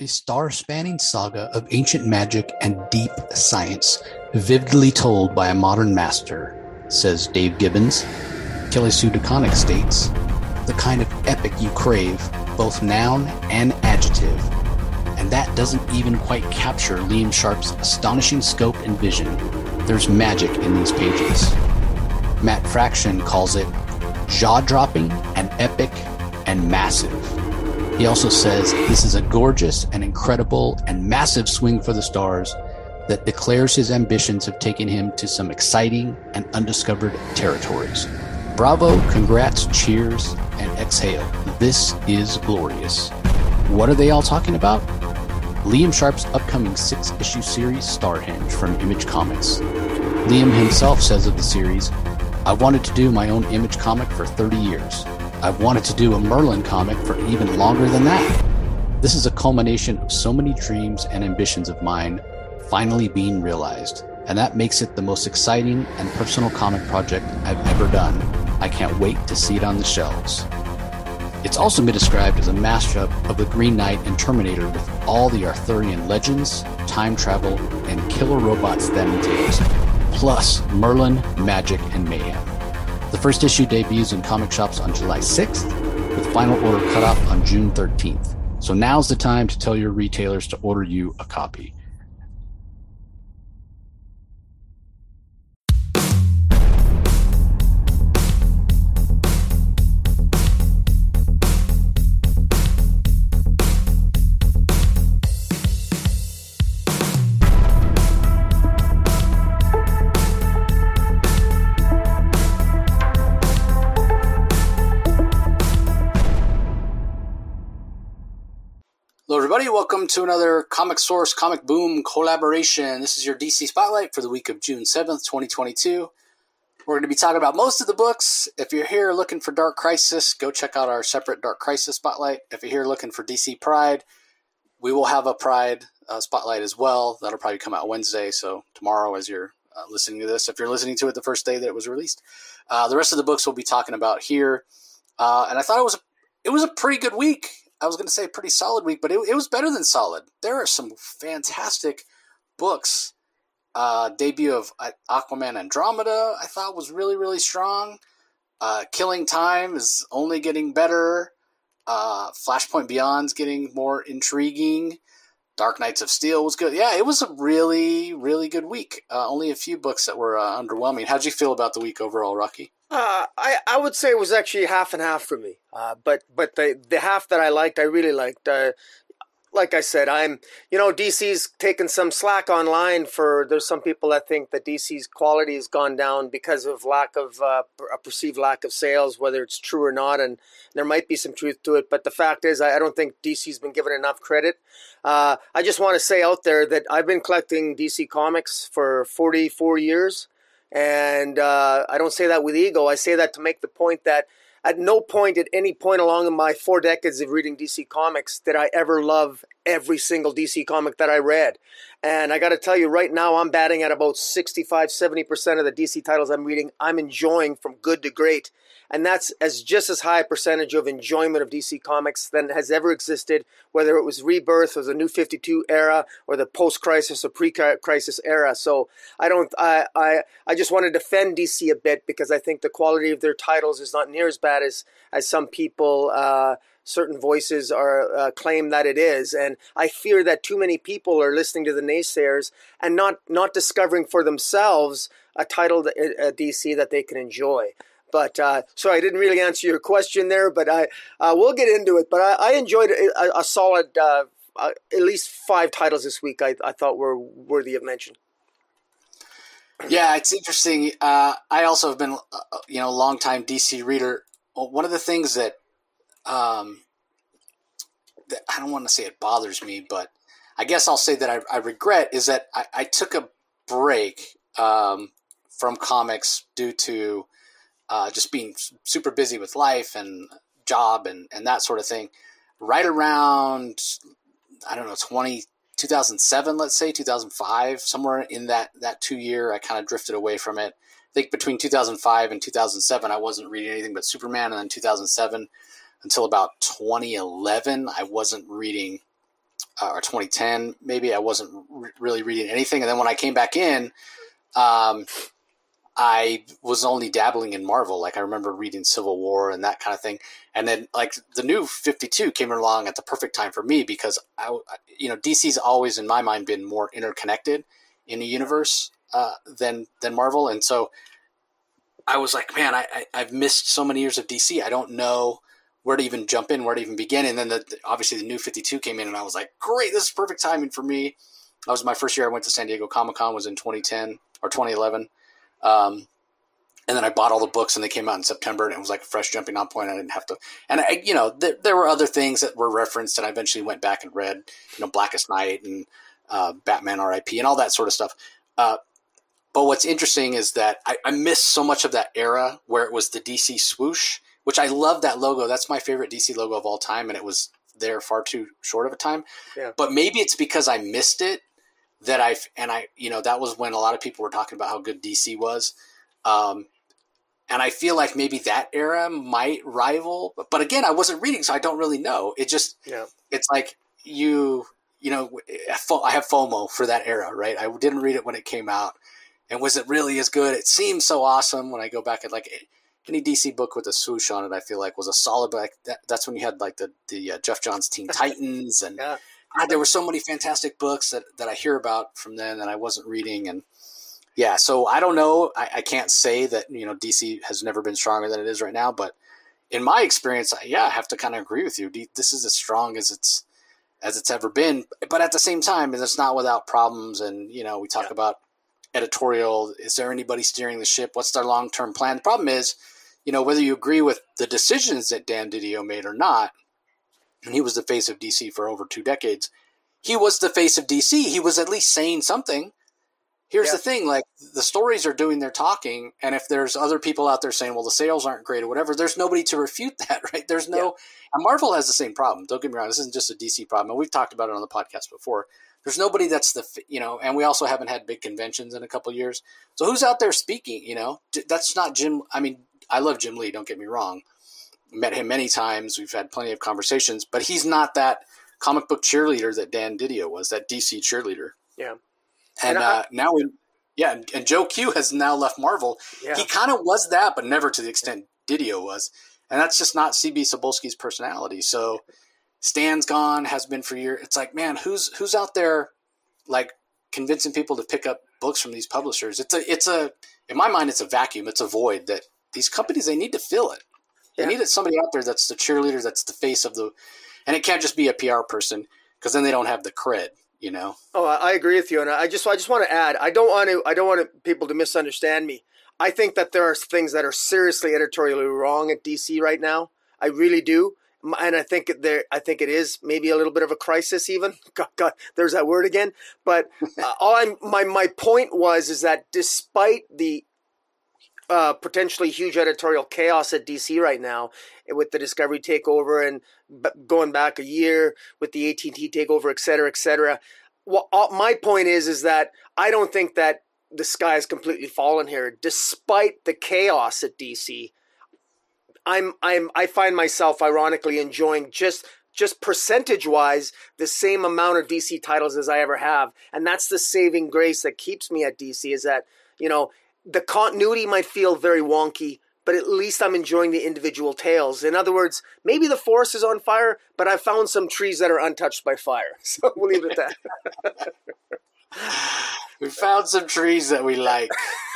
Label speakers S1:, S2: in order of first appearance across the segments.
S1: A star spanning saga of ancient magic and deep science, vividly told by a modern master, says Dave Gibbons. Kelly Sue DeConnick states, the kind of epic you crave, both noun and adjective. And that doesn't even quite capture Liam Sharp's astonishing scope and vision. There's magic in these pages. Matt Fraction calls it jaw dropping and epic and massive. He also says this is a gorgeous and incredible and massive swing for the stars that declares his ambitions have taken him to some exciting and undiscovered territories. Bravo, congrats, cheers, and exhale. This is glorious. What are they all talking about? Liam Sharp's upcoming six issue series, Starhenge, from Image Comics. Liam himself says of the series, I wanted to do my own Image comic for 30 years. I've wanted to do a Merlin comic for even longer than that. This is a culmination of so many dreams and ambitions of mine finally being realized, and that makes it the most exciting and personal comic project I've ever done. I can't wait to see it on the shelves. It's also been described as a mashup of the Green Knight and Terminator with all the Arthurian legends, time travel, and killer robots that entails, plus Merlin, magic, and mayhem. The first issue debuts in comic shops on July 6th, with final order cutoff on June 13th. So now's the time to tell your retailers to order you a copy. Welcome to another Comic Source Comic Boom collaboration. This is your DC Spotlight for the week of June 7th, 2022. We're going to be talking about most of the books. If you're here looking for Dark Crisis, go check out our separate Dark Crisis Spotlight. If you're here looking for DC Pride, we will have a Pride uh, Spotlight as well. That'll probably come out Wednesday, so tomorrow as you're uh, listening to this, if you're listening to it the first day that it was released. Uh, the rest of the books we'll be talking about here. Uh, and I thought it was, it was a pretty good week I was going to say pretty solid week, but it, it, was better than solid. There are some fantastic books. Uh, debut of uh, Aquaman Andromeda, I thought was really, really strong. Uh, Killing Time is only getting better. Uh, Flashpoint Beyond's getting more intriguing. Dark Knights of Steel was good. Yeah, it was a really, really good week. Uh, only a few books that were uh, underwhelming. How'd you feel about the week overall, Rocky?
S2: Uh, I I would say it was actually half and half for me. Uh, but but the the half that I liked, I really liked. Uh, like I said, I'm you know DC's taken some slack online for. There's some people that think that DC's quality has gone down because of lack of uh, a perceived lack of sales, whether it's true or not, and there might be some truth to it. But the fact is, I, I don't think DC's been given enough credit. Uh, I just want to say out there that I've been collecting DC comics for 44 years. And uh, I don't say that with ego. I say that to make the point that at no point, at any point along in my four decades of reading DC Comics, did I ever love every single DC comic that I read. And I got to tell you, right now, I'm batting at about 65, 70% of the DC titles I'm reading, I'm enjoying from good to great. And that's as just as high a percentage of enjoyment of DC Comics than has ever existed, whether it was Rebirth or the New 52 era or the post-crisis or pre-crisis era. So I don't, I, I, I just want to defend DC a bit because I think the quality of their titles is not near as bad as, as some people, uh, certain voices are uh, claim that it is and i fear that too many people are listening to the naysayers and not not discovering for themselves a title a dc that they can enjoy but uh, so I didn't really answer your question there, but I uh, we'll get into it. But I, I enjoyed a, a solid, uh, uh, at least five titles this week. I, I thought were worthy of mention.
S1: Yeah, it's interesting. Uh, I also have been, uh, you know, a long time DC reader. One of the things that um, that I don't want to say it bothers me, but I guess I'll say that I, I regret is that I, I took a break um, from comics due to uh, just being super busy with life and job and, and that sort of thing. Right around, I don't know, 20, 2007, let's say, 2005, somewhere in that, that two year, I kind of drifted away from it. I think between 2005 and 2007, I wasn't reading anything but Superman. And then 2007, until about 2011, I wasn't reading uh, or 2010, maybe I wasn't re- really reading anything. And then when I came back in, um, I was only dabbling in Marvel. Like I remember reading Civil War and that kind of thing. And then like the new 52 came along at the perfect time for me because I, you know, DC's always in my mind been more interconnected in the universe uh, than than Marvel. And so I was like, man, I, I have missed so many years of DC. I don't know where to even jump in, where to even begin. And then the, obviously the new 52 came in and I was like, great, this is perfect timing for me. That was my first year I went to San Diego Comic Con was in 2010 or 2011. Um, and then I bought all the books and they came out in September and it was like a fresh jumping on point. I didn't have to, and I, you know, there, there were other things that were referenced and I eventually went back and read, you know, Blackest Night and uh, Batman RIP and all that sort of stuff. Uh, but what's interesting is that I, I miss so much of that era where it was the DC swoosh which I love that logo. That's my favorite DC logo of all time, and it was there far too short of a time. Yeah. But maybe it's because I missed it that I've and I you know that was when a lot of people were talking about how good DC was. Um, and I feel like maybe that era might rival, but again, I wasn't reading, so I don't really know. It just, yeah. it's like you, you know, I have FOMO for that era, right? I didn't read it when it came out, and was it really as good? It seems so awesome when I go back and like any DC book with a swoosh on it, I feel like was a solid. Like that, that's when you had like the the uh, Geoff Johns Teen Titans, and yeah. God, there were so many fantastic books that that I hear about from then that I wasn't reading, and yeah. So I don't know. I, I can't say that you know DC has never been stronger than it is right now, but in my experience, I, yeah, I have to kind of agree with you. This is as strong as it's as it's ever been, but at the same time, it's not without problems. And you know, we talk yeah. about editorial. Is there anybody steering the ship? What's their long term plan? The problem is you know, whether you agree with the decisions that Dan Didio made or not, and he was the face of DC for over two decades, he was the face of DC. He was at least saying something. Here's yeah. the thing like, the stories are doing their talking, and if there's other people out there saying, well, the sales aren't great or whatever, there's nobody to refute that, right? There's no. Yeah. And Marvel has the same problem. Don't get me wrong, this isn't just a DC problem, and we've talked about it on the podcast before. There's nobody that's the you know, and we also haven't had big conventions in a couple years. So who's out there speaking? You know, that's not Jim. I mean, I love Jim Lee. Don't get me wrong. Met him many times. We've had plenty of conversations, but he's not that comic book cheerleader that Dan Didio was. That DC cheerleader.
S2: Yeah.
S1: And, and I, uh, now, we, yeah, and, and, Joe Q has now left Marvel. Yeah. He kind of was that, but never to the extent Didio was, and that's just not CB Cebulski's personality. So Stan's gone, has been for years. It's like, man, who's who's out there, like convincing people to pick up books from these publishers? It's a, it's a, in my mind, it's a vacuum. It's a void that these companies they need to fill it. They yeah. need somebody out there that's the cheerleader, that's the face of the, and it can't just be a PR person because then they don't have the cred, you know.
S2: Oh, I agree with you, and I just I just want to add, I don't want to I don't want people to misunderstand me. I think that there are things that are seriously editorially wrong at DC right now. I really do, and I think there I think it is maybe a little bit of a crisis. Even God, God there's that word again. But uh, all I'm my my point was is that despite the uh, potentially huge editorial chaos at DC right now with the Discovery takeover and going back a year with the AT&T takeover, et cetera, et cetera. Well, all, my point is, is that I don't think that the sky has completely fallen here, despite the chaos at DC. I'm, I'm, I find myself ironically enjoying just just percentage wise the same amount of DC titles as I ever have. And that's the saving grace that keeps me at DC is that, you know, the continuity might feel very wonky, but at least I'm enjoying the individual tales. In other words, maybe the forest is on fire, but I found some trees that are untouched by fire. So we'll leave it at that.
S1: we found some trees that we like.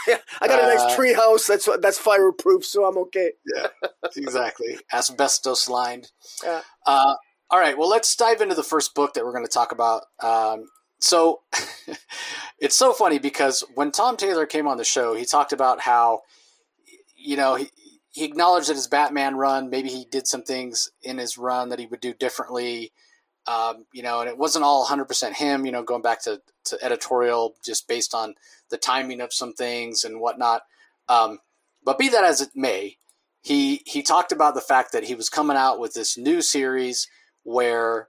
S2: yeah, I got a nice uh, tree house that's that's fireproof, so I'm okay.
S1: yeah, exactly. Asbestos lined. Yeah. Uh, all right, well, let's dive into the first book that we're going to talk about. Um, so it's so funny because when Tom Taylor came on the show, he talked about how, you know, he, he acknowledged that his Batman run, maybe he did some things in his run that he would do differently. Um, you know, and it wasn't all 100% him, you know, going back to, to editorial just based on the timing of some things and whatnot. Um, but be that as it may, he, he talked about the fact that he was coming out with this new series where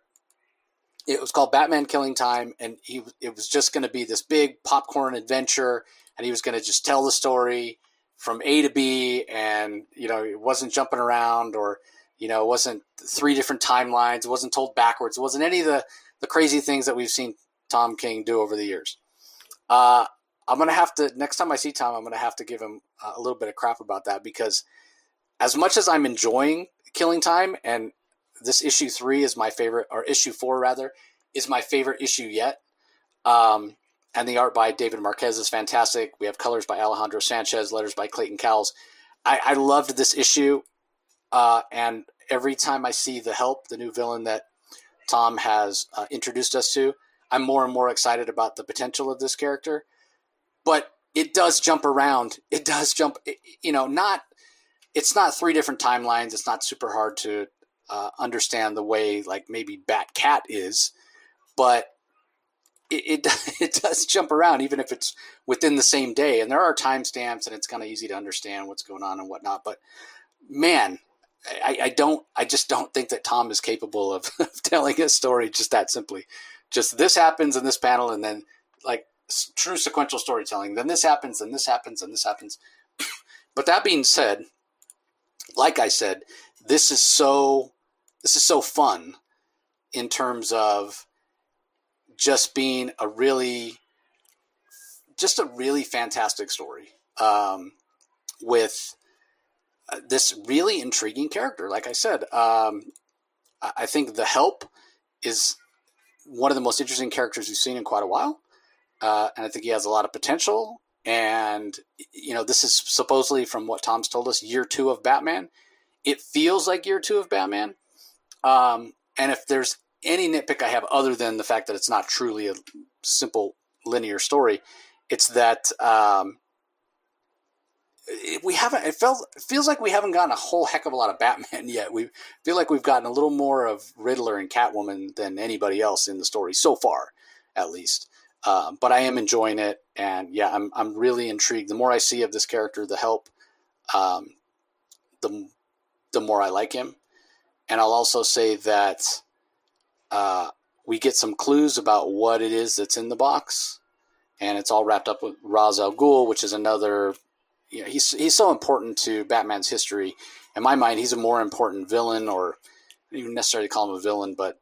S1: it was called Batman Killing Time, and he it was just going to be this big popcorn adventure, and he was going to just tell the story from A to B, and you know it wasn't jumping around or you know it wasn't three different timelines, it wasn't told backwards, it wasn't any of the the crazy things that we've seen Tom King do over the years. Uh, I'm gonna have to next time I see Tom, I'm gonna have to give him a little bit of crap about that because as much as I'm enjoying Killing Time, and this issue three is my favorite, or issue four rather, is my favorite issue yet. Um, and the art by David Marquez is fantastic. We have colors by Alejandro Sanchez, letters by Clayton Cowles. I, I loved this issue, uh, and every time I see the help, the new villain that Tom has uh, introduced us to, I'm more and more excited about the potential of this character. But it does jump around. It does jump. You know, not. It's not three different timelines. It's not super hard to uh, understand the way like maybe Bat Cat is, but it, it, it does jump around even if it's within the same day. And there are timestamps, and it's kind of easy to understand what's going on and whatnot. But man, I, I, don't. I just don't think that Tom is capable of, of telling a story just that simply. Just this happens in this panel, and then like true sequential storytelling. Then this happens, and this happens, and this happens. but that being said, like I said, this is so this is so fun in terms of just being a really just a really fantastic story um, with uh, this really intriguing character. Like I said, um, I think the help is one of the most interesting characters we've seen in quite a while, uh, and I think he has a lot of potential. And you know, this is supposedly from what Tom's told us, year two of Batman. It feels like year two of Batman. Um, and if there's any nitpick I have other than the fact that it's not truly a simple linear story, it's that um, we haven't. It felt it feels like we haven't gotten a whole heck of a lot of Batman yet. We feel like we've gotten a little more of Riddler and Catwoman than anybody else in the story so far, at least. Uh, but I am enjoying it, and yeah, I'm I'm really intrigued. The more I see of this character, the help, um, the the more I like him. And I'll also say that uh, we get some clues about what it is that's in the box, and it's all wrapped up with Ra's al Ghul, which is another. You know, he's he's so important to Batman's history. In my mind, he's a more important villain, or even necessarily call him a villain, but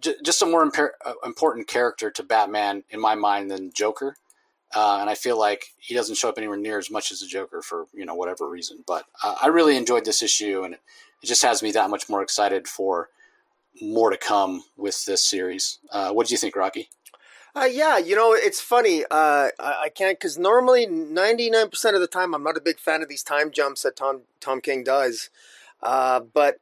S1: just a more uh, important character to Batman in my mind than Joker. Uh, and I feel like he doesn't show up anywhere near as much as the Joker for you know whatever reason. But uh, I really enjoyed this issue, and it, just has me that much more excited for more to come with this series. Uh, what do you think, Rocky?
S2: Uh, yeah, you know, it's funny. Uh, I, I, can't because normally ninety nine percent of the time I'm not a big fan of these time jumps that Tom Tom King does. Uh, but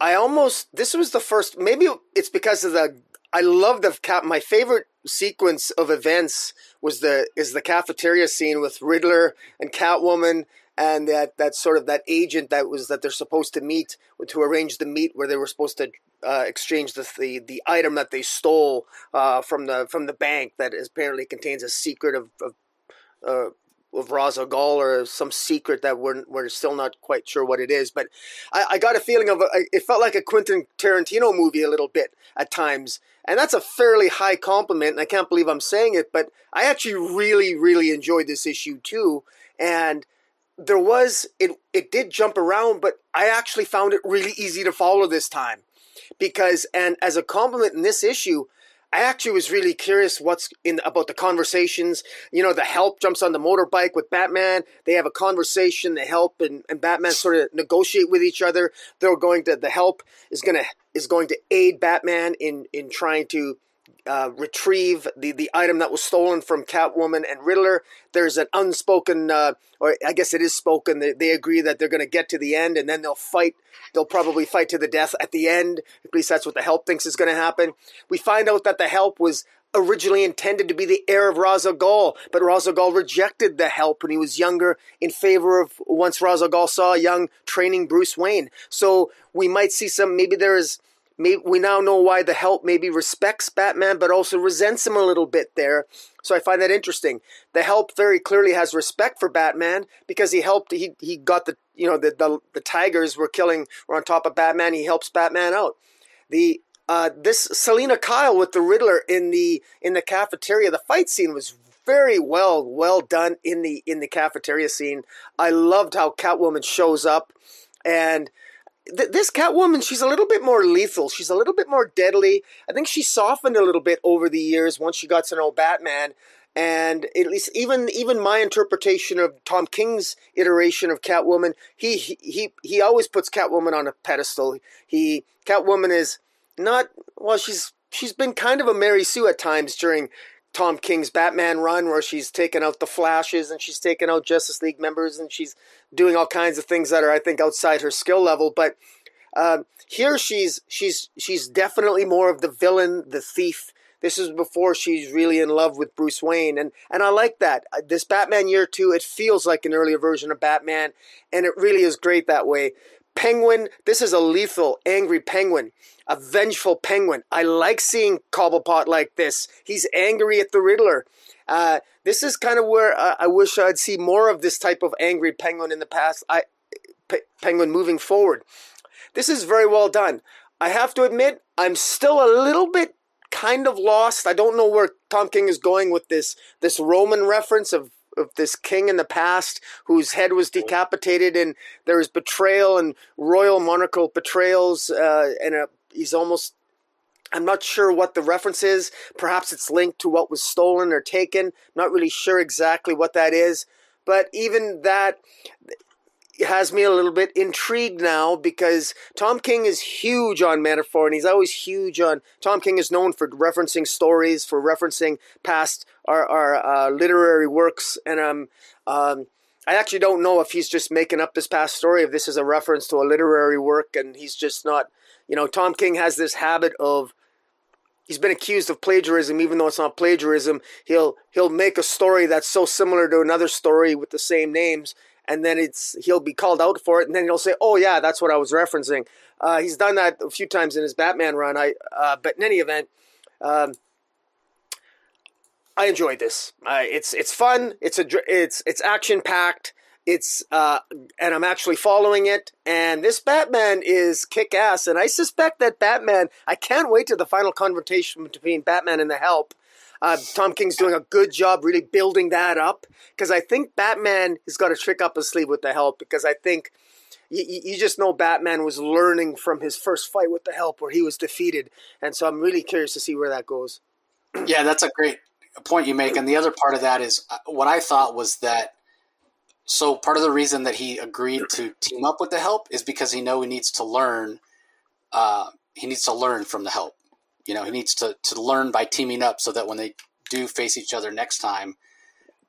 S2: I almost this was the first. Maybe it's because of the. I love the cap. My favorite sequence of events was the is the cafeteria scene with Riddler and Catwoman and that that sort of that agent that was that they're supposed to meet to arrange the meet where they were supposed to uh, exchange the, the the item that they stole uh, from the from the bank that apparently contains a secret of of, uh, of Ra's al or some secret that we're we're still not quite sure what it is. But I, I got a feeling of a, it felt like a Quentin Tarantino movie a little bit at times, and that's a fairly high compliment. And I can't believe I'm saying it, but I actually really really enjoyed this issue too, and there was it it did jump around but i actually found it really easy to follow this time because and as a compliment in this issue i actually was really curious what's in about the conversations. You know the help jumps on the motorbike with batman. They have a conversation the help and, and batman sort of negotiate with each other. They're going to the help is going to is going to aid batman in in trying to uh, retrieve the, the item that was stolen from Catwoman and Riddler. There's an unspoken, uh, or I guess it is spoken. They, they agree that they're going to get to the end, and then they'll fight. They'll probably fight to the death at the end. At least that's what the Help thinks is going to happen. We find out that the Help was originally intended to be the heir of Ra's al Ghul, but Ra's al Ghul rejected the help when he was younger in favor of once Ra's al Ghul saw young training Bruce Wayne. So we might see some, maybe there is Maybe we now know why the help maybe respects Batman, but also resents him a little bit there. So I find that interesting. The help very clearly has respect for Batman because he helped. He he got the you know the the, the tigers were killing were on top of Batman. He helps Batman out. The uh, this Selina Kyle with the Riddler in the in the cafeteria. The fight scene was very well well done in the in the cafeteria scene. I loved how Catwoman shows up and th- this Catwoman, she's a little bit more lethal. She's a little bit more deadly. I think she softened a little bit over the years once she got to know Batman. And at least even even my interpretation of Tom King's iteration of Catwoman, he he he always puts Catwoman on a pedestal. He Catwoman is not well. She's she's been kind of a Mary Sue at times during Tom King's Batman run, where she's taken out the Flashes and she's taken out Justice League members and she's doing all kinds of things that are, I think, outside her skill level. But uh, here, she's she's she's definitely more of the villain, the thief. This is before she's really in love with Bruce Wayne, and and I like that. Uh, this Batman Year Two, it feels like an earlier version of Batman, and it really is great that way. Penguin, this is a lethal, angry penguin a vengeful penguin. I like seeing Cobblepot like this. He's angry at the Riddler. Uh, this is kind of where uh, I wish I'd see more of this type of angry penguin in the past. I P- penguin moving forward. This is very well done. I have to admit, I'm still a little bit kind of lost. I don't know where Tom King is going with this this Roman reference of of this king in the past whose head was decapitated, and there is betrayal and royal monarchical betrayals, uh, and a he's almost I'm not sure what the reference is. Perhaps it's linked to what was stolen or taken. Not really sure exactly what that is. But even that has me a little bit intrigued now because Tom King is huge on metaphor and he's always huge on. Tom King is known for referencing stories, for referencing past our, our uh, literary works. And um, um, I actually don't know if he's just making up this past story, if this is a reference to a literary work and he's just not you know, Tom King has this habit of he's been accused of plagiarism even though it's not plagiarism. He'll he'll make a story that's so similar to another story with the same names and then it's he'll be called out for it and then he'll say oh yeah that's what i was referencing. Uh, he's done that a few times in his batman run. I uh, but in any event um, i enjoyed this. Uh, it's it's fun. It's a it's it's action packed it's uh, and I'm actually following it. And this Batman is kick ass. And I suspect that Batman. I can't wait to the final confrontation between Batman and the Help. Uh, Tom King's doing a good job really building that up because I think Batman has got a trick up his sleeve with the Help because I think. You, you just know Batman was learning from his first fight with the Help, where he was defeated, and so I'm really curious to see where that goes.
S1: Yeah, that's a great point you make, and the other part of that is uh, what I thought was that so part of the reason that he agreed to team up with the help is because he know he needs to learn. Uh, he needs to learn from the help. You know, he needs to to learn by teaming up, so that when they do face each other next time,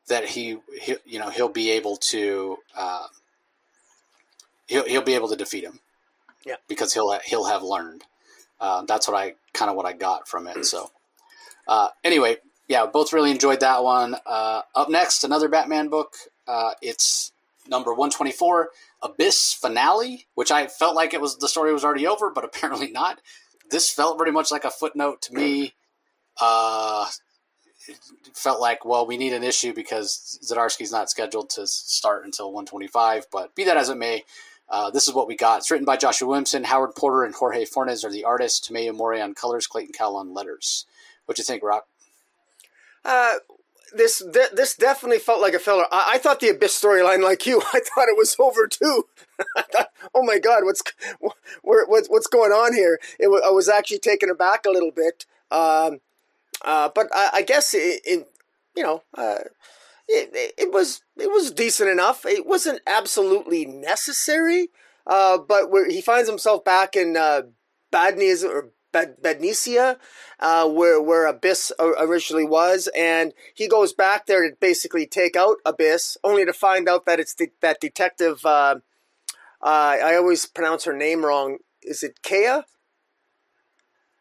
S1: that he, he you know he'll be able to uh, he'll he'll be able to defeat him.
S2: Yeah,
S1: because he'll he'll have learned. Uh, that's what I kind of what I got from it. So uh, anyway, yeah, both really enjoyed that one. Uh, up next, another Batman book. Uh, it's number 124, Abyss Finale, which I felt like it was the story was already over, but apparently not. This felt very much like a footnote to me. Uh, it felt like, well, we need an issue because Zdarsky's not scheduled to start until 125. But be that as it may, uh, this is what we got. It's written by Joshua Williamson, Howard Porter, and Jorge Fornes are the artists. Tomeu Morey on colors, Clayton Cowles on letters. What do you think, Rock?
S2: Uh, this this definitely felt like a filler. I, I thought the Abyss storyline, like you, I thought it was over too. I thought, oh my god, what's what's what's going on here? It, I was actually taken aback a little bit. Um, uh, but I, I guess it, it, you know, uh, it, it was it was decent enough. It wasn't absolutely necessary, uh, but where he finds himself back in uh, Badney's or Badnesia, uh, where where Abyss originally was, and he goes back there to basically take out Abyss, only to find out that it's de- that detective. Uh, uh, I always pronounce her name wrong. Is it Kea?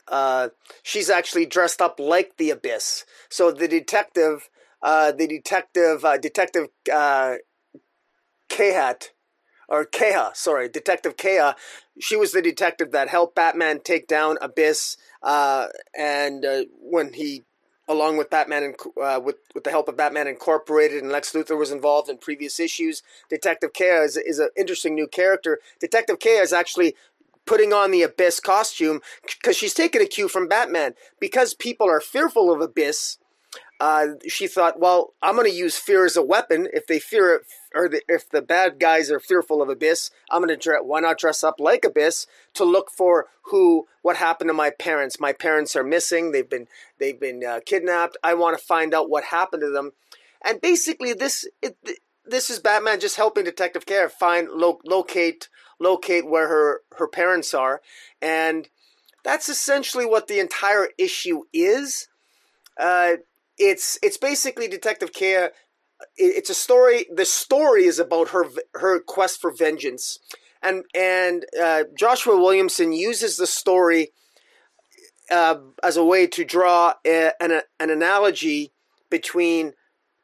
S2: Uh, she's actually dressed up like the Abyss. So the detective, uh, the detective, uh, detective Kehat or Kea, sorry, Detective Kea. She was the detective that helped Batman take down Abyss, uh, and uh, when he, along with Batman and uh, with with the help of Batman Incorporated and Lex Luthor was involved in previous issues. Detective Kea is is an interesting new character. Detective Kea is actually putting on the Abyss costume because she's taken a cue from Batman because people are fearful of Abyss uh, she thought, well, I'm going to use fear as a weapon. If they fear it, or the, if the bad guys are fearful of Abyss, I'm to dress. Why not dress up like Abyss to look for who, what happened to my parents? My parents are missing. They've been they've been uh, kidnapped. I want to find out what happened to them. And basically, this it, this is Batman just helping Detective Care find lo- locate locate where her her parents are, and that's essentially what the entire issue is. Uh, it's it's basically Detective Kea. It's a story. The story is about her her quest for vengeance, and and uh, Joshua Williamson uses the story uh, as a way to draw a, an an analogy between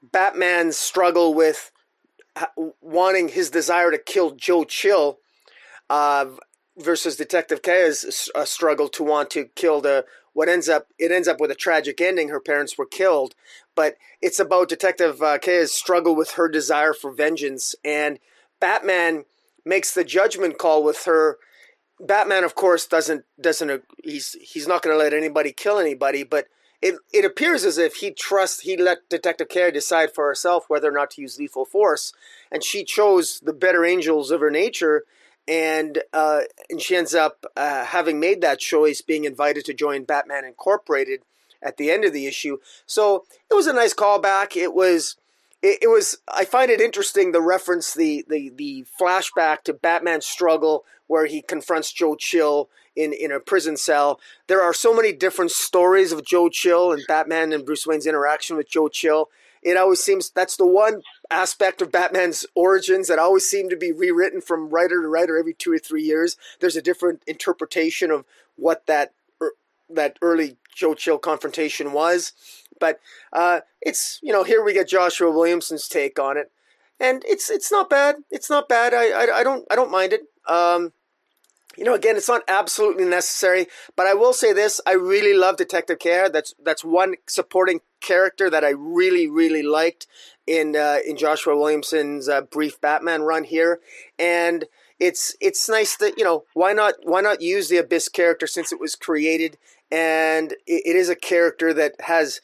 S2: Batman's struggle with wanting his desire to kill Joe Chill uh, versus Detective uh, struggle to want to kill the what ends up it ends up with a tragic ending. Her parents were killed, but it's about Detective uh, Kea's struggle with her desire for vengeance, and Batman makes the judgment call with her. Batman, of course, doesn't doesn't he's he's not going to let anybody kill anybody, but it it appears as if he trusts he let Detective Care decide for herself whether or not to use lethal force, and she chose the better angels of her nature and uh, and she ends up uh, having made that choice, being invited to join Batman Incorporated at the end of the issue. So it was a nice callback. It was. It, it was. I find it interesting the reference, the, the the flashback to Batman's struggle where he confronts Joe Chill in, in a prison cell. There are so many different stories of Joe Chill and Batman and Bruce Wayne's interaction with Joe Chill it always seems that's the one aspect of Batman's origins that always seem to be rewritten from writer to writer every two or three years. There's a different interpretation of what that er, that early Joe Chill confrontation was, but uh, it's you know here we get Joshua Williamson's take on it, and it's it's not bad. It's not bad. I I, I don't I don't mind it. Um, you know, again, it's not absolutely necessary, but I will say this: I really love Detective Care. That's that's one supporting character that I really really liked in uh, in Joshua Williamson's uh, brief Batman run here, and it's it's nice that you know why not why not use the Abyss character since it was created, and it, it is a character that has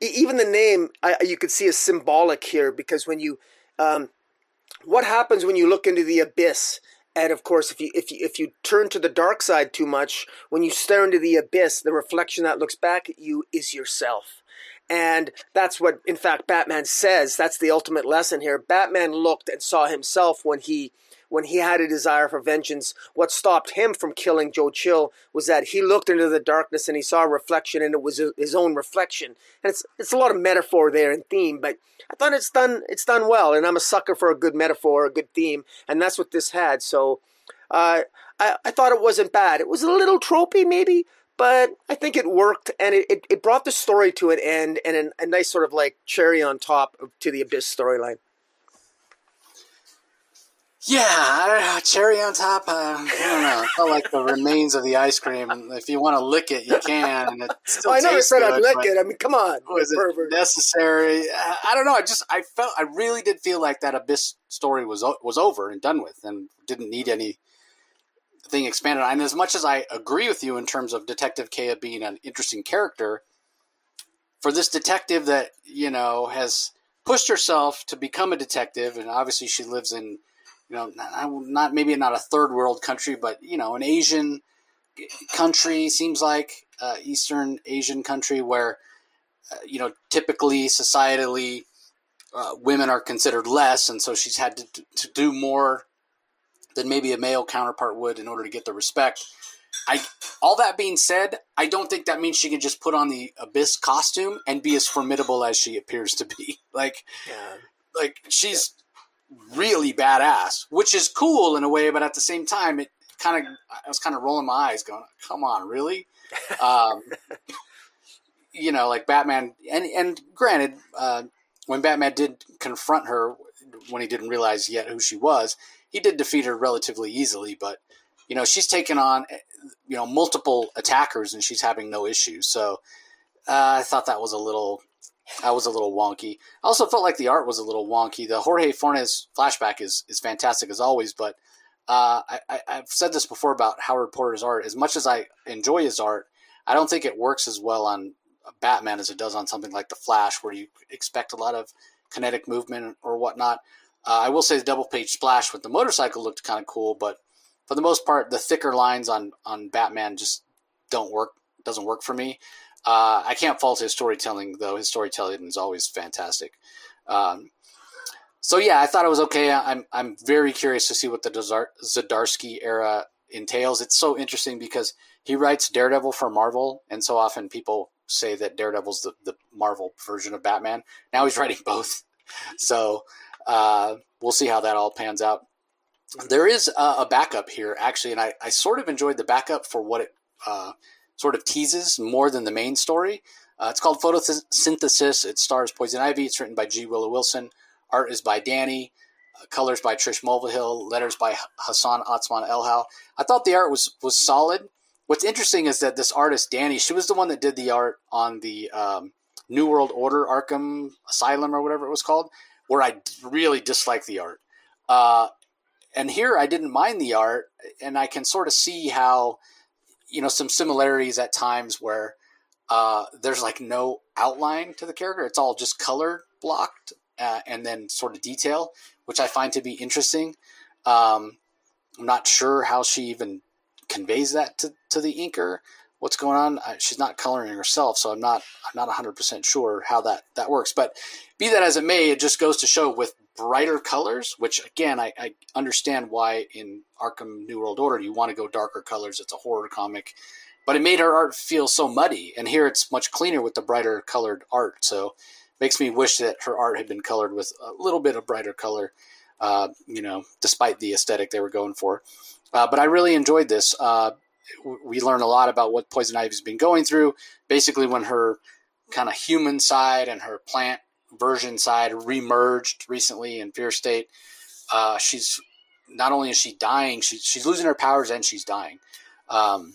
S2: even the name I, you could see is symbolic here because when you um, what happens when you look into the abyss and of course, if you if you if you turn to the dark side too much, when you stare into the abyss, the reflection that looks back at you is yourself. And that's what, in fact, Batman says. That's the ultimate lesson here. Batman looked and saw himself when he when he had a desire for vengeance. What stopped him from killing Joe Chill was that he looked into the darkness and he saw a reflection, and it was his own reflection. And it's it's a lot of metaphor there and theme, but I thought it's done it's done well. And I'm a sucker for a good metaphor, a good theme, and that's what this had. So. Uh, I, I thought it wasn't bad. It was a little tropey, maybe, but I think it worked and it, it, it brought the story to an end and an, a nice sort of like cherry on top to the Abyss storyline.
S1: Yeah, I don't know, cherry on top. Uh, I don't know. It felt like the remains of the ice cream. If you want to lick it, you can. And it still
S2: I never said I'd lick it. I mean, come on.
S1: Was it necessary? I don't know. I just I felt I really did feel like that abyss story was was over and done with, and didn't need any thing expanded on. And as much as I agree with you in terms of Detective Kea being an interesting character, for this detective that you know has pushed herself to become a detective, and obviously she lives in you know, not, not maybe not a third world country, but you know, an Asian country seems like uh, Eastern Asian country where uh, you know typically societally uh, women are considered less, and so she's had to, to do more than maybe a male counterpart would in order to get the respect. I all that being said, I don't think that means she can just put on the abyss costume and be as formidable as she appears to be. Like, yeah. like she's really badass, which is cool in a way, but at the same time, it kind of I was kind of rolling my eyes, going, "Come on, really?" um, you know, like Batman, and and granted, uh, when Batman did confront her when he didn't realize yet who she was, he did defeat her relatively easily, but you know, she's taken on you know multiple attackers and she's having no issues. So uh, I thought that was a little that was a little wonky. I also felt like the art was a little wonky. The Jorge Fornes flashback is is fantastic as always, but uh, I, have said this before about Howard Porter's art. As much as I enjoy his art, I don't think it works as well on Batman as it does on something like the Flash, where you expect a lot of kinetic movement or whatnot. Uh, I will say the double page splash with the motorcycle looked kind of cool, but for the most part, the thicker lines on on Batman just don't work. Doesn't work for me. Uh, I can't fault his storytelling though. His storytelling is always fantastic. Um, so yeah, I thought it was okay. I'm I'm very curious to see what the Zdarsky era entails. It's so interesting because he writes Daredevil for Marvel, and so often people say that Daredevil's the, the Marvel version of Batman. Now he's writing both, so uh, we'll see how that all pans out. There is a, a, backup here actually, and I, I sort of enjoyed the backup for what it uh, sort of teases more than the main story. Uh, it's called Photosynthesis. It stars Poison Ivy. It's written by G. Willow Wilson. Art is by Danny. Uh, colors by Trish Mulvihill. Letters by Hassan Otsmane-Elhaou. I thought the art was was solid. What's interesting is that this artist Danny, she was the one that did the art on the um, New World Order Arkham Asylum or whatever it was called, where I really dislike the art. Uh, and here I didn't mind the art, and I can sort of see how, you know, some similarities at times where uh, there's like no outline to the character; it's all just color blocked uh, and then sort of detail, which I find to be interesting. Um, I'm not sure how she even conveys that to, to the inker. What's going on? she's not coloring herself, so I'm not I'm not 100 percent sure how that that works. But be that as it may, it just goes to show with brighter colors, which again I, I understand why in Arkham New World Order you want to go darker colors. It's a horror comic, but it made her art feel so muddy, and here it's much cleaner with the brighter colored art. So makes me wish that her art had been colored with a little bit of brighter color. Uh, you know, despite the aesthetic they were going for. Uh, but I really enjoyed this. Uh, we learn a lot about what Poison Ivy's been going through. Basically, when her kind of human side and her plant version side remerged recently in Fear State, uh, she's not only is she dying, she, she's losing her powers and she's dying. Um,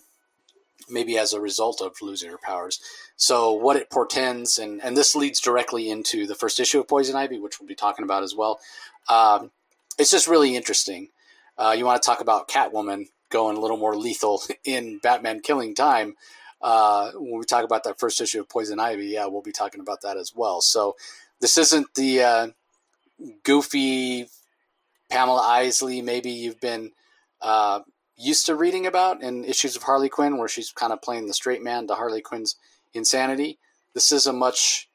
S1: maybe as a result of losing her powers. So what it portends, and, and this leads directly into the first issue of Poison Ivy, which we'll be talking about as well. Um, it's just really interesting. Uh, you want to talk about Catwoman going a little more lethal in Batman Killing Time. Uh, when we talk about that first issue of Poison Ivy, yeah, we'll be talking about that as well. So this isn't the uh, goofy Pamela Isley maybe you've been uh, used to reading about in issues of Harley Quinn, where she's kind of playing the straight man to Harley Quinn's insanity. This is a much,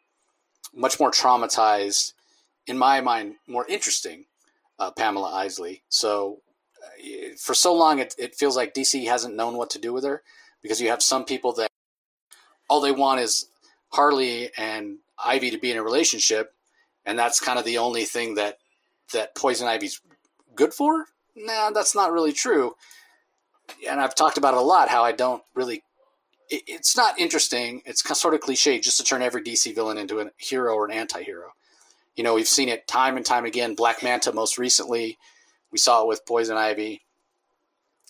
S1: much more traumatized, in my mind, more interesting uh, Pamela Isley. So for so long, it, it feels like DC hasn't known what to do with her because you have some people that all they want is Harley and Ivy to be in a relationship, and that's kind of the only thing that that Poison Ivy's good for. Nah, that's not really true. And I've talked about it a lot how I don't really. It, it's not interesting. It's sort of cliche just to turn every DC villain into a hero or an anti-hero. You know, we've seen it time and time again. Black Manta, most recently, we saw it with Poison Ivy.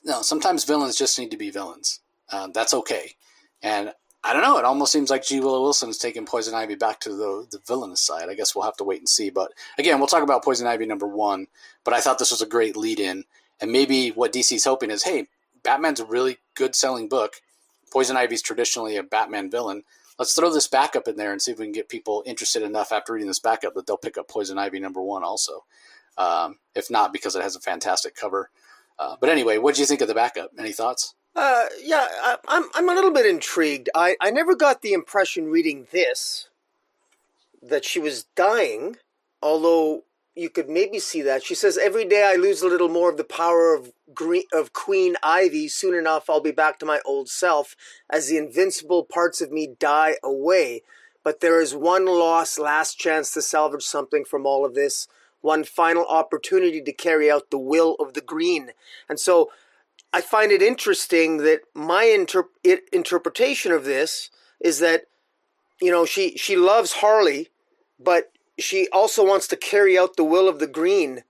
S1: No, sometimes villains just need to be villains. Uh, that's okay. And I don't know. It almost seems like G. Willow Wilson Wilson's taking Poison Ivy back to the the villainous side. I guess we'll have to wait and see. But again, we'll talk about Poison Ivy number one. But I thought this was a great lead in, and maybe what DC's hoping is, hey, Batman's a really good selling book. Poison Ivy's traditionally a Batman villain let's throw this backup in there and see if we can get people interested enough after reading this backup that they'll pick up Poison Ivy number one also. Um, if not, because it has a fantastic cover. Uh, but anyway, what do you think of the backup? Any thoughts?
S2: Uh, yeah, I, I'm I'm a little bit intrigued. I, I never got the impression reading this that she was dying, although you could maybe see that. She says, Every day I lose a little more of the power of, green, of Queen Ivy. Soon enough, I'll be back to my old self as the invincible parts of me die away. But there is one lost last chance to salvage something from all of this, one final opportunity to carry out the will of the green. And so I find it interesting that my inter- interpretation of this is that, you know, she, she loves Harley, but she also wants to carry out the will of the green.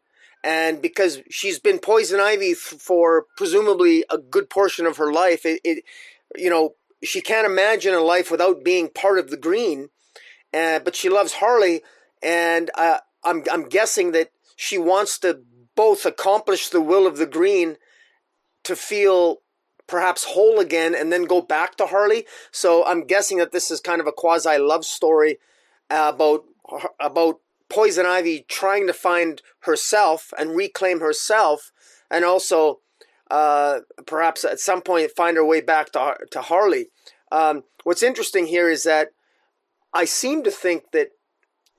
S2: And because she's been poison ivy for presumably a good portion of her life it, it you know she can't imagine a life without being part of the green. Uh, but she loves harley and uh, I'm, I'm guessing that she wants to both accomplish the will of the green to feel perhaps whole again and then go back to Harley. So I'm guessing that this is kind of a quasi love story about about Poison Ivy trying to find herself and reclaim herself, and also uh, perhaps at some point find her way back to to Harley. Um, what's interesting here is that I seem to think that,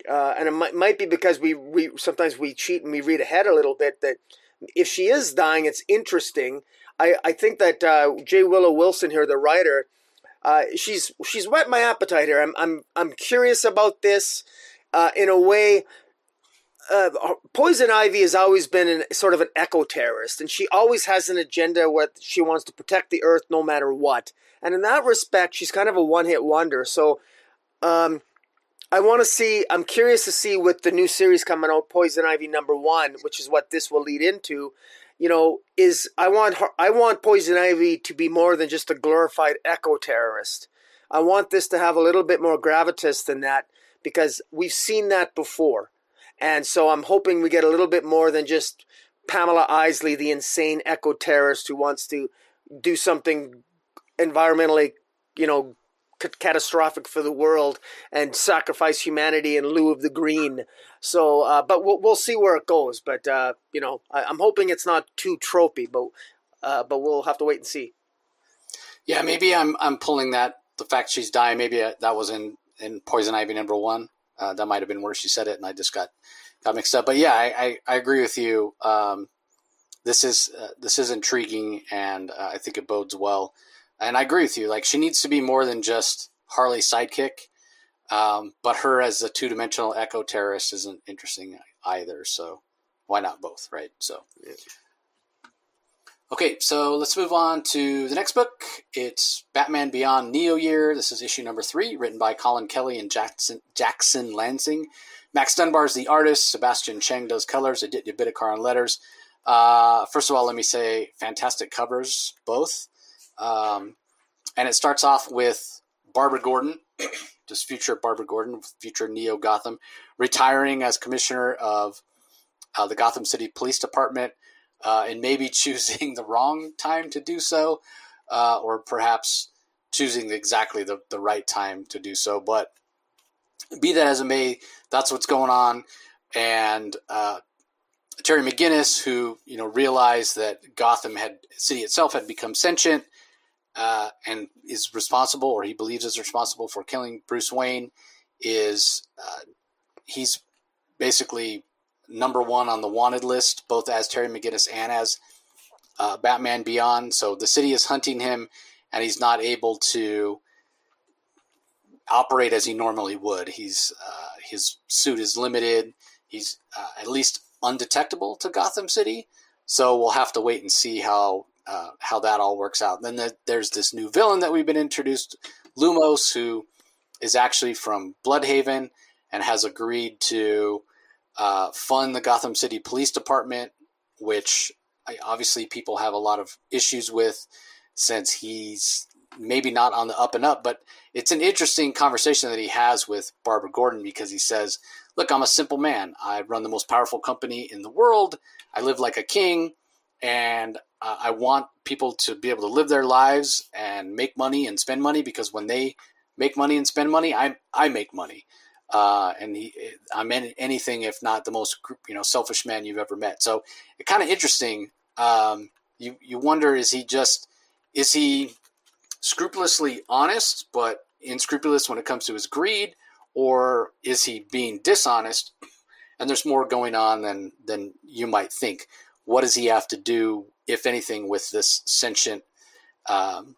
S2: uh, and it might, might be because we, we sometimes we cheat and we read ahead a little bit that if she is dying, it's interesting. I, I think that uh, J. Willow Wilson here, the writer, uh, she's she's whet my appetite here. I'm I'm I'm curious about this uh, in a way. Uh, Poison Ivy has always been an, sort of an eco terrorist, and she always has an agenda where she wants to protect the Earth no matter what. And in that respect, she's kind of a one hit wonder. So, um, I want to see. I'm curious to see with the new series coming out, Poison Ivy number one, which is what this will lead into. You know, is I want her, I want Poison Ivy to be more than just a glorified eco terrorist. I want this to have a little bit more gravitas than that because we've seen that before, and so I'm hoping we get a little bit more than just Pamela Isley, the insane eco terrorist who wants to do something environmentally, you know, catastrophic for the world and sacrifice humanity in lieu of the green. So, uh, but we'll we'll see where it goes. But uh, you know, I, am hoping it's not too tropey. But uh, but we'll have to wait and see.
S1: Yeah, maybe I'm I'm pulling that the fact she's dying. Maybe uh, that was in in Poison Ivy number one. Uh, that might have been where she said it, and I just got got mixed up. But yeah, I I, I agree with you. Um, this is uh, this is intriguing, and I think it bodes well and I agree with you. Like she needs to be more than just Harley's sidekick. Um, but her as a two dimensional eco terrorist isn't interesting either. So why not both, right? So. Okay, so let's move on to the next book. It's Batman Beyond Neo Year. This is issue number three, written by Collin Kelly and Jackson, Jackson Lanzing. Max Dunbar is the artist. Sebastian Cheng does colors. Aditya Bidikar on letters. Uh, first of all, let me say fantastic covers, both. Um, and it starts off with Barbara Gordon, just future Barbara Gordon, future Neo Gotham, retiring as commissioner of uh, the Gotham City Police Department, uh, and maybe choosing the wrong time to do so, uh, or perhaps choosing exactly the, the right time to do so. But be that as it may, that's what's going on. And uh, Terry McGinnis, who you know realized that Gotham had city itself had become sentient, uh, and is responsible, or he believes is responsible for killing Bruce Wayne, is uh, he's basically number one on the wanted list, both as Terry McGinnis and as uh, Batman Beyond. So the city is hunting him, and he's not able to operate as he normally would. He's uh, his suit is limited. He's uh, at least undetectable to Gotham City. So we'll have to wait and see how uh, how that all works out. Then the, there's this new villain that we've been introduced, Lumos, who is actually from Blüdhaven and has agreed to uh, fund the Gotham City Police Department, which obviously people have a lot of issues with since he's maybe not on the up and up. But it's an interesting conversation that he has with Barbara Gordon because he says, Look, I'm a simple man. I run the most powerful company in the world. I live like a king and uh, I want people to be able to live their lives and make money and spend money because when they make money and spend money, I I make money. Uh, and he, I'm anything if not the most you know selfish man you've ever met. So it's kind of interesting. Um, you you wonder is he just is he scrupulously honest but inscrupulous when it comes to his greed, or is he being dishonest? And there's more going on than than you might think what does he have to do, if anything, with this sentient um,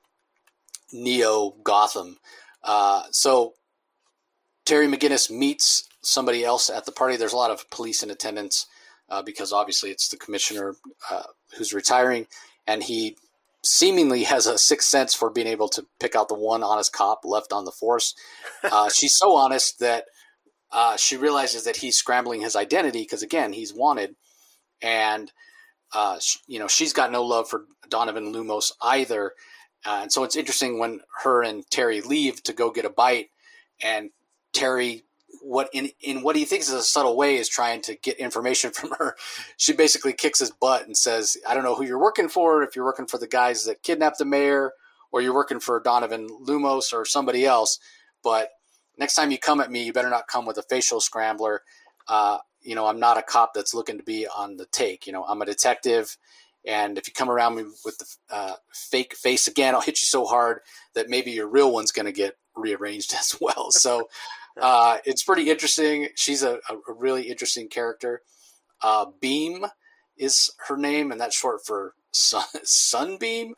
S1: neo Gotham? Uh, so Terry McGinnis meets somebody else at the party. There's a lot of police in attendance uh, because obviously it's the commissioner uh, who's retiring, and he seemingly has a sixth sense for being able to pick out the one honest cop left on the force. Uh, she's so honest that uh, she realizes that he's scrambling his identity because again he's wanted, and uh, you know, she's got no love for Donovan Lumos either. Uh, and so it's interesting when her and Terry leave to go get a bite, and Terry what in in what he thinks is a subtle way is trying to get information from her. She basically kicks his butt and says, "I don't know who you're working for. If you're working for the guys that kidnapped the mayor, or you're working for Donovan Lumos or somebody else, but next time you come at me, you better not come with a facial scrambler. Uh, you know, I'm not a cop that's looking to be on the take. You know, I'm a detective." And if you come around me with the uh, fake face again, I'll hit you so hard that maybe your real one's going to get rearranged as well. So uh, it's pretty interesting. She's a, a really interesting character. Uh, Beam is her name, and that's short for sun, Sunbeam,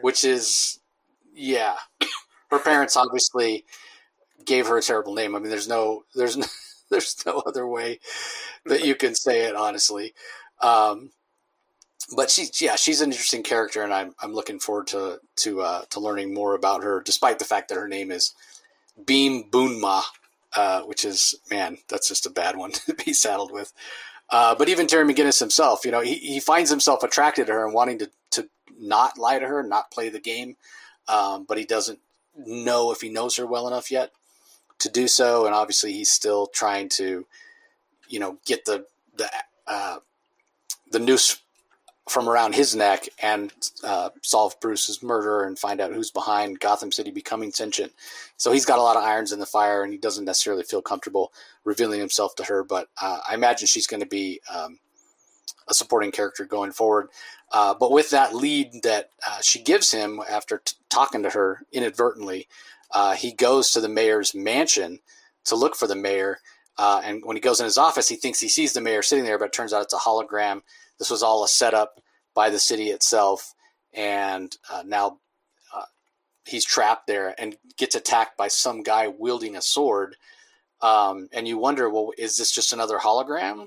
S1: which is, yeah. Her parents obviously gave her a terrible name. I mean, there's no, there's no, there's no other way that you can say it, honestly. Um, but she's yeah, she's an interesting character, and I'm I'm looking forward to to uh, to learning more about her, despite the fact that her name is Beam Boonma, uh, which is man, that's just a bad one to be saddled with. Uh, but even Terry McGinnis himself, you know, he, he finds himself attracted to her and wanting to to not lie to her, not play the game, um, but he doesn't know if he knows her well enough yet to do so, and obviously he's still trying to, you know, get the the uh, the noose from around his neck and uh, solve Bruce's murder and find out who's behind Gotham City becoming sentient. So he's got a lot of irons in the fire, and he doesn't necessarily feel comfortable revealing himself to her. But uh, I imagine she's going to be um, a supporting character going forward. Uh, but with that lead that uh, she gives him after t- talking to her inadvertently, uh, he goes to the mayor's mansion to look for the mayor. Uh, and when he goes in his office, he thinks he sees the mayor sitting there, but it turns out it's a hologram this was all a setup by the city itself, and uh, now uh, he's trapped there and gets attacked by some guy wielding a sword. Um, and you wonder, well, is this just another hologram?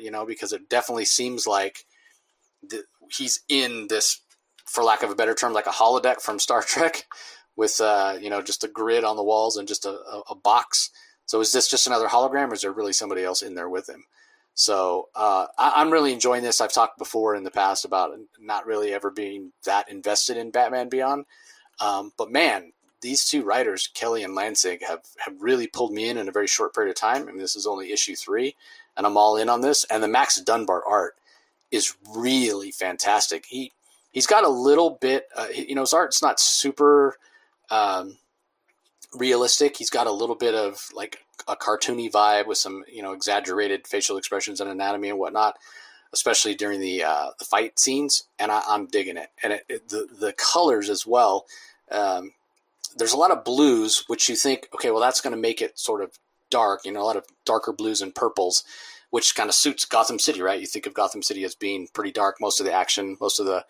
S1: You know, because it definitely seems like the, he's in this, for lack of a better term, like a holodeck from Star Trek, with uh, you know just a grid on the walls and just a, a, a box. So is this just another hologram, or is there really somebody else in there with him? So uh, I, am really enjoying this. I've talked before in the past about not really ever being that invested in Batman Beyond, um, but man, these two writers, Kelly and Lanzing, have have really pulled me in in a very short period of time. I mean, this is only issue three, and I'm all in on this. And the Max Dunbar art is really fantastic. He he's got a little bit, uh, you know, his art's not super. Um, realistic. He's got a little bit of like a cartoony vibe with some you know exaggerated facial expressions and anatomy and whatnot, especially during the uh, the fight scenes. And I, am digging it. And it, it, the the colors as well. Um, there's a lot of blues, which you think, okay, well that's going to make it sort of dark. You know, a lot of darker blues and purples. Which kind of suits Gotham City, right? You think of Gotham City as being pretty dark. Most of the action, most of the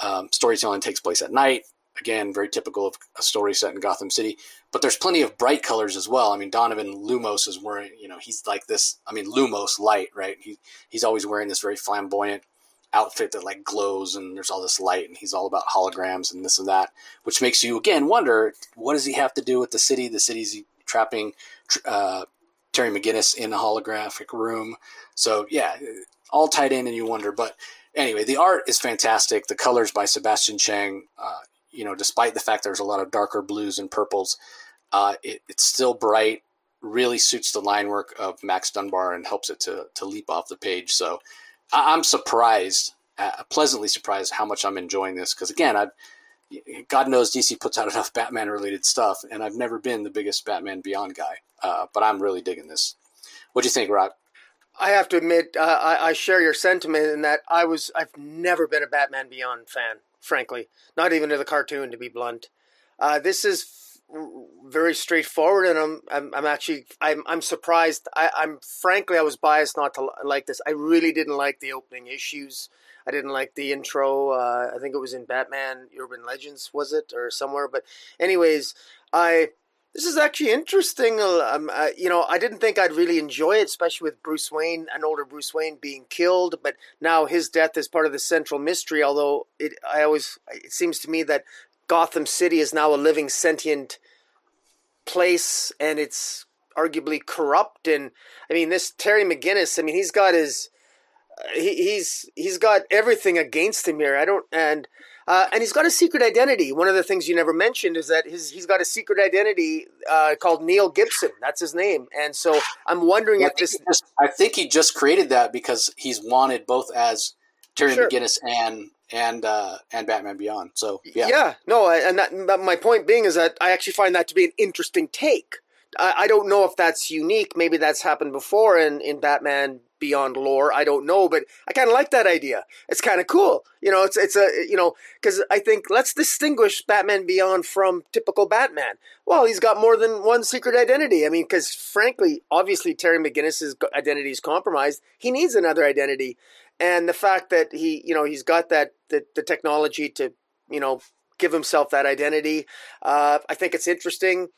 S1: um, storytelling takes place at night again, very typical of a story set in Gotham City. But there's plenty of bright colors as well. I mean, Donovan Lumos is wearing, you know, he's like this. I mean, Lumos light, right? He he's always wearing this very flamboyant outfit that like glows, and there's all this light, and he's all about holograms and this and that, which makes you again wonder what does he have to do with the city? The city's trapping uh, Terry McGinnis in a holographic room. So yeah, all tied in, and you wonder, but anyway, the art is fantastic. The colors by Sebastian Cheng, uh, you know, despite the fact there's a lot of darker blues and purples, uh, it, it's still bright. Really suits the line work of Max Dunbar and helps it to to leap off the page. So I, am surprised, uh, pleasantly surprised, how much I'm enjoying this. Because again, I've God knows DC puts out enough Batman related stuff, and I've never been the biggest Batman Beyond guy. Uh, but I'm really digging this. What do you think, Rob?
S2: I have to admit, uh, I, I, share your sentiment in that I was I've never been a Batman Beyond fan frankly. Not even to the cartoon, to be blunt. Uh, this is very straightforward, and I'm I'm, I'm actually I'm I'm surprised. I, I'm frankly I was biased not to like this. I really didn't like the opening issues. I didn't like the intro. Uh, I think it was in Batman Urban Legends, was it, or somewhere? But anyways, I this is actually interesting. Um, uh, you know, I didn't think I'd really enjoy it, especially with Bruce Wayne, an older Bruce Wayne, being killed. But now his death is part of the central mystery. Although it, I always, it seems to me that Gotham City is now a living, sentient place, and it's arguably corrupt. And I mean, this Terry McGinnis. I mean, he's got his, he, he's he's got everything against him here. I don't and Uh, and he's got a secret identity. One of the things you never mentioned is that his, he's got a secret identity uh, called Neil Gibson. That's his name. And so I'm wondering
S1: Well,
S2: if this.
S1: just, I think he just created that because he's wanted both as Terry
S2: Sure.
S1: McGinnis and and uh, and Batman Beyond. So yeah,
S2: Yeah, no, I- and that, my point being is that I actually find that to be an interesting take. I, I don't know if that's unique. Maybe that's happened before in, in Batman Beyond lore. I don't know, but I kind of like that idea. It's kind of cool. You know, it's it's a you know because I think let's distinguish Batman Beyond from typical Batman. Well, he's got more than one secret identity. I mean, because frankly, obviously Terry McGinnis's identity is compromised. He needs another identity, and the fact that he you know he's got that the, the technology to you know give himself that identity. Uh, I think it's interesting,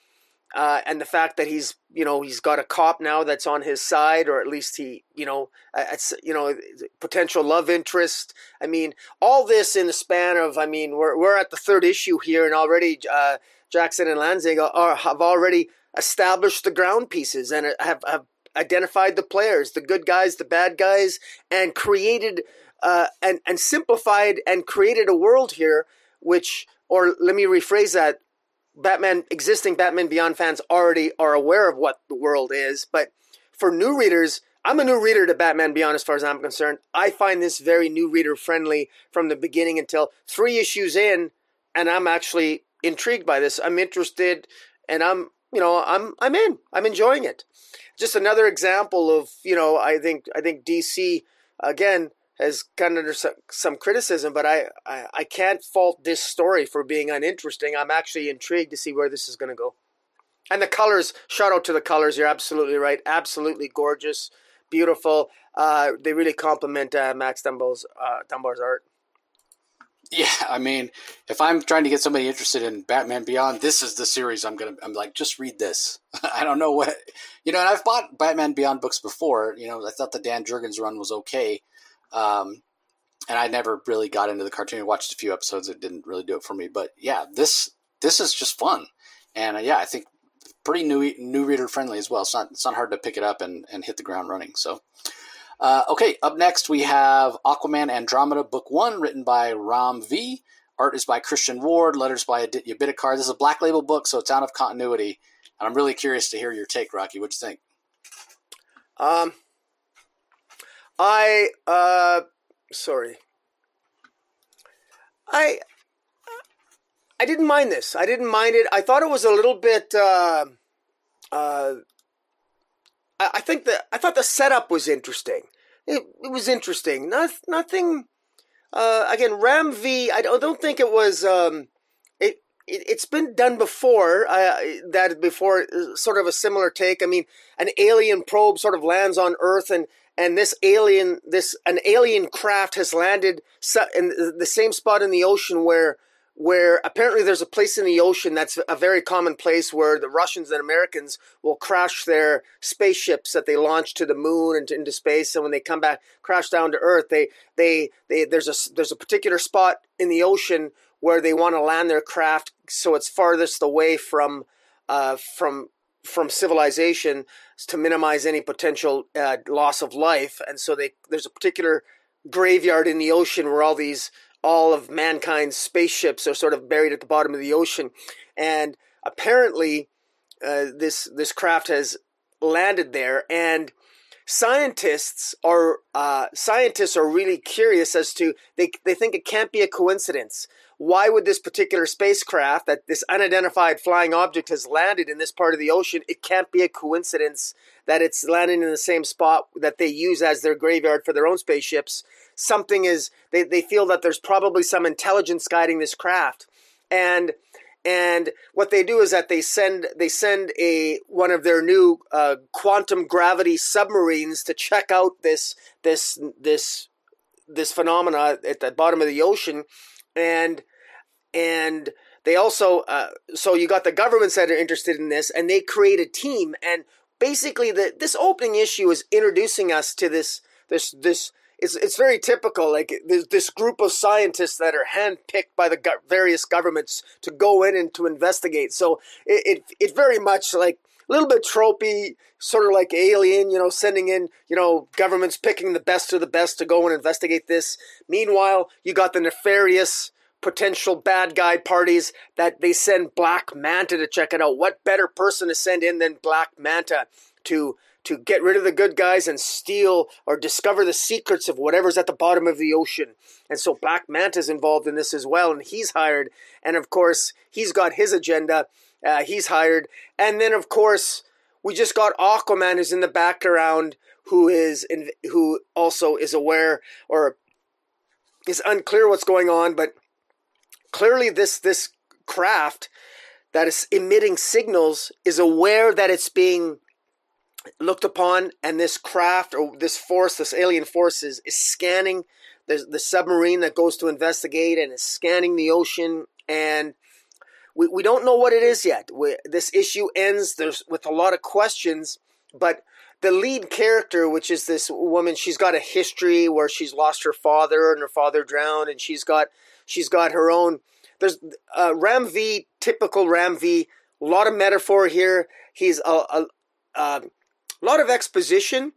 S2: uh, and the fact that he's you know he's got a cop now that's on his side, or at least he you know uh, it's you know potential love interest. I mean, all this in the span of I mean we're we're at the third issue here, and already uh, Jackson and Lanzing are, have already established the ground pieces and have have identified the players, the good guys, the bad guys, and created uh, and and simplified and created a world here, which or let me rephrase that. Batman existing Batman Beyond fans already are aware of what the world is, but for new readers, I'm a new reader to Batman Beyond as far as I'm concerned. I find this very new reader friendly from the beginning until three issues in, and I'm actually intrigued by this. I'm interested, and I'm you know I'm I'm in. I'm enjoying it. Just another example of you know I think I think DC again has come under some, some criticism, but I, I I can't fault this story for being uninteresting. I'm actually intrigued to see where this is going to go. And the colors, shout out to the colors. You're absolutely right. Absolutely gorgeous, beautiful. Uh, they really complement uh, Max Dunbar's uh, Dunbar's art.
S1: yeah. I mean, if I'm trying to get somebody interested in Batman Beyond, this is the series I'm gonna. I'm like, just read this. I don't know what you know. And I've bought Batman Beyond books before. You know, I thought the Dan Jurgens run was okay. Um, and I never really got into the cartoon. I watched a few episodes. It didn't really do it for me. But yeah, this this is just fun, and uh, yeah, I think pretty new new reader friendly as well. It's not it's not hard to pick it up and, and hit the ground running. So, uh, okay, up next we have Aquaman Andromeda Book One, written by Ram V. Art is by Christian Ward. Letters by Aditya Bidikar. This is a black label book, so it's out of continuity. And I'm really curious to hear your take, Rocky. What you think?
S2: Um, I uh, sorry. I I didn't mind this. I didn't mind it. I thought it was a little bit. Uh, uh, I, think that I thought the setup was interesting. It, it was interesting. Not, nothing. Uh, again, Ram V. I don't, don't think it was. Um, it, it's been done before. Uh, that before, uh, sort of a similar take. I mean, an alien probe sort of lands on Earth, and and this alien, this an alien craft has landed in the same spot in the ocean where where apparently there's a place in the ocean that's a very common place where the Russians and Americans will crash their spaceships that they launch to the moon and to, into space, and when they come back, crash down to Earth. They they they there's a there's a particular spot in the ocean where they want to land their craft, so it's farthest away from uh, from from civilization to minimize any potential uh, loss of life, and so they there's a particular graveyard in the ocean where all these all of mankind's spaceships are sort of buried at the bottom of the ocean, and apparently uh, this this craft has landed there, and scientists are uh, scientists are really curious as to they they think it can't be a coincidence. Why would this particular spacecraft, that this unidentified flying object has landed in this part of the ocean? It can't be a coincidence that it's landing in the same spot that they use as their graveyard for their own spaceships. Something is they, they feel that there's probably some intelligence guiding this craft. And and what they do is that they send they send a one of their new uh, quantum gravity submarines to check out this this this this phenomena at the bottom of the ocean and and they also uh, so you got the governments that are interested in this and they create a team and basically the this opening issue is introducing us to this this this it's it's very typical like there's this group of scientists that are handpicked by the go- various governments to go in and to investigate so it it, it very much like a little bit tropey, sort of like Alien, you know, sending in, you know, governments picking the best of the best to go and investigate this. Meanwhile, you got the nefarious potential bad guy parties that they send Black Manta to check it out. What better person to send in than Black Manta to to get rid of the good guys and steal or discover the secrets of whatever's at the bottom of the ocean. And so Black Manta's involved in this as well, and he's hired. And of course, he's got his agenda. Uh, he's hired. And then, of course, we just got Aquaman, who's in the background, who is in, who also is aware or is unclear what's going on, but clearly this this craft that is emitting signals is aware that it's being looked upon, and this craft or this force, this alien force, is, is scanning the, the submarine that goes to investigate and is scanning the ocean. And we, we don't know what it is yet. We, this issue ends there's with a lot of questions, but the lead character, which is this woman, she's got a history where she's lost her father and her father drowned, and she's got she's got her own. There's uh, Ram V, typical Ram V. A lot of metaphor here. He's a, a, a lot of exposition,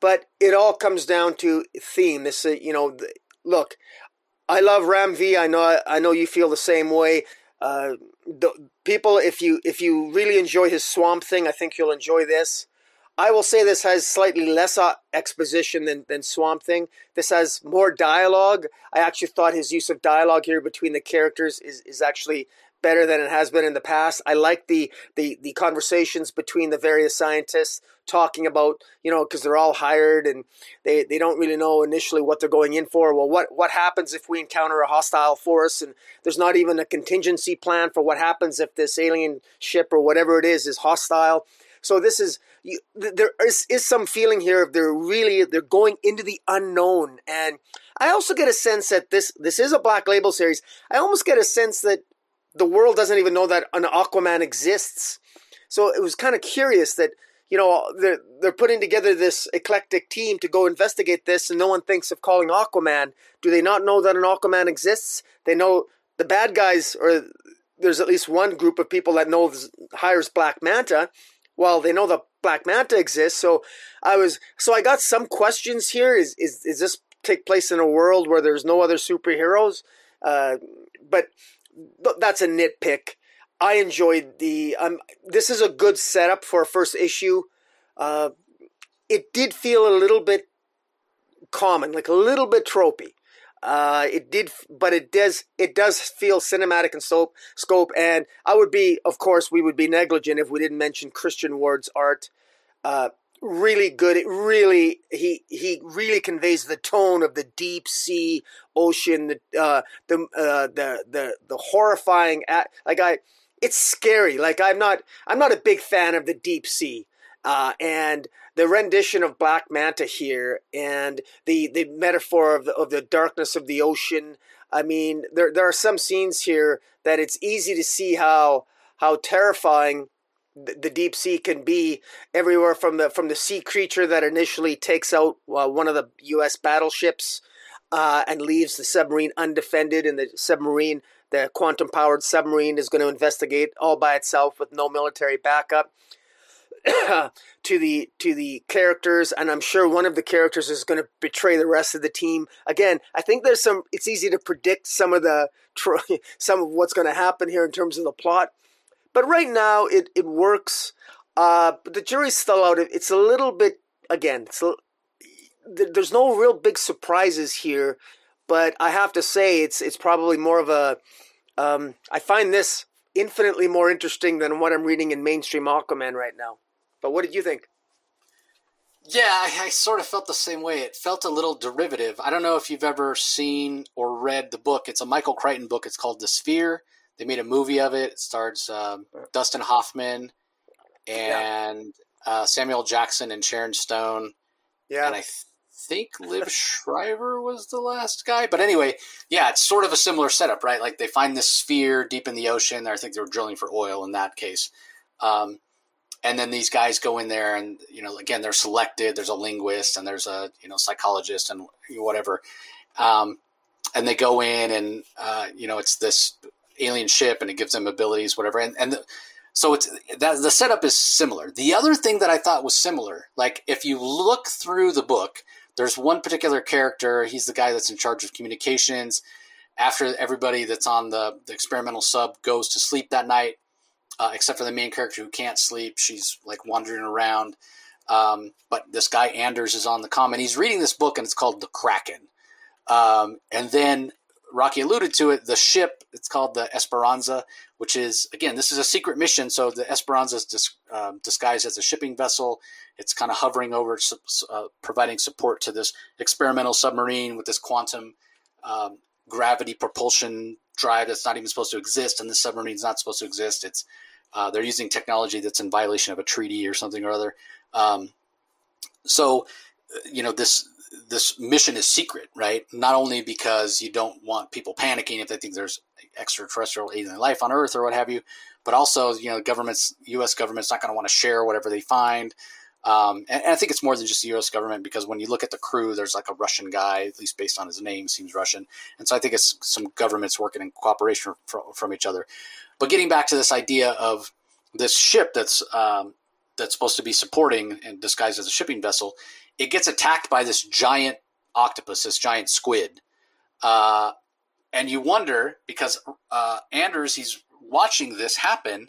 S2: but it all comes down to theme. This, uh, you know, look, I love Ram V. I know, I know you feel the same way. Uh, the, people, if you if you really enjoy his Swamp Thing, I think you'll enjoy this. I will say this has slightly less exposition than, than Swamp Thing. This has more dialogue. I actually thought his use of dialogue here between the characters is, is actually better than it has been in the past. I like the the the conversations between the various scientists talking about you know because they're all hired and they they don't really know initially what they're going in for. Well, what what happens if we encounter a hostile force and there's not even a contingency plan for what happens if this alien ship or whatever it is is hostile. So this is you, there is, is some feeling here of they're really they're going into the unknown and I also get a sense that this this is a black label series. I almost get a sense that the world doesn't even know that an Aquaman exists. So it was kind of curious that you know they're they're putting together this eclectic team to go investigate this, and no one thinks of calling Aquaman. Do they not know that an Aquaman exists? They know the bad guys, or there's at least one group of people that knows hires Black Manta. Well, they know the Black Manta exists. So I was so I got some questions here. Is is is this take place in a world where there's no other superheroes? Uh, but that's a nitpick. I enjoyed the. Um, this is a good setup for a first issue. Uh, it did feel a little bit common, like a little bit tropey. Uh, it did, but it does it does feel cinematic in scope. Scope, and I would be, of course, we would be negligent if we didn't mention Christian Ward's art. Uh, really good. It really he he really conveys the tone of the deep sea ocean, the uh, the uh, the the the horrifying at, like I it's scary. Like I'm not I'm not a big fan of the deep sea. Uh, and the rendition of Black Manta here, and the, the metaphor of the, of the darkness of the ocean. I mean, there there are some scenes here that it's easy to see how how terrifying the deep sea can be everywhere from the from the sea creature that initially takes out uh, one of the U.S. battleships uh, and leaves the submarine undefended, and the submarine, the quantum powered submarine, is going to investigate all by itself with no military backup. to the to the characters, and I'm sure one of the characters is going to betray the rest of the team. Again, I think there's some. It's easy to predict some of the some of what's going to happen here in terms of the plot but right now, it, it works. Uh, but the jury's still out. It's a little bit, again, a, there's no real big surprises here. But I have to say, it's it's probably more of a. Um, I find this infinitely more interesting than what I'm reading in mainstream Aquaman right now. But what did you think?
S1: Yeah, I, I, sort of felt the same way. It felt a little derivative. I don't know if you've ever seen or read the book. It's a Michael Crichton book. It's called The Sphere. They made a movie of it. It stars um, Dustin Hoffman and yeah. uh, Samuel Jackson and Sharon Stone.
S2: Yeah,
S1: and I th- think Liev Schreiber was the last guy. But anyway, yeah, it's sort of a similar setup, right? Like they find this sphere deep in the ocean. I think they were drilling for oil in that case. Um, and then these guys go in there and you know again they're selected there's a linguist and there's a you know psychologist and whatever um, and they go in and uh, you know it's this alien ship and it gives them abilities, whatever. And and the, so it's that the setup is similar. The other thing that I thought was similar, like if you look through the book, there's one particular character. He's the guy that's in charge of communications, after everybody that's on the, the experimental sub goes to sleep that night, uh, except for the main character who can't sleep. She's like wandering around. Um, but this guy Anders is on the comm, and he's reading this book, and it's called The Kraken. Um, and then Rocky alluded to it. The ship, it's called the Esperanza, which is again, this is a secret mission. So the Esperanza is dis, um, disguised as a shipping vessel. It's kind of hovering over, uh, providing support to this experimental submarine with this quantum um, gravity propulsion drive that's not even supposed to exist, and the submarine's not supposed to exist. It's uh, they're using technology that's in violation of a treaty or something or other. Um, so, you know, this this mission is secret, right? Not only because you don't want people panicking if they think there's extraterrestrial alien life on Earth or what have you, but also, you know, governments, U.S. government's not going to want to share whatever they find. Um, and, and, I think it's more than just the U.S. government because when you look at the crew, there's like a Russian guy, at least based on his name, seems Russian. And so I think it's some governments working in cooperation from, from each other. But getting back to this idea of this ship that's um, that's supposed to be supporting and disguised as a shipping vessel, it gets attacked by this giant octopus, this giant squid. Uh, and you wonder because uh, Anders, he's watching this happen,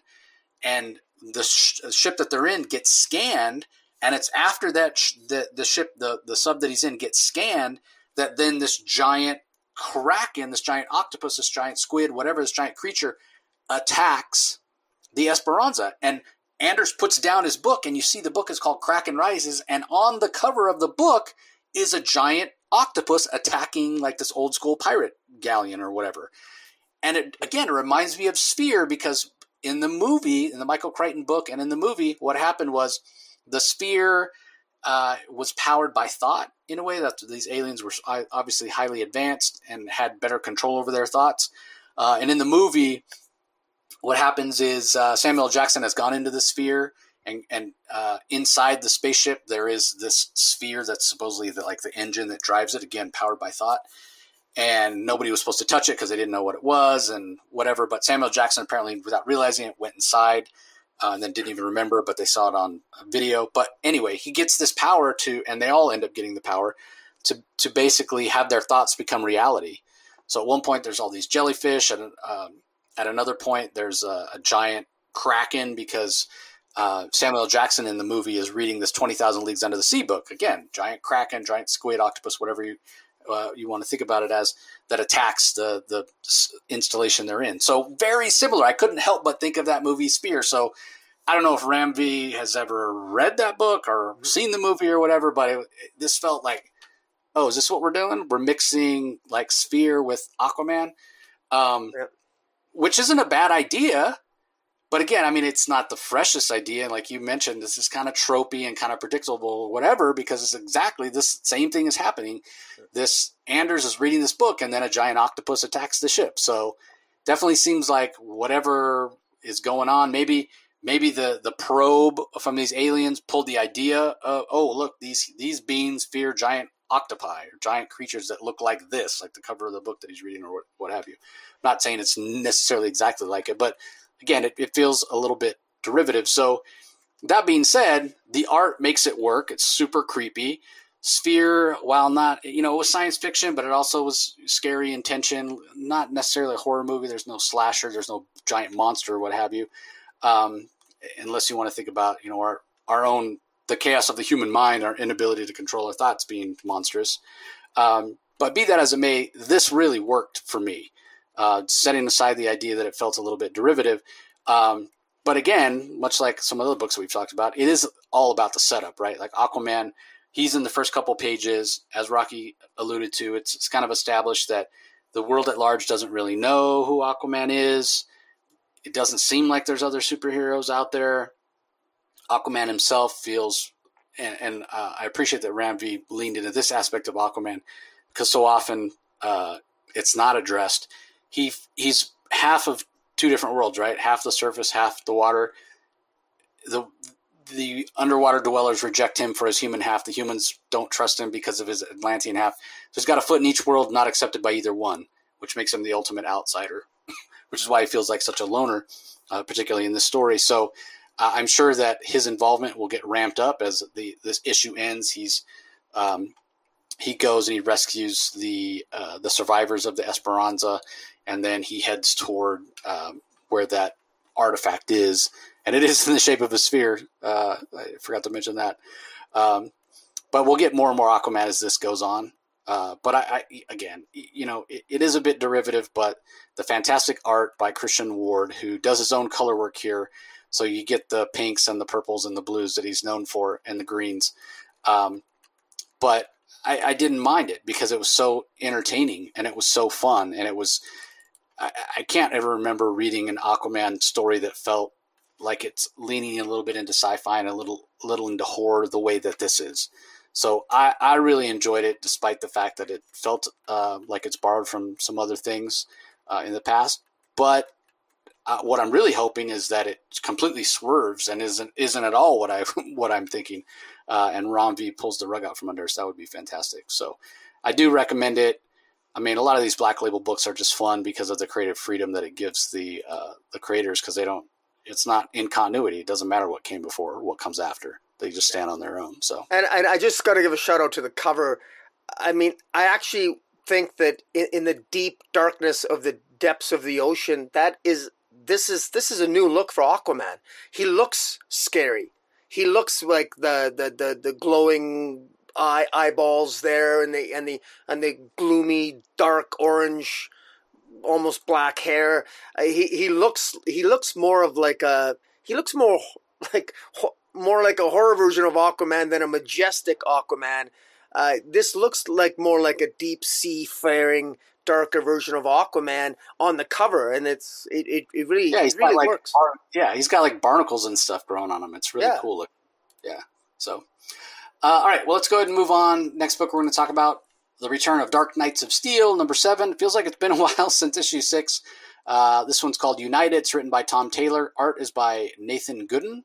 S1: and the sh- ship that they're in gets scanned, and it's after that sh- the the ship the the sub that he's in gets scanned that then this giant kraken, this giant octopus, this giant squid, whatever this giant creature attacks the Esperanza, and Anders puts down his book, and you see the book is called Kraken Rises, and on the cover of the book is a giant octopus attacking like this old school pirate galleon or whatever. And it again it reminds me of Sphere because in the movie, in the Michael Crichton book, and in the movie, what happened was the Sphere uh, was powered by thought in a way that these aliens were obviously highly advanced and had better control over their thoughts. Uh, and in the movie, what happens is uh, Samuel Jackson has gone into the sphere, and and uh, inside the spaceship there is this sphere that's supposedly the, like the engine that drives it. Again, powered by thought. And nobody was supposed to touch it because they didn't know what it was and whatever. But Samuel Jackson apparently, without realizing it, went inside uh, and then didn't even remember, but they saw it on video. But anyway, he gets this power to, and they all end up getting the power to to basically have their thoughts become reality. So at one point, there's all these jellyfish, and um, at another point, there's a, a giant kraken because uh, Samuel Jackson in the movie is reading this 20,000 Leagues Under the Sea book. Again, giant kraken, giant squid, octopus, whatever you uh, you want to think about it as, that attacks the the installation they're in. So very similar. I couldn't help but think of that movie Sphere. So I don't know if Ram V has ever read that book or seen the movie or whatever, but it, it, this felt like, oh, is this what we're doing? We're mixing like Sphere with Aquaman. Um, yep which isn't a bad idea. But again, I mean, it's not the freshest idea. And like you mentioned, this is kind of tropey and kind of predictable, whatever, because it's exactly this same thing is happening. This Anders is reading this book, and then a giant octopus attacks the ship. So definitely seems like whatever is going on, maybe maybe the the probe from these aliens pulled the idea of oh look these these beings fear giant octopi or giant creatures that look like this, like the cover of the book that he's reading or what, what have you. I'm not saying it's necessarily exactly like it, but again, it, it feels a little bit derivative. So that being said, the art makes it work. It's super creepy. Sphere, while not, you know, it was science fiction, but it also was scary in tension. Not necessarily a horror movie. There's no slasher. There's no giant monster what have you. Um, unless you want to think about, you know, our, our own the chaos of the human mind, our inability to control our thoughts being monstrous. Um, but be that as it may, this really worked for me. Uh, setting aside the idea that it felt a little bit derivative. Um, but again, much like some of the other books we've talked about, it is all about the setup, right? Like Aquaman, he's in the first couple pages, as Rocky alluded to. It's, it's kind of established that the world at large doesn't really know who Aquaman is. It doesn't seem like there's other superheroes out there. Aquaman himself feels, and, and uh, I appreciate that Ram V leaned into this aspect of Aquaman because so often uh, it's not addressed. He he's half of two different worlds, right? Half the surface, half the water. The the underwater dwellers reject him for his human half. The humans don't trust him because of his Atlantean half. So he's got a foot in each world, not accepted by either one, which makes him the ultimate outsider, which is why he feels like such a loner, uh, particularly in this story. So uh, I'm sure that his involvement will get ramped up as the this issue ends. He's um, he goes and he rescues the uh, the survivors of the Esperanza, and then he heads toward um, where that artifact is, and it is in the shape of a sphere. Uh, I forgot to mention that. Um, but we'll get more and more Aquaman as this goes on. Uh, but I, I, again, you know, it, it is a bit derivative, but the fantastic art by Christian Ward, who does his own color work here, so you get the pinks and the purples and the blues that he's known for, and the greens. Um, but I, I, didn't mind it because it was so entertaining and it was so fun, and it was. I, I can't ever remember reading an Aquaman story that felt like it's leaning a little bit into sci-fi and a little little into horror the way that this is. So I, I really enjoyed it, despite the fact that it felt uh, like it's borrowed from some other things uh, in the past. But uh, what I'm really hoping is that it completely swerves and isn't isn't at all what I what I'm thinking. Uh, and Ram V pulls the rug out from under us. That would be fantastic. So I do recommend it. I mean, a lot of these black label books are just fun because of the creative freedom that it gives the uh, the creators because they don't. It's not in continuity. It doesn't matter what came before or what comes after they just stand on their own. So,
S2: and, and I just got to give a shout out to the cover. I mean, I actually think that in, in, the deep darkness of the depths of the ocean, that is this is this is a new look for Aquaman. He looks scary. He looks like the the the, the glowing eye eyeballs there, and the and the and the gloomy dark orange, almost black hair. Uh, he he looks he looks more of like a he looks more like more like a horror version of Aquaman than a majestic Aquaman. Uh, this looks like more like a deep sea faring, darker version of Aquaman on the cover, and it's it, it, it really
S1: yeah he's
S2: really
S1: got like
S2: works.
S1: bar- yeah he's got like barnacles and stuff growing on him. It's really
S2: Yeah.
S1: cool. Look. Yeah. So, uh, all right. Well, let's go ahead and move on. Next book we're going to talk about the return of Dark Knights of Steel, number seven. Feels like it's been a while since issue six. Uh, this one's called United. It's written by Tom Taylor. Art is by Nathan Gooden.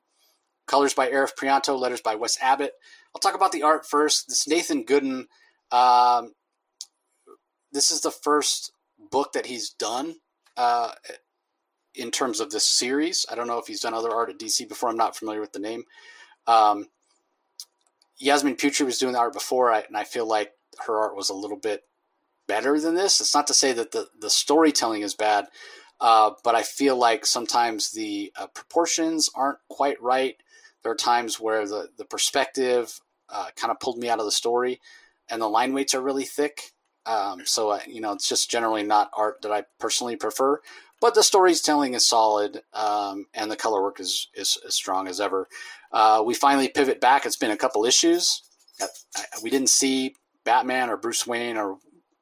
S1: Colors by Arif Prianto. Letters by Wes Abbott. I'll talk about the art first. This Nathan Gooden. Um, this is the first book that he's done uh, in terms of this series. I don't know if he's done other art at DC before. I'm not familiar with the name. Um, Yasmin Putri was doing the art before, and I feel like her art was a little bit better than this. It's not to say that the, the storytelling is bad, uh, but I feel like sometimes the uh, proportions aren't quite right. There are times where the, the perspective uh, kind of pulled me out of the story, and the line weights are really thick. Um, so, uh, you know, it's just generally not art that I personally prefer. But the storytelling is solid, um, and the color work is, is as strong as ever. Uh, we finally pivot back. It's been a couple issues. Uh, We didn't see Batman or Bruce Wayne or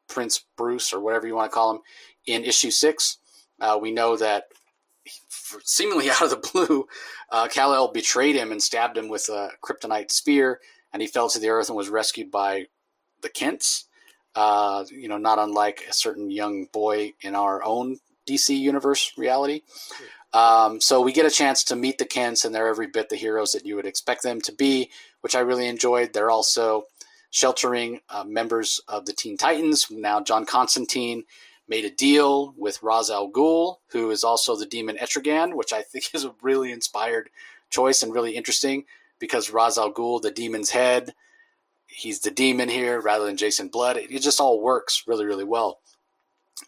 S1: Prince Bruce or whatever you want to call him in issue six. Uh, we know that seemingly out of the blue, uh, Kal-El betrayed him and stabbed him with a kryptonite spear, and he fell to the earth and was rescued by the Kents. Uh, you know, not unlike a certain young boy in our own DC universe reality. Um, so we get a chance to meet the Kents, and they're every bit the heroes that you would expect them to be, which I really enjoyed. They're also sheltering uh, members of the Teen Titans. Now, John Constantine made a deal with Ra's al Ghul, who is also the demon Etrigan, which I think is a really inspired choice and really interesting because Ra's al Ghul, the demon's head, he's the demon here rather than Jason Blood. It, it just all works really, really well.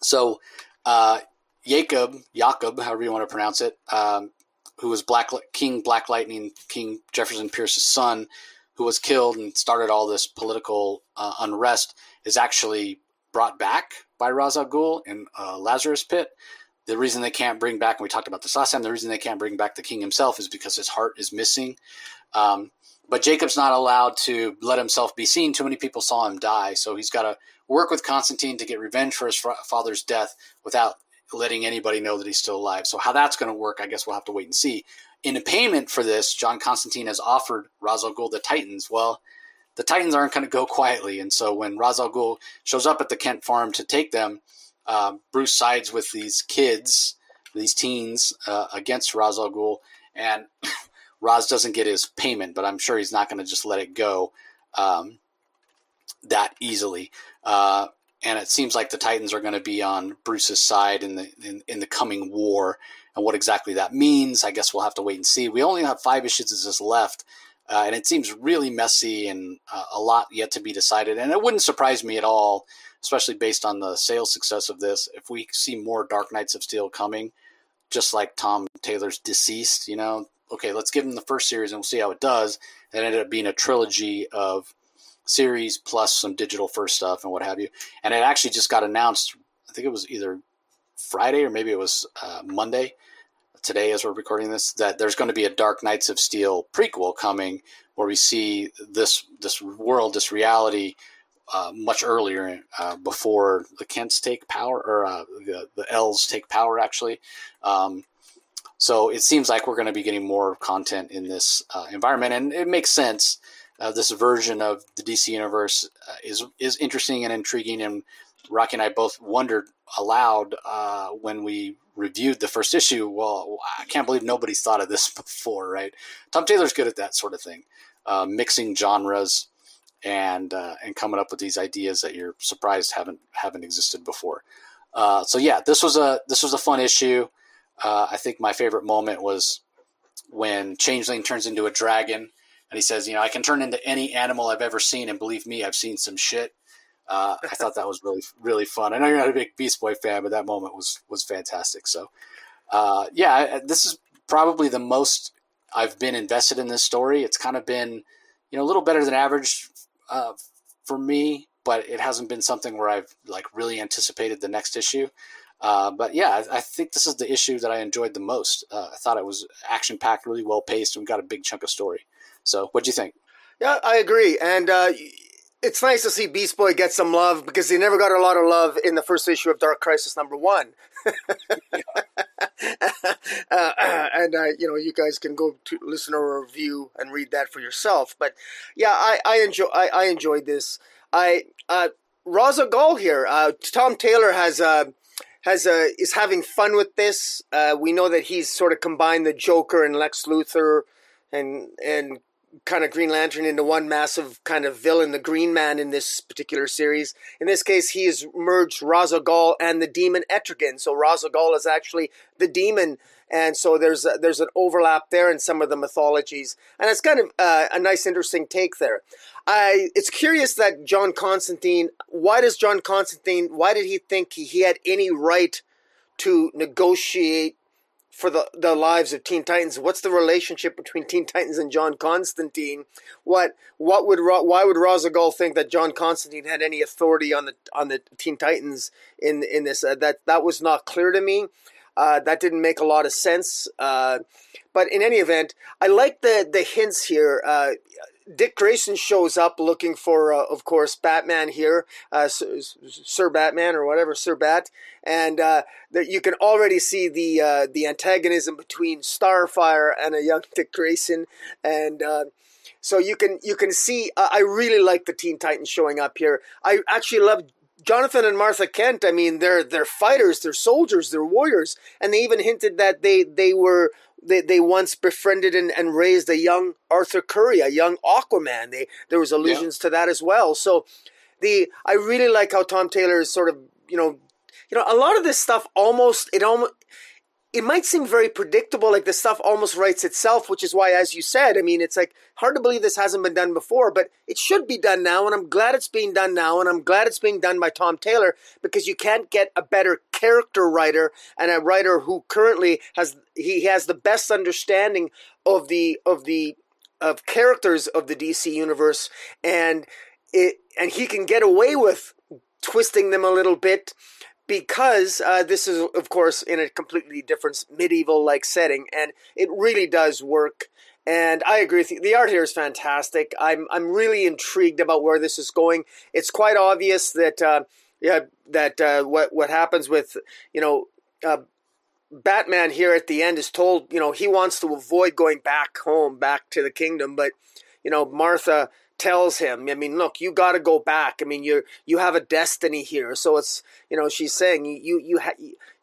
S1: So, uh, Jacob, Jacob, however you want to pronounce it, um, who was Black King Black Lightning, King Jefferson Pierce's son, who was killed and started all this political uh, unrest, is actually brought back by Ra's Ghul in uh, Lazarus Pit. The reason they can't bring back, and we talked about this last time, the reason they can't bring back the king himself is because his heart is missing. Um, but Jacob's not allowed to let himself be seen. Too many people saw him die, so he's got to work with Constantine to get revenge for his father's death without letting anybody know that he's still alive. So how that's going to work, I guess we'll have to wait and see. In payment for this, John Constantine has offered Ra's al Ghul the Titans. Well, the Titans aren't going to go quietly, and so when Ra's al Ghul shows up at the Kent farm to take them, um, Bruce sides with these kids, these teens, uh, against Ra's al Ghul, and Ra's doesn't get his payment, but I'm sure he's not going to just let it go um, that easily. Uh, and it seems like the Titans are going to be on Bruce's side in the in, in the coming war. And what exactly that means, I guess we'll have to wait and see. We only have five issues left. uh, and it seems really messy and uh, a lot yet to be decided. And it wouldn't surprise me at all, especially based on the sales success of this, if we see more Dark Knights of Steel coming, just like Tom Taylor's DCeased. You know, okay, let's give them the first series and we'll see how it does. And it ended up being a trilogy of series plus some digital first stuff and what have you. And it actually just got announced. I think it was either Friday or maybe it was uh, Monday today as we're recording this that there's going to be a Dark Knights of Steel prequel coming where we see this this world, this reality uh, much earlier uh, before the Kents take power or uh, the the Elves take power actually. Um, so it seems like we're going to be getting more content in this uh, environment, and it makes sense. Uh, this version of the DC universe uh, is is interesting and intriguing, and Rocky and I both wondered aloud when we reviewed the first issue, well, I can't believe nobody's thought of this before, right? Tom Taylor's good at that sort of thing, uh, mixing genres and uh, and coming up with these ideas that you're surprised haven't haven't existed before. Uh, so yeah, this was a this was a fun issue. Uh, I think my favorite moment was when Changeling turns into a dragon, and he says, "You know, I can turn into any animal I've ever seen, and believe me, I've seen some shit." Uh, I thought that was really really fun. I know you're not a big Beast Boy fan, but that moment was was fantastic. So, uh, yeah, this is probably the most I've been invested in this story. It's kind of been, you know, a little better than average uh, for me, but it hasn't been something where I've like really anticipated the next issue. Uh, but yeah, I, I, think this is the issue that I enjoyed the most. Uh, I thought it was action packed, really well paced, and got a big chunk of story. So, what do you think?
S2: Yeah, I agree. And uh, it's nice to see Beast Boy get some love because he never got a lot of love in the first issue of Dark Crisis number one. uh, and uh, you know, you guys can go to listen to a review and read that for yourself. But yeah, I, I enjoy I, I enjoyed this. I uh, Ra's al Ghul here. Tom Taylor has has uh, is having fun with this. Uh, we know that he's sort of combined the Joker and Lex Luthor and and kind of Green Lantern into one massive kind of villain, the Green Man in this particular series. In this case, he has merged Ghul and the demon Etrigan. So Ghul is actually the demon, and so there's a, there's an overlap there in some of the mythologies, and it's kind of uh, a nice, interesting take there. I it's curious that John Constantine. Why does John Constantine? Why did he think he, he had any right to negotiate for the, the lives of Teen Titans. What's the relationship between Teen Titans and John Constantine? What what would why would Ghul think that John Constantine had any authority on the on the Teen Titans in in this? Uh, that that was not clear to me. Uh, that didn't make a lot of sense. Uh, but in any event, I like the the hints here. Uh, Dick Grayson shows up looking for, uh, of course, Batman here, uh, Sir, Batman or whatever, Sir Bat, and uh, that you can already see the the antagonism between Starfire and a young Dick Grayson, and so you can you can see. I really like the Teen Titans showing up here. I actually love Jonathan and Martha Kent, I mean, they're they're fighters, they're soldiers, they're warriors, and they even hinted that they they were they, they once befriended and, and raised a young Arthur Curry, a young Aquaman. They there was allusions yeah. to that as well. So the I really like how Tom Taylor is sort of you know you know a lot of this stuff almost it almost it might seem very predictable, like the stuff almost writes itself, which is why, as you said, I mean, it's like hard to believe this hasn't been done before, but it should be done now, and I'm glad it's being done now, and I'm glad it's being done by Tom Taylor because you can't get a better character writer and a writer who currently has he has the best understanding of the of the of characters of the DC universe, and it and he can get away with twisting them a little bit because uh, this is, of course, in a completely different medieval like setting, and it really does work. And I agree with you. The art here is fantastic. I'm I'm really intrigued about where this is going. It's quite obvious that uh, yeah that uh, what what happens with you know uh, Batman here at the end is told you know he wants to avoid going back home, back to the kingdom, but you know Martha tells him, I mean, look, you got to go back. I mean, you you have a destiny here. So it's you know she's saying you you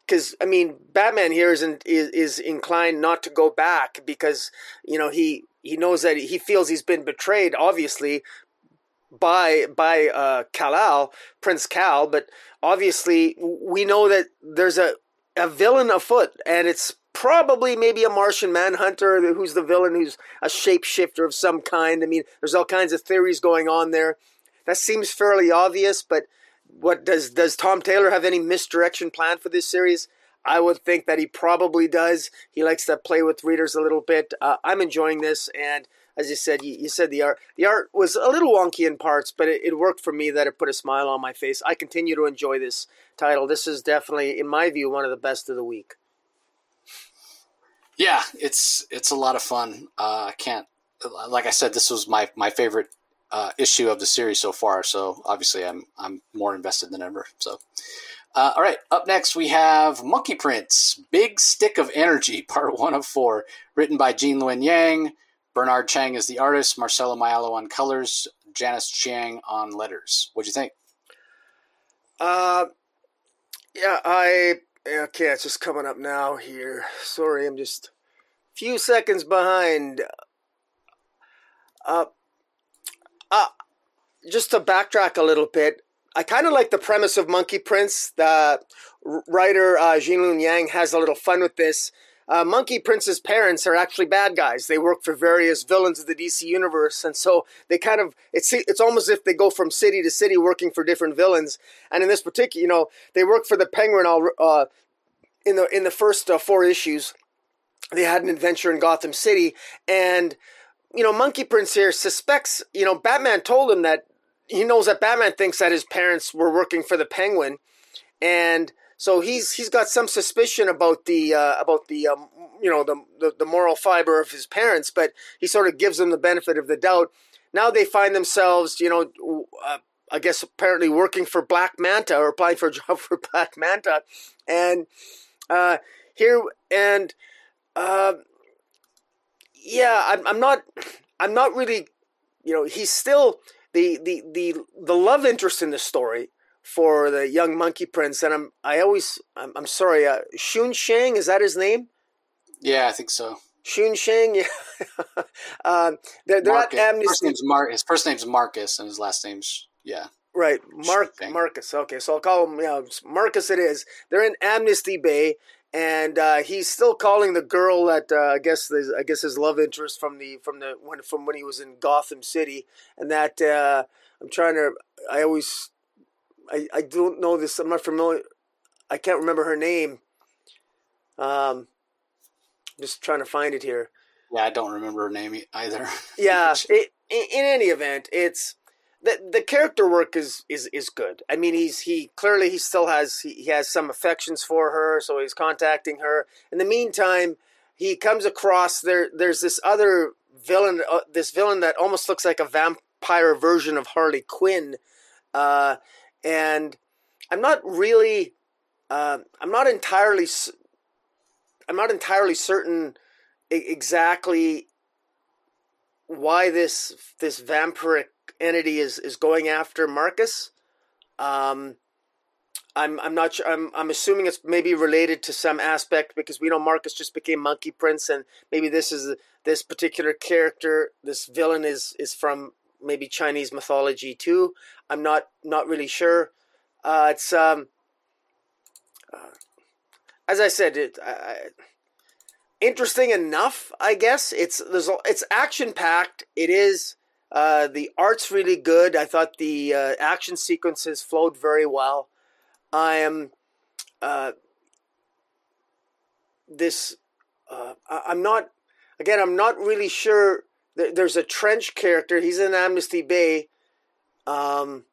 S2: because I mean Batman here is, is is inclined not to go back because you know he he knows that he feels he's been betrayed, obviously by by uh, Kal-El, Prince Kal, but obviously we know that there's a a villain afoot, and it's probably maybe a Martian Manhunter who's the villain, who's a shapeshifter of some kind. I mean, there's all kinds of theories going on there. That seems fairly obvious, but what does does Tom Taylor have any misdirection planned for this series? I would think that he probably does. He likes to play with readers a little bit. Uh, I'm enjoying this, and as you said, you, you, said the art the art was a little wonky in parts, but it, it, worked for me. That it put a smile on my face. I continue to enjoy this title. This is definitely, in my view, one of the best of the week.
S1: Yeah, it's it's a lot of fun. Uh, I can't, like I said, this was my my favorite uh, issue of the series so far. So obviously, I'm I'm more invested than ever. So. Uh, all right, up next we have Monkey Prince, Big Stick of Energy, part one of four, written by Gene Luen Yang, Bernard Chang is the artist, Marcelo Maiolo on colors, Janice Chiang on letters. What'd you think?
S2: Uh, yeah, I okay. It's just coming up now. Here, sorry, I'm just a few seconds behind. Uh, uh, just to backtrack a little bit, I kind of like the premise of Monkey Prince. The writer uh, Gene Luen Yang has a little fun with this uh, Monkey Prince's parents are actually bad guys. They work for various villains of the DC universe, and so they kind of it's it's almost as if they go from city to city working for different villains. And in this particular, you know, they work for the Penguin. All uh, in the in the first uh, four issues, they had an adventure in Gotham City, and you know, Monkey Prince here suspects. You know, Batman told him that he knows that Batman thinks that his parents were working for the Penguin, and so he's he's got some suspicion about the uh, about the um, you know the, the, the moral fiber of his parents, but he sort of gives them the benefit of the doubt. Now they find themselves, you know, uh, I guess apparently working for Black Manta or applying for a job for Black Manta, and uh, here and uh, yeah, I'm, I'm not I'm not really, you know, he's still the the the the love interest in the story for the young monkey prince, and I'm I always I'm, I'm sorry, uh, Shun Shang is that his name?
S1: Yeah, I think so.
S2: Shun Shang, yeah. um, they're, they're
S1: at Amnesty. First name's Mar- his first name's Marcus, and his last name's yeah.
S2: Right, Mark Marcus. Okay, so I'll call him. Yeah, Marcus. It is. They're in Amnesty Bay, and uh, he's still calling the girl that uh, I guess I guess his love interest from the from the when from when he was in Gotham City, and that uh, I'm trying to. I always I, I don't know this. I'm not familiar. I can't remember her name. Um, just trying to find it here.
S1: Yeah, I don't remember her name either.
S2: yeah, it, in, in any event, it's the the character work is is is good. I mean, he's he clearly he still has he, he has some affections for her, so he's contacting her. In the meantime, he comes across there. There's this other villain, uh, this villain that almost looks like a vampire version of Harley Quinn. Uh, and I'm not really, uh, I'm not entirely, I'm not entirely certain exactly why this this vampiric entity is is going after Marcus. Um, I'm I'm not sure. I'm I'm assuming it's maybe related to some aspect because we know Marcus just became Monkey Prince, and maybe this is this particular character, this villain is is from maybe Chinese mythology too. I'm not not really sure. Uh, it's um, uh, as I said, it interesting enough. I guess it's there's it's action packed. It is. Uh, the art's really good. I thought the uh, action sequences flowed very well. I am uh, this. Uh, I'm not. Again, I'm not really sure there's a trench character. He's in Amnesty Bay, um,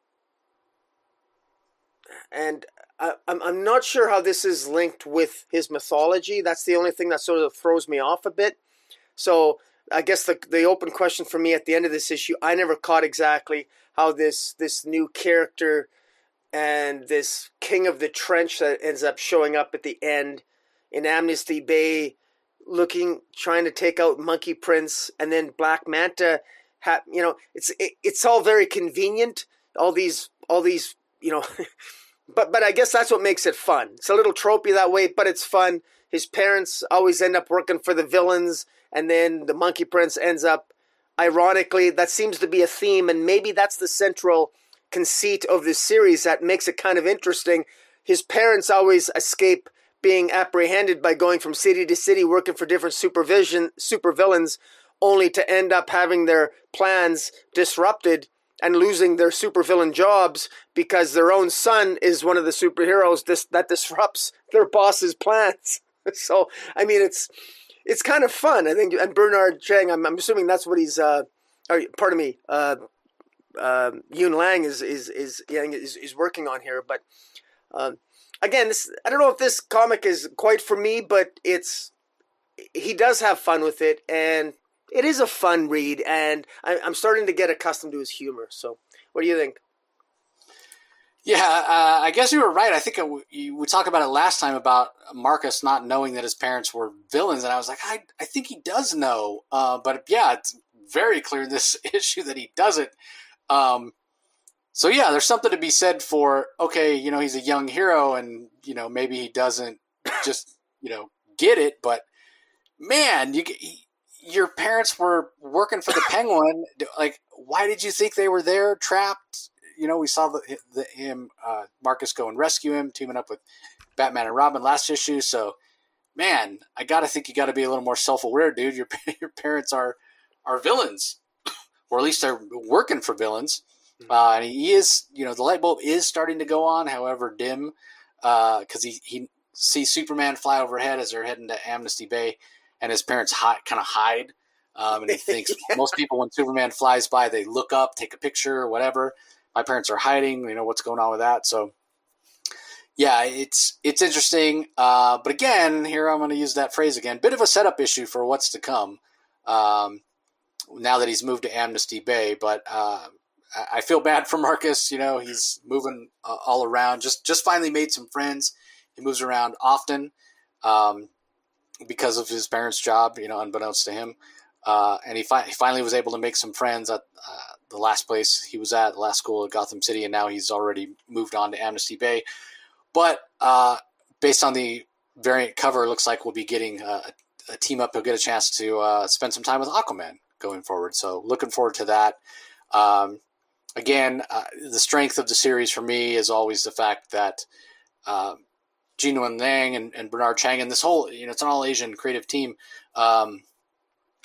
S2: and I, I'm I'm not sure how this is linked with his mythology. That's the only thing that sort of throws me off a bit. So I guess the the open question for me at the end of this issue, I never caught exactly how this this new character and this king of the trench that ends up showing up at the end in Amnesty Bay looking trying to take out Monkey Prince and then Black Manta. Ha, you know, it's it, it's all very convenient. All these all these you know, but but I guess that's what makes it fun. It's a little tropey that way, but it's fun. His parents always end up working for the villains, and then the Monkey Prince ends up. Ironically, that seems to be a theme, and maybe that's the central conceit of this series that makes it kind of interesting. His parents always escape being apprehended by going from city to city working for different supervision supervillains only to end up having their plans disrupted and losing their supervillain jobs because their own son is one of the superheroes this, that disrupts their boss's plans. so, I mean, it's it's kind of fun. I think, and Bernard Chang, I'm, I'm assuming that's what he's. Uh, or, pardon me, uh, uh, Yun Lang is is is, is is working on here. But uh, again, this I don't know if this comic is quite for me, but it's he does have fun with it, and it is a fun read, and I, am starting to get accustomed to his humor. So, what do you think?
S1: Yeah, uh, I guess you were right. I think we talked about it last time about Marcus not knowing that his parents were villains, and I was like, I, I think he does know. Uh, but yeah, it's very clear in this issue that he doesn't. Um, so yeah, there's something to be said for okay, you know, he's a young hero, and you know maybe he doesn't just you know get it, but man, you your parents were working for the Penguin. Like, why did you think they were there trapped? You know, we saw the, the him uh, Marcus go and rescue him, teaming up with Batman and Robin last issue. So, man, I gotta think you got to be a little more self aware, dude. Your your parents are are villains, or at least they're working for villains. Mm-hmm. Uh, and he is, you know, the light bulb is starting to go on, however dim, because uh, he he sees Superman fly overhead as they're heading to Amnesty Bay and his parents hide, kind of hide. Um, and he thinks yeah. most people, when Superman flies by, they look up, take a picture, or whatever. My parents are hiding. You know what's going on with that. So, yeah, it's it's interesting. Uh, but again, here I'm going to use that phrase again. Bit of a setup issue for what's to come. Um, now that he's moved to Amnesty Bay, but uh, I feel bad for Marcus. You know, he's moving uh, all around. Just just finally made some friends. He moves around often. Um, because of his parents' job, you know, unbeknownst to him. Uh, and he, fi- he, finally was able to make some friends at uh, the last place he was at, the last school at Gotham City, and now he's already moved on to Amnesty Bay. But uh, based on the variant cover, looks like we'll be getting a, a team up. He'll get a chance to uh, spend some time with Aquaman going forward. So looking forward to that. Um, again, uh, the strength of the series for me is always the fact that Gene Luen Yang and, and, Bernard Chang and this whole, you know, it's an all Asian creative team. Um,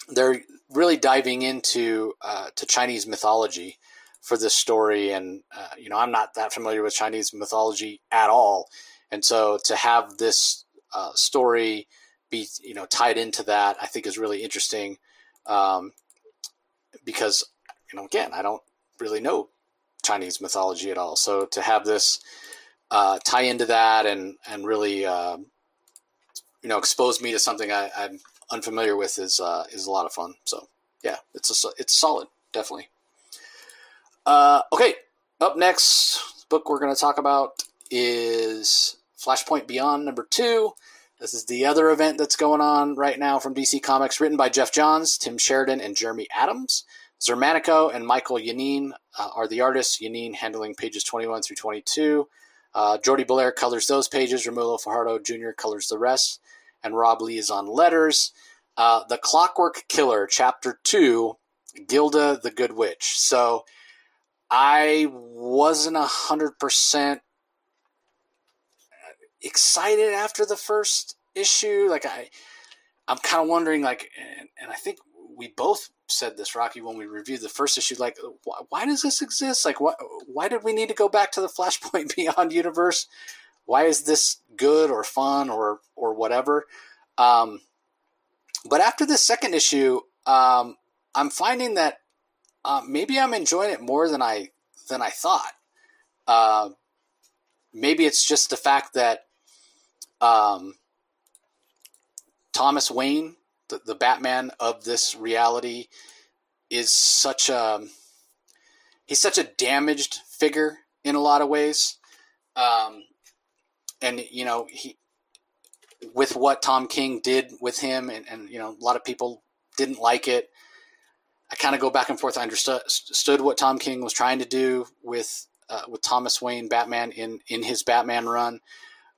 S1: they're really diving into uh, to Chinese mythology for this story, and uh, you know, I'm not that familiar with Chinese mythology at all, and so to have this uh, story be, you know, tied into that, I think is really interesting, um, because you know, again, I don't really know Chinese mythology at all, so to have this uh, tie into that and and really uh, you know expose me to something I, am unfamiliar with is uh, is a lot of fun. So yeah, it's a, it's solid, definitely. Uh, okay, up next book we're going to talk about is Flashpoint Beyond number two. This is the other event that's going on right now from DC Comics, written by Geoff Johns, Tim Sheridan, and Jeremy Adams. Xermanico and Mikel Janín uh, are the artists. Janín handling pages 21 through 22. Uh, Jordie Bellaire colors those pages. Romulo Fajardo Jr. colors the rest. And Rob Leigh is on letters. Uh, the Clockwork Killer, Chapter 2, Gilda the Good Witch. So I wasn't 100% excited after the first issue. Like, I, I'm kind of wondering, like, and, and I think we both said this, Rocky, when we reviewed the first issue. Like, why, why does this exist? Like, what? Why did we need to go back to the Flashpoint Beyond universe? Why is this good or fun or or whatever? Um, but after the second issue, um, I'm finding that uh, maybe I'm enjoying it more than I than I thought. Uh, maybe it's just the fact that um, Thomas Wayne the, the Batman of this reality is such a he's such a damaged figure in a lot of ways. Um, and you know he with what Tom King did with him, and, and you know a lot of people didn't like it. I kind of go back and forth. I understood what Tom King was trying to do with uh, with Thomas Wayne Batman in in his Batman run.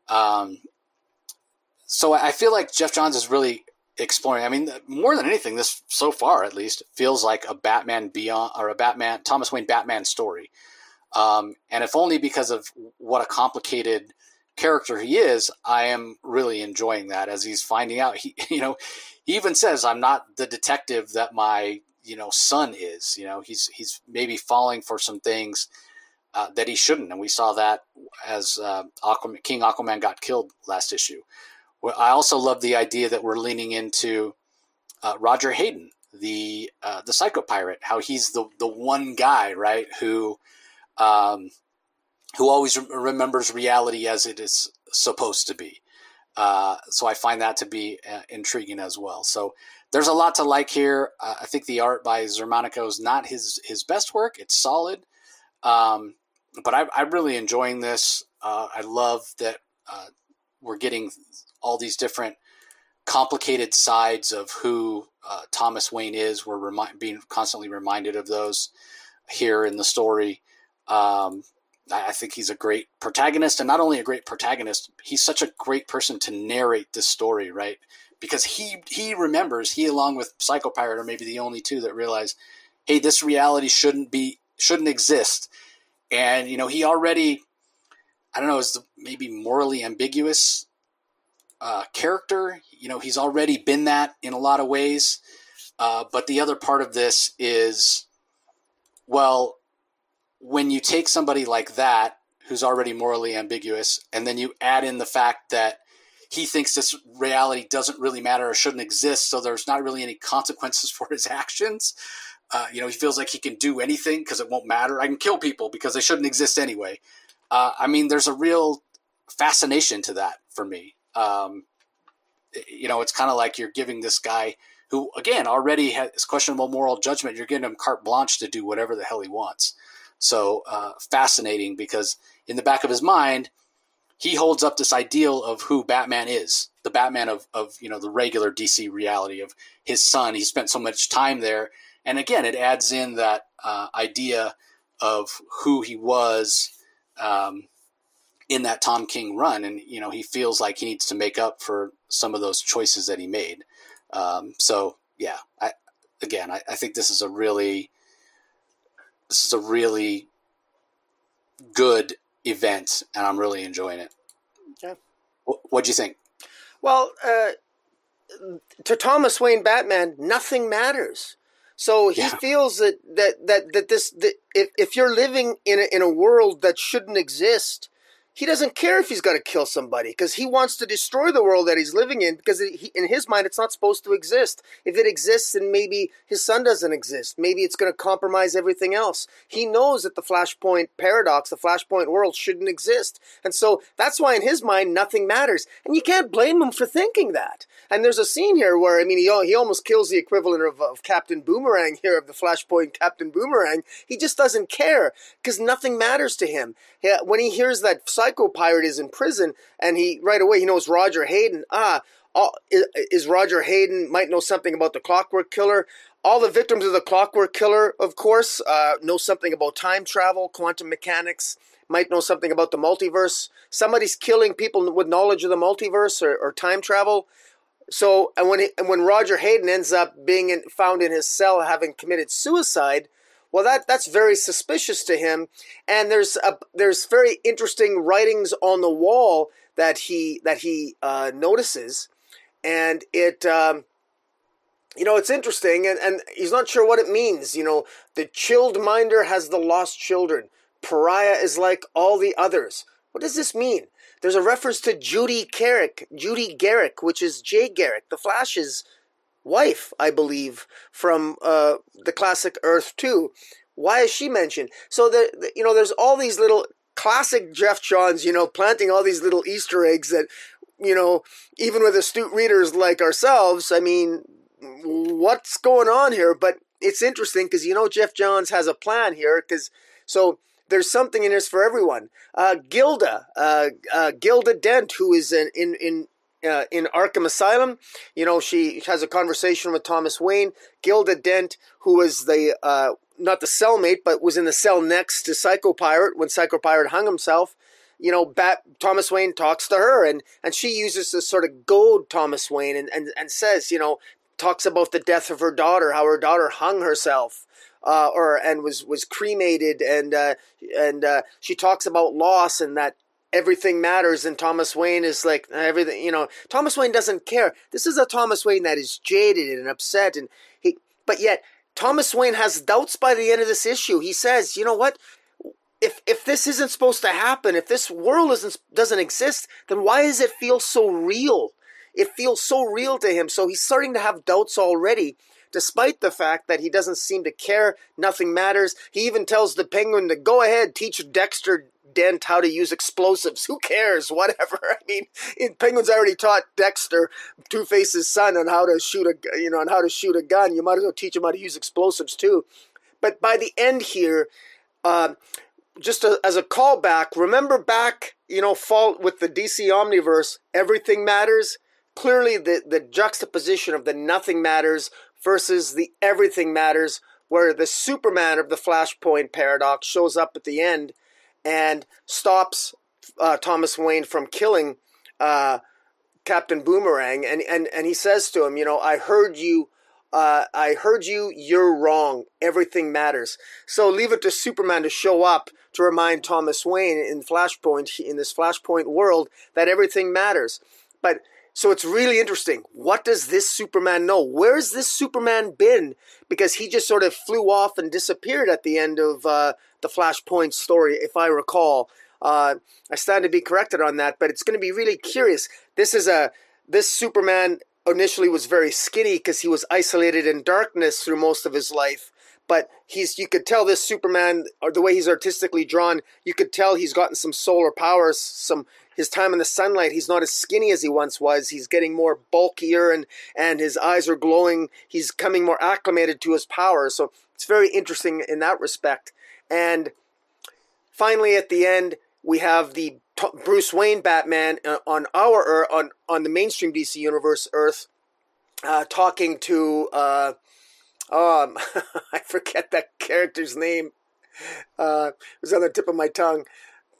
S1: Um, so I feel like Geoff Johns is really exploring. I mean, more than anything, this so far at least feels like a Batman Beyond or a Batman Thomas Wayne Batman story. Um, and if only because of what a complicated character he is, I am really enjoying that as he's finding out. He, you know, he even says, "I'm not the detective that my you know son is." You know, he's he's maybe falling for some things uh, that he shouldn't, and we saw that as uh, Aquaman, King Aquaman got killed last issue. I also love the idea that we're leaning into uh, Roger Hayden, the uh, the psycho pirate, how he's the the one guy right who um, who always re- remembers reality as it is supposed to be. Uh, so I find that to be uh, intriguing as well. So there's a lot to like here. Uh, I think the art by Xermanico is not his his best work. It's solid, um, but I, I'm really enjoying this. Uh, I love that uh, we're getting all these different complicated sides of who uh, Thomas Wayne is. We're being constantly reminded of those here in the story. Um, I think he's a great protagonist, and not only a great protagonist, he's such a great person to narrate this story, right? Because he he remembers he, along with Psycho Pirate, are maybe the only two that realize, hey, this reality shouldn't be shouldn't exist, and you know he already, I don't know, is maybe morally ambiguous uh, character. You know, he's already been that in a lot of ways. Uh, but the other part of this is, well, when you take somebody like that, who's already morally ambiguous, and then you add in the fact that he thinks this reality doesn't really matter or shouldn't exist, so there's not really any consequences for his actions. Uh, you know, he feels like he can do anything because it won't matter. I can kill people because they shouldn't exist anyway. Uh, I mean, there's a real fascination to that for me. Um, you know, it's kind of like you're giving this guy who, again, already has questionable moral judgment, you're giving him carte blanche to do whatever the hell he wants. So uh, fascinating because in the back of his mind, he holds up this ideal of who Batman is, the Batman of, of you know the regular DC reality of his son. He spent so much time there, and again, it adds in that uh, idea of who he was um, in that Tom King run, and you know he feels like he needs to make up for some of those choices that he made. Um, so yeah, I, again, I, I think this is a really this is a really good event, and I'm really enjoying it.
S2: Yeah.
S1: What do you think?
S2: Well, uh, to Thomas Wayne Batman, nothing matters. So he yeah. feels that that that that this that if if you're living in a, in a world that shouldn't exist, he doesn't care if he's got to kill somebody because he wants to destroy the world that he's living in because he, in his mind it's not supposed to exist. If it exists, then maybe his son doesn't exist. Maybe it's going to compromise everything else. He knows that the Flashpoint paradox, the Flashpoint world, shouldn't exist, and so that's why in his mind nothing matters. And you can't blame him for thinking that. And there's a scene here where I mean he he almost kills the equivalent of, of Captain Boomerang here of the Flashpoint Captain Boomerang. He just doesn't care because nothing matters to him. When he hears that psycho pirate is in prison, and he right away he knows Roger Hayden. Ah, all, is Roger Hayden might know something about the Clockwork Killer. All the victims of the Clockwork Killer, of course, uh, know something about time travel, quantum mechanics. Might know something about the multiverse. Somebody's killing people with knowledge of the multiverse or, or time travel. So, and when he, and when Roger Hayden ends up being in, found in his cell having committed suicide, well, that that's very suspicious to him. And there's a, there's very interesting writings on the wall that he that he uh, notices, and it. Um, you know, it's interesting, and, and he's not sure what it means. You know, the chilled minder has the lost children. Pariah is like all the others. What does this mean? There's a reference to Judy Garrick, Judy Garrick, which is Jay Garrick, the Flash's wife, I believe, from uh, the classic Earth 2. Why is she mentioned? So the, you know, there's all these little classic Geoff Johns, you know, planting all these little Easter eggs that, you know, even with astute readers like ourselves, I mean, what's going on here? But it's interesting because you know Geoff Johns has a plan here because so there's something in this for everyone. Uh, Gilda, uh, uh, Gilda Dent, who is in in uh, in Arkham Asylum. You know, she has a conversation with Thomas Wayne. Gilda Dent, who was the uh, not the cellmate, but was in the cell next to Psycho Pirate when Psycho Pirate hung himself. You know, Bat, Thomas Wayne talks to her, and and she uses to sort of goad Thomas Wayne, and, and and says, you know, talks about the death of her daughter, how her daughter hung herself. Uh, or and was was cremated and uh, and uh, she talks about loss and that everything matters and Thomas Wayne is like everything you know Thomas Wayne doesn't care. This is a Thomas Wayne that is jaded and upset and he but yet Thomas Wayne has doubts by the end of this issue. He says you know what? If if this isn't supposed to happen if this world isn't doesn't exist then why does it feel so real? It feels so real to him. So he's starting to have doubts already despite the fact that he doesn't seem to care nothing matters. He even tells the penguin to go ahead teach Dexter Dent how to use explosives. Who cares? Whatever. I mean, Penguin's already taught Dexter, Two Face's son, on how to shoot a you know on how to shoot a gun. You might as well teach him how to use explosives too. But by the end here, uh, just a, as a callback, remember back you know fall with the DC Omniverse, everything matters. Clearly, the the juxtaposition of the nothing matters versus the everything matters, where the Superman of the Flashpoint paradox shows up at the end and stops uh, Thomas Wayne from killing uh, Captain Boomerang, and, and and he says to him, you know, I heard you. Uh, I heard you. You're wrong. Everything matters. So leave it to Superman to show up to remind Thomas Wayne in Flashpoint, in this Flashpoint world, that everything matters. But so it's really interesting. What does this Superman know? Where's this Superman been? Because he just sort of flew off and disappeared at the end of uh, the Flashpoint story, if I recall. Uh, I stand to be corrected on that, but it's going to be really curious. This is a this Superman initially was very skinny because he was isolated in darkness through most of his life. But he's you could tell this Superman or the way he's artistically drawn, you could tell he's gotten some solar powers, some his time in the sunlight, he's not as skinny as he once was. He's getting more bulkier and, and his eyes are glowing. He's coming more acclimated to his power. So it's very interesting in that respect. And finally, at the end, we have the Bruce Wayne Batman uh, on our on on the mainstream DC universe Earth, uh, talking to uh, um, I forget that character's name. Uh, it was on the tip of my tongue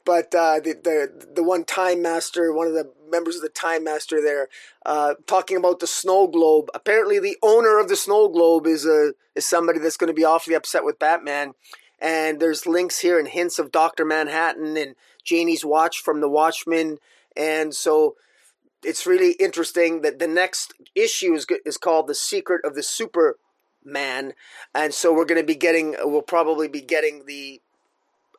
S2: but uh, the, the the one time master, one of the members of the time master there, uh, talking about the snow globe. Apparently, the owner of the snow globe is a is somebody that's going to be awfully upset with Batman. And there's links here and hints of Doctor Manhattan and Janey's watch from the Watchmen, and so it's really interesting that the next issue is is called "The Secret of the Superman," and so we're going to be getting, we'll probably be getting the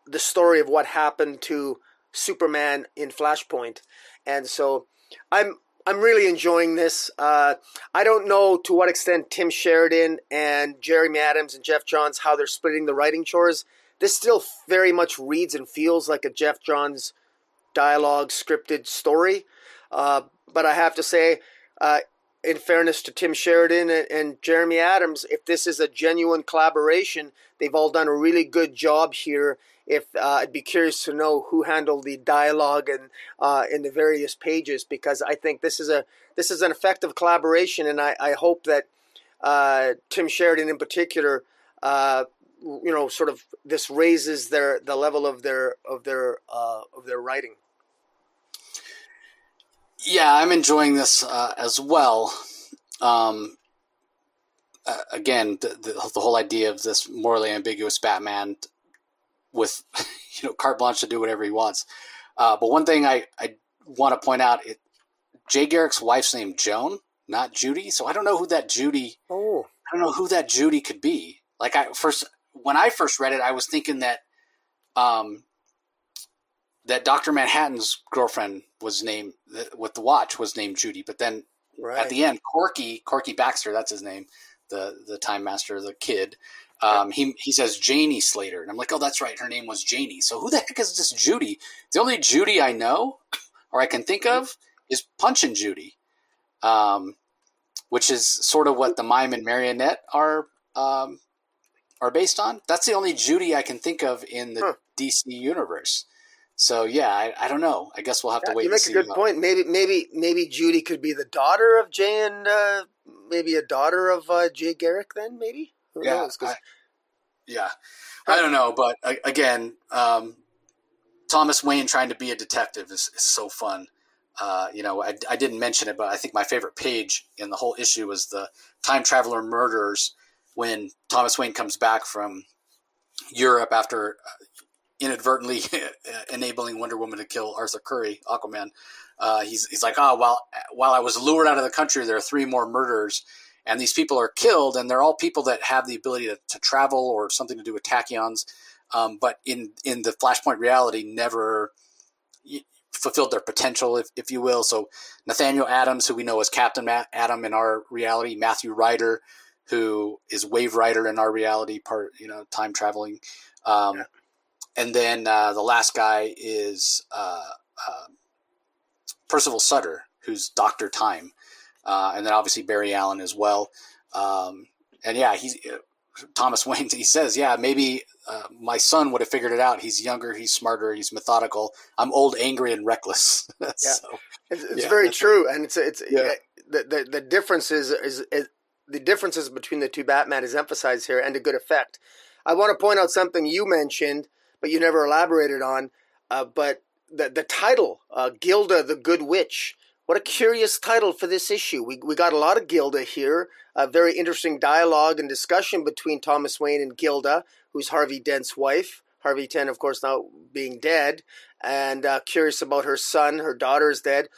S2: the story of what happened to Superman in Flashpoint, and so I'm I'm really enjoying this. Uh, I don't know to what extent Tim Sheridan and Jeremy Adams and Geoff Johns how they're splitting the writing chores. This still very much reads and feels like a Geoff Johns dialogue scripted story, uh, but I have to say. Uh, in fairness to Tim Sheridan and, and, Jeremy Adams, if this is a genuine collaboration, they've all done a really good job here if uh, I'd be curious to know who handled the dialogue and uh, in the various pages because I think this is a this is an effective collaboration, and I, I hope that uh, Tim Sheridan in particular, uh, you know, sort of this raises their the level of their of their uh, of their writing.
S1: Yeah, I'm enjoying this uh, as well. Um, again, the, the, the whole idea of this morally ambiguous Batman with you know carte blanche to do whatever he wants. Uh, but one thing I, I want to point out, it, Jay Garrick's wife's name Joan, not Judy. So I don't know who that Judy.
S2: Oh,
S1: I don't know who that Judy could be. Like I first when I first read it, I was thinking that um, that Doctor Manhattan's girlfriend was named with the watch was named Judy, but then right. at the end, Corky Corky Baxter, that's his name, the the Time Master, the kid. Um, he he says Janey Slater, and I'm like, oh, that's right, her name was Janey. So who the heck is this Judy? The only Judy I know or I can think of is Punch and Judy, um, which is sort of what the mime and marionette are um, are based on. That's the only Judy I can think of in the huh. DC universe. So yeah, I, I, don't know. I guess we'll have to wait.
S2: You make a good point. Maybe maybe maybe Judy could be the daughter of Jay and uh, maybe a daughter of uh, Jay Garrick. Then maybe. Who
S1: yeah, knows? I, yeah, I don't know, but again, um, Thomas Wayne trying to be a detective is, is so fun. Uh, you know, I, I, didn't mention it, but I think my favorite page in the whole issue was the time traveler murders when Thomas Wayne comes back from Europe after inadvertently enabling Wonder Woman to kill Arthur Curry, Aquaman. Uh, he's he's like, oh, while while I was lured out of the country, there are three more murders, and these people are killed, and they're all people that have the ability to, to travel or something to do with tachyons, um, but in in the Flashpoint reality, never fulfilled their potential, if, if you will. So Nathaniel Adams, who we know as Captain Atom in our reality, Matthew Ryder, who is Waverider in our reality, part you know time traveling, um, yeah. And then uh, the last guy is uh, uh, Percival Sutter, who's Doctor Time, uh, and then obviously Barry Allen as well. Um, and yeah, he's uh, Thomas Wayne. He says, yeah, maybe uh, my son would have figured it out. He's younger, he's smarter, he's methodical. I'm old, angry, and reckless.
S2: yeah. so, it's, it's yeah, very true, and it's it's yeah. the, the the difference is, is, is the differences between the two Batman is emphasized here, and to good effect. I want to point out something you mentioned, but you never elaborated on. Uh, but the the title, uh, Gilda the Good Witch. What a curious title for this issue. We, we got a lot of Gilda here. A very interesting dialogue and discussion between Thomas Wayne and Gilda, who's Harvey Dent's wife. Harvey Dent, of course, now being dead, and uh, curious about her son. Her daughter is dead.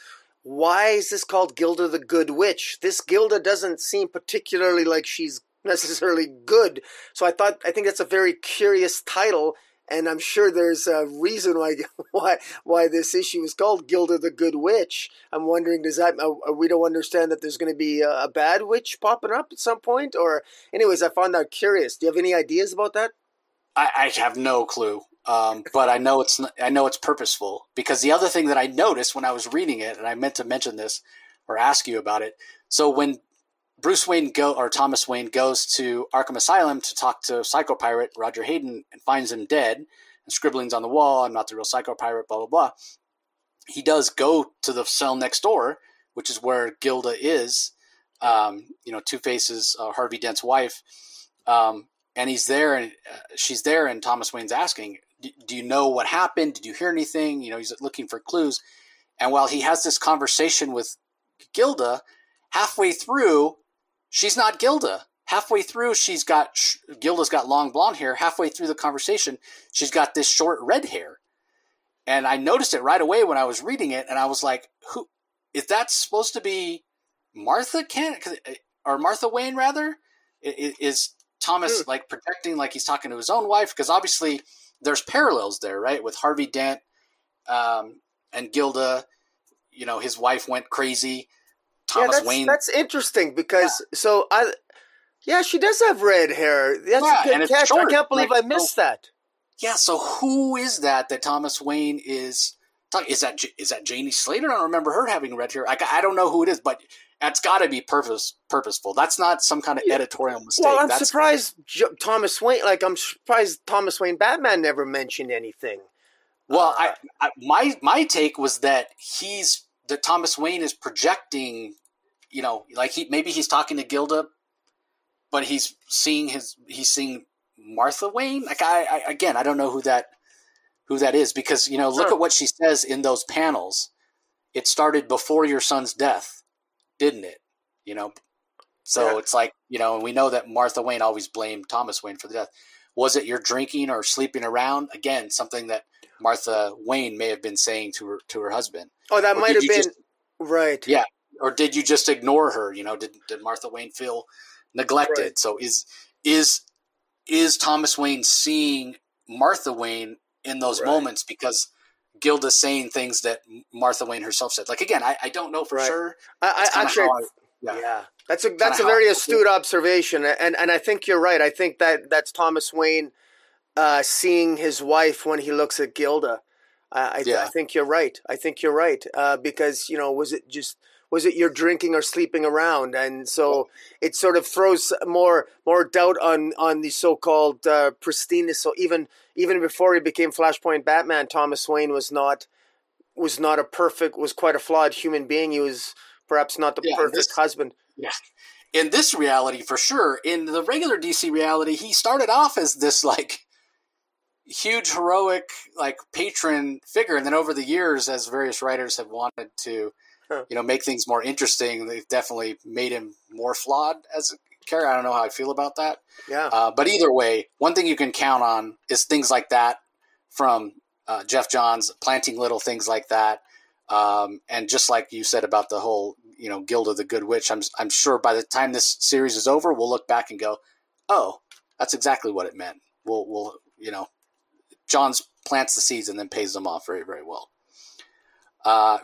S2: Why is this called Gilda the Good Witch? This Gilda doesn't seem particularly like she's necessarily good. So I thought I think that's a very curious title and I'm sure there's a reason why why why this issue is called Gilda the Good Witch. I'm wondering, does that uh, we don't understand that there's going to be a, a, bad witch popping up at some point? Or, anyways, I found that curious. Do you have any ideas about that?
S1: I, I have no clue, um, but I know it's I know it's purposeful because the other thing that I noticed when I was reading it, and I meant to mention this or ask you about it. So when Bruce Wayne go or Thomas Wayne goes to Arkham Asylum to talk to Psycho Pirate Roger Hayden and finds him dead and scribblings on the wall. I'm not the real Psycho Pirate. Blah blah blah. He does go to the cell next door, which is where Gilda is. Um, you know, Two Faces, uh, Harvey Dent's wife, um, and he's there, and uh, she's there, and Thomas Wayne's asking, "Do you know what happened? Did you hear anything?" You know, he's looking for clues. And while he has this conversation with Gilda, halfway through, she's not Gilda. Halfway through, she's got Gilda's got long blonde hair. Halfway through the conversation, she's got this short red hair, and I noticed it right away when I was reading it, and I was like, "Who is that supposed to be? Martha Can eh, or Martha Wayne rather? Is Thomas hmm. like projecting like he's talking to his own wife? Because obviously there's parallels there, right? With Harvey Dent um, and Gilda, you know, his wife went crazy Thomas
S2: yeah, that's,
S1: Wayne.
S2: That's interesting because yeah. so I, yeah, she does have red hair. That's yeah, a good catch. I can't believe like, I missed so, that.
S1: Yeah, so who is that that Thomas Wayne is? Is that is that Janey Slater? I don't remember her having red hair. I, I don't know who it is, but that's got to be purpose purposeful. That's not some kind of editorial mistake.
S2: Well, I'm
S1: that's,
S2: surprised Thomas Wayne. Like I'm surprised Thomas Wayne Batman never mentioned anything.
S1: Well, uh, I, I, my my take was that he's that Thomas Wayne is projecting you know, like he maybe he's talking to Gilda, but he's seeing his he's seeing Martha Wayne. Like I, I again, I don't know who that who that is because you know, look at what she says in those panels. It started before your son's death, didn't it? You know, so yeah. it's like you know, and we know that Martha Wayne always blamed Thomas Wayne for the death. Was it your drinking or sleeping around? Again, something that Martha Wayne may have been saying to her to her husband.
S2: Oh, that might have been just, right.
S1: Yeah, or did you just ignore her? You know, did did Martha Wayne feel neglected? Right. So is is is Thomas Wayne seeing Martha Wayne in those right. moments because Gilda's saying things that Martha Wayne herself said? Like again, I, I don't know for right. sure.
S2: I, I actually, yeah. yeah. that's a that's a very astute observation, and and I think you're right. I think that that's Thomas Wayne uh, seeing his wife when he looks at Gilda. I, yeah. I, think you're right. I think you're right uh, because you know was it just was it you're drinking or sleeping around and so it sort of throws more more doubt on on the so-called uh, pristineness so even even before he became flashpoint batman thomas wayne was not was not a perfect was quite a flawed human being he was perhaps not the yeah, perfect this, husband
S1: yeah in this reality for sure in the regular dc reality he started off as this like huge heroic like patron figure and then over the years as various writers have wanted to you know, make things more interesting. They've definitely made him more flawed as a character. I don't know how I feel about that.
S2: Yeah.
S1: Uh, but either way, one thing you can count on is things like that from uh, Geoff Johns, planting little things like that. Um, and just like you said about the whole, you know, Gilda the Good Witch, I'm, I'm sure by the time this series is over, we'll look back and go, oh, that's exactly what it meant. We'll, we'll, you know, Johns plants the seeds and then pays them off very, very well. Uh,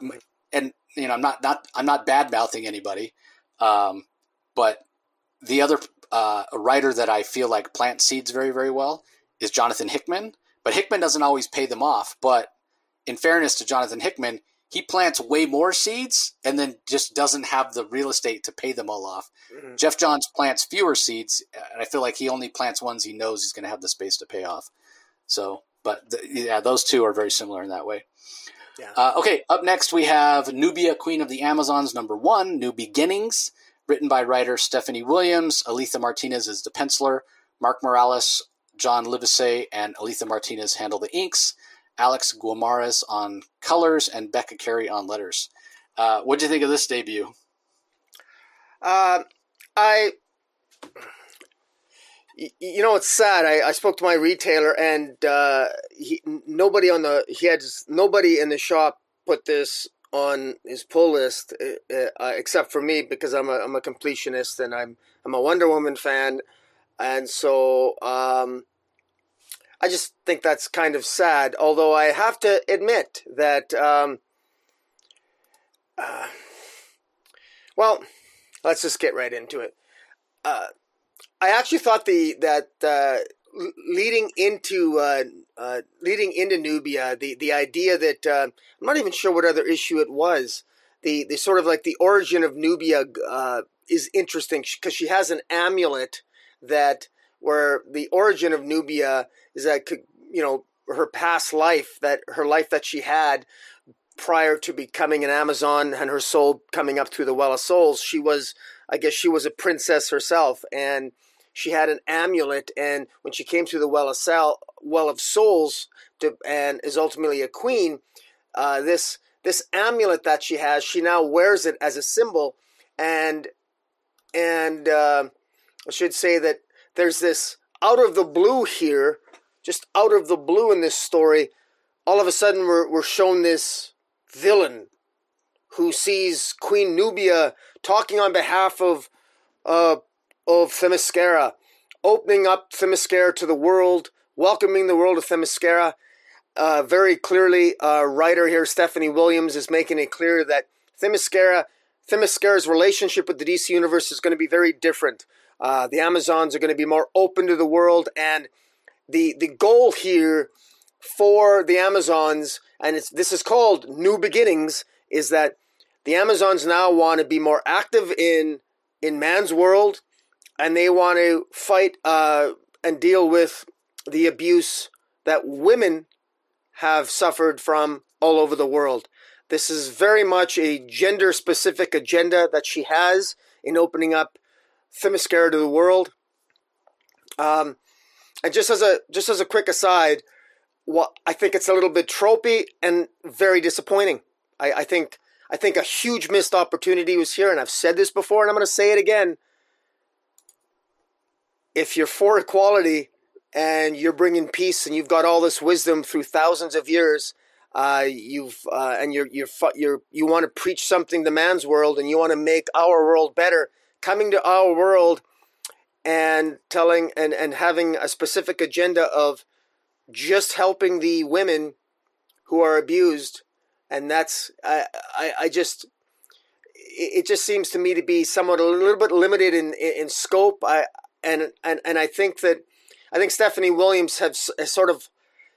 S1: and you know, I'm not, not, I'm not bad mouthing anybody. Um, but the other uh, writer that I feel like plants seeds very, very well is Jonathan Hickman. But Hickman doesn't always pay them off. But in fairness to Jonathan Hickman, he plants way more seeds and then just doesn't have the real estate to pay them all off. Mm-hmm. Geoff Johns plants fewer seeds, and I feel like he only plants ones he knows he's going to have the space to pay off. So, but the, yeah, those two are very similar in that way. Yeah. Uh, okay, up next we have Nubia, Queen of the Amazons, number one, New Beginnings, written by writer Stephanie Williams. Aletha Martinez is the penciler. Mark Morales John Livesay and Aletha Martinez handle the inks. Alex Guimaraes on colors and Becca Carey on letters. Uh, what do you think of this debut?
S2: Uh, I, you know, it's sad. I, I spoke to my retailer, and uh, he, nobody on the he had nobody in the shop put this on his pull list uh, uh, except for me because I'm a I'm a completionist and I'm I'm a Wonder Woman fan, and so um, I just think that's kind of sad. Although I have to admit that, um, uh, well, let's just get right into it. Uh, I actually thought the that uh, leading into uh, uh, leading into Nubia, the the idea that uh, I'm not even sure what other issue it was. The the sort of like the origin of Nubia is interesting because she has an amulet that where the origin of Nubia is that you know her past life that her life that she had prior to becoming an Amazon and her soul coming up through the well of souls she was I guess she was a princess herself and she had an amulet and when she came to the well of cell, well of souls to, and is ultimately a queen uh, this this amulet that she has she now wears it as a symbol. And and uh, I should say that there's this out of the blue here just out of the blue in this story, all of a sudden we're, we're shown this villain who sees Queen Nubia talking on behalf of uh, of Themyscira, opening up Themyscira to the world, welcoming the world of Themyscira. Uh, very clearly, uh, writer here Stephanie Williams is making it clear that Themyscira, Themyscira's relationship with the DC universe is going to be very different. Uh, the Amazons are going to be more open to the world, and the the goal here for the Amazons, and it's this is called New Beginnings, is that the Amazons now want to be more active in in man's world, and they want to fight uh, and deal with the abuse that women have suffered from all over the world. This is very much a gender specific agenda that she has in opening up Themyscira to the world. Um, and just as a just as a quick aside, what I think it's a little bit tropey and very disappointing. I, I think I think a huge missed opportunity was here, and I've said this before, and I'm going to say it again. If you're for equality and you're bringing peace, and you've got all this wisdom through thousands of years, uh, you've uh, and you're you're you're you want to preach something to man's world, and you want to make our world better. Coming to our world and telling and, and having a specific agenda of just helping the women who are abused and that's I, I, I just it just seems to me to be somewhat a little bit limited in in scope I and and and I think that I think Stephanie Williams has, has sort of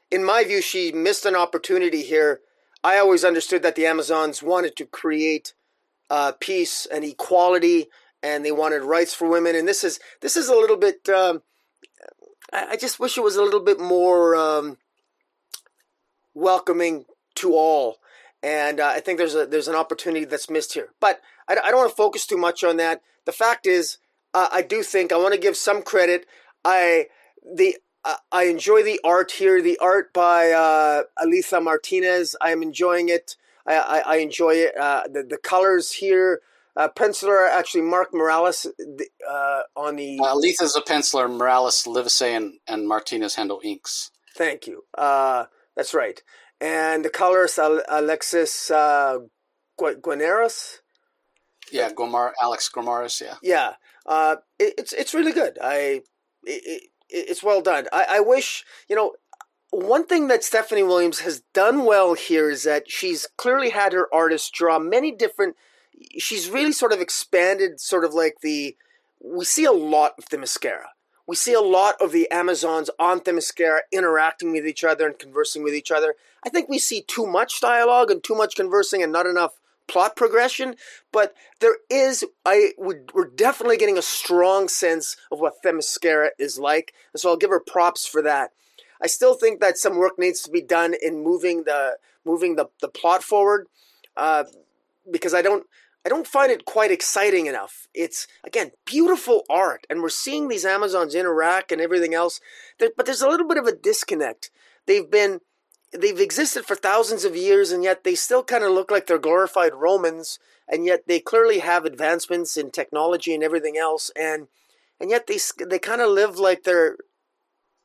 S2: in my view she missed an opportunity here I always understood that the Amazons wanted to create uh, peace and equality and they wanted rights for women. And this is this is a little bit. Um, I just wish it was a little bit more um, welcoming to all. And uh, I think there's a there's an opportunity that's missed here. But I, I don't want to focus too much on that. The fact is, uh, I do think I want to give some credit. I the uh, I enjoy the art here. The art by uh, Alitha Martinez. I am enjoying it. I, I, I enjoy it. Uh, the the colors here uh, penciler actually Mark Morales uh, on the.
S1: Uh, Alitha's a penciler. Morales, Livesay, and, and Martinez handle inks.
S2: Thank you. Uh, That's right. And the colorist Alexis uh, Guarneros.
S1: Yeah, Gomar, Alex Guimarães. Yeah.
S2: Yeah. Uh, it, it's it's really good. I it, it, it's well done. I, I wish you know one thing that Stephanie Williams has done well here is that she's clearly had her artists draw many different. She's really sort of expanded, sort of like the. We see a lot of Themyscira. We see a lot of the Amazons on Themyscira interacting with each other and conversing with each other. I think we see too much dialogue and too much conversing and not enough plot progression, but there is I we're definitely getting a strong sense of what Themyscira is like, and so I'll give her props for that. I still think that some work needs to be done in moving the moving the, the plot forward, uh, because I don't I don't find it quite exciting enough. It's again beautiful art, and we're seeing these Amazons interact and everything else, there, but there's a little bit of a disconnect. They've been they've existed for thousands of years and yet they still kind of look like they're glorified Romans and yet they clearly have advancements in technology and everything else and and yet they they kind of live like they're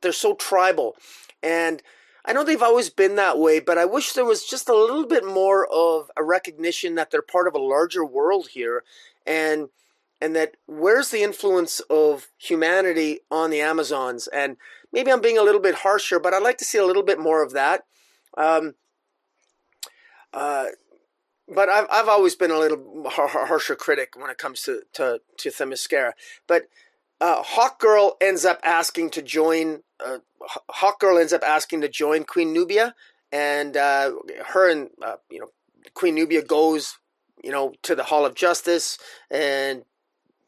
S2: they're so tribal and I know they've always been that way, but I wish there was just a little bit more of a recognition that they're part of a larger world here and and that where's the influence of humanity on the Amazons and maybe I'm being a little bit harsher, but I'd like to see a little bit more of that. Um, uh, but I've I've always been a little harsher critic when it comes to to to Themyscira. But uh, ends up asking to join. Uh, ends up asking to join Queen Nubia, and uh, her and uh, you know Queen Nubia goes you know to the Hall of Justice and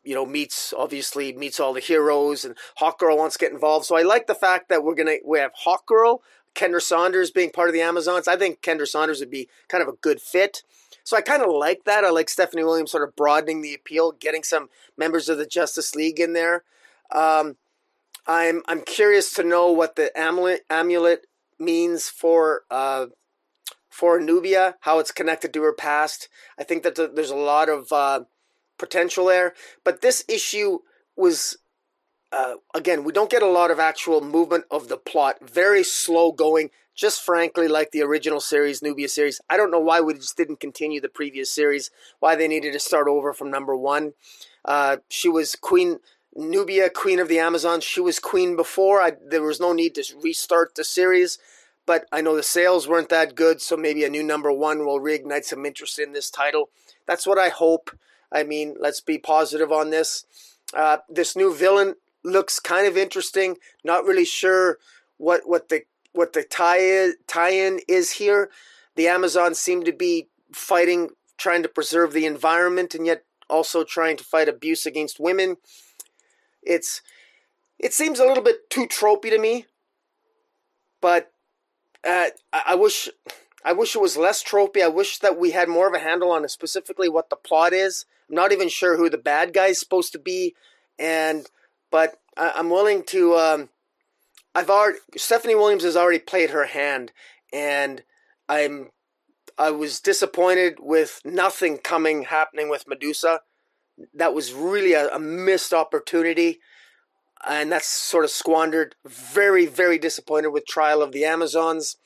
S2: you know meets obviously meets all the heroes and Hawk Girl wants to get involved. So I like the fact that we're gonna we have Hawk Girl Kendra Saunders being part of the Amazons. I think Kendra Saunders would be kind of a good fit. So I kind of like that. I like Stephanie Williams sort of broadening the appeal, getting some members of the Justice League in there. Um, I'm I'm curious to know what the amulet amulet means for uh, for Nubia, how it's connected to her past. I think that there's a lot of uh, potential there, but this issue was uh, again, we don't get a lot of actual movement of the plot. Very slow going, just frankly, like the original series, Nubia series. I don't know why we just didn't continue the previous series, why they needed to start over from number one. Uh, she was queen, Nubia, queen of the Amazon. She was queen before. I, there was no need to restart the series, but I know the sales weren't that good, so maybe a new number one will reignite some interest in this title. That's what I hope. I mean, let's be positive on this. Uh, this new villain looks kind of interesting. Not really sure what what the what the tie tie-in is here. The Amazon seem to be fighting, trying to preserve the environment, and yet also trying to fight abuse against women. It's it seems a little bit too tropey to me, but uh, I wish I wish it was less tropey. I wish that we had more of a handle on specifically what the plot is. I'm not even sure who the bad guy is supposed to be, and but I, am willing to. Um, I've already Stephanie Williams has already played her hand, and I'm I was disappointed with nothing coming happening with Medusa. That was really a, a missed opportunity, and that's sort of squandered. Very very disappointed with Trial of the Amazons,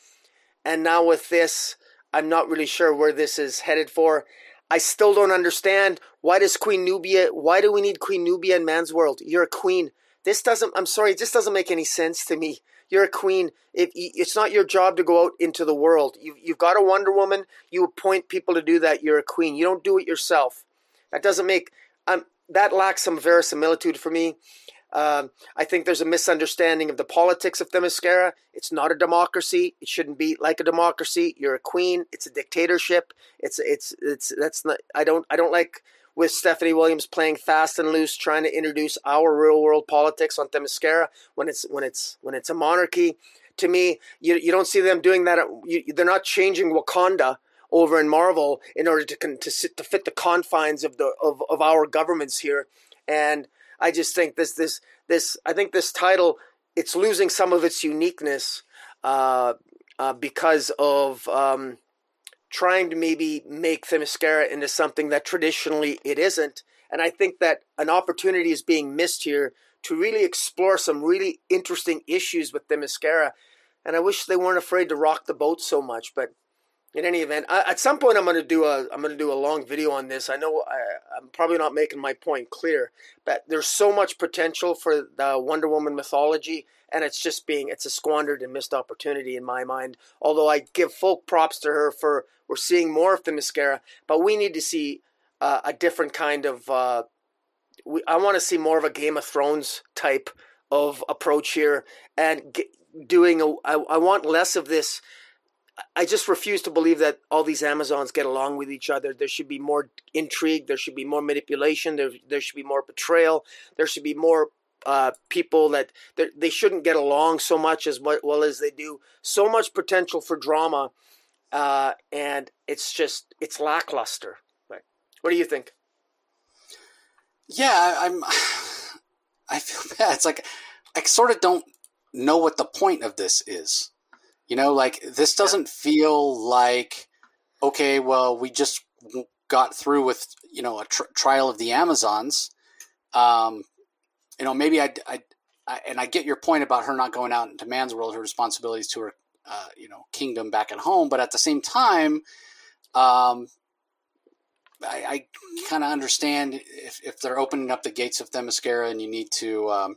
S2: and now with this, I'm not really sure where this is headed for. I still don't understand why does Queen Nubia? Why do we need Queen Nubia in Man's World? You're a queen. This doesn't. I'm sorry. This doesn't make any sense to me. You're a queen. It's not your job to go out into the world, you, you've got a Wonder Woman. You appoint people to do that. You're a queen. You don't do it yourself. That doesn't make. Um, that lacks some verisimilitude for me. Um, I think there's a misunderstanding of the politics of Themyscira. It's not a democracy. It shouldn't be like a democracy. You're a queen. It's a dictatorship. It's it's it's that's not. I don't I don't like with Stephanie Williams playing fast and loose, trying to introduce our real world politics on Themyscira when it's when it's when it's a monarchy. To me, you you don't see them doing that. You, they're not changing Wakanda over in Marvel in order to to, sit, to fit the confines of the of, of our governments here and I just think this this this I think this title it's losing some of its uniqueness uh, uh, because of um, trying to maybe make Themyscira into something that traditionally it isn't. And I think that an opportunity is being missed here to really explore some really interesting issues with Themyscira and I wish they weren't afraid to rock the boat so much. But in any event, I, at some point I'm going to do a I'm going to do a long video on this. I know I, I'm probably not making my point clear, but there's so much potential for the Wonder Woman mythology, and it's just being it's a squandered and missed opportunity in my mind. Although I give full props to her for we're seeing more of Themyscira, but we need to see uh, a different kind of. Uh, we, I want to see more of a Game of Thrones type of approach here, and get, doing a. I, I want less of this I just refuse to believe that all these Amazons get along with each other. There should be more intrigue. There should be more manipulation. There, there should be more betrayal. There should be more uh, people that they shouldn't get along so much as well as they do. So much potential for drama, uh, and it's just it's lackluster. Right? What do you think?
S1: Yeah, I'm. I feel bad. It's like I sort of don't know what the point of this is. You know, like this doesn't feel like okay. Well, we just got through with you know a tr- trial of the Amazons. Um, you know, maybe I, I, I, and I get your point about her not going out into man's world, her responsibilities to her, uh, you know, kingdom back at home. But at the same time, um, I, I kind of understand if, if they're opening up the gates of Themyscira and you need to um,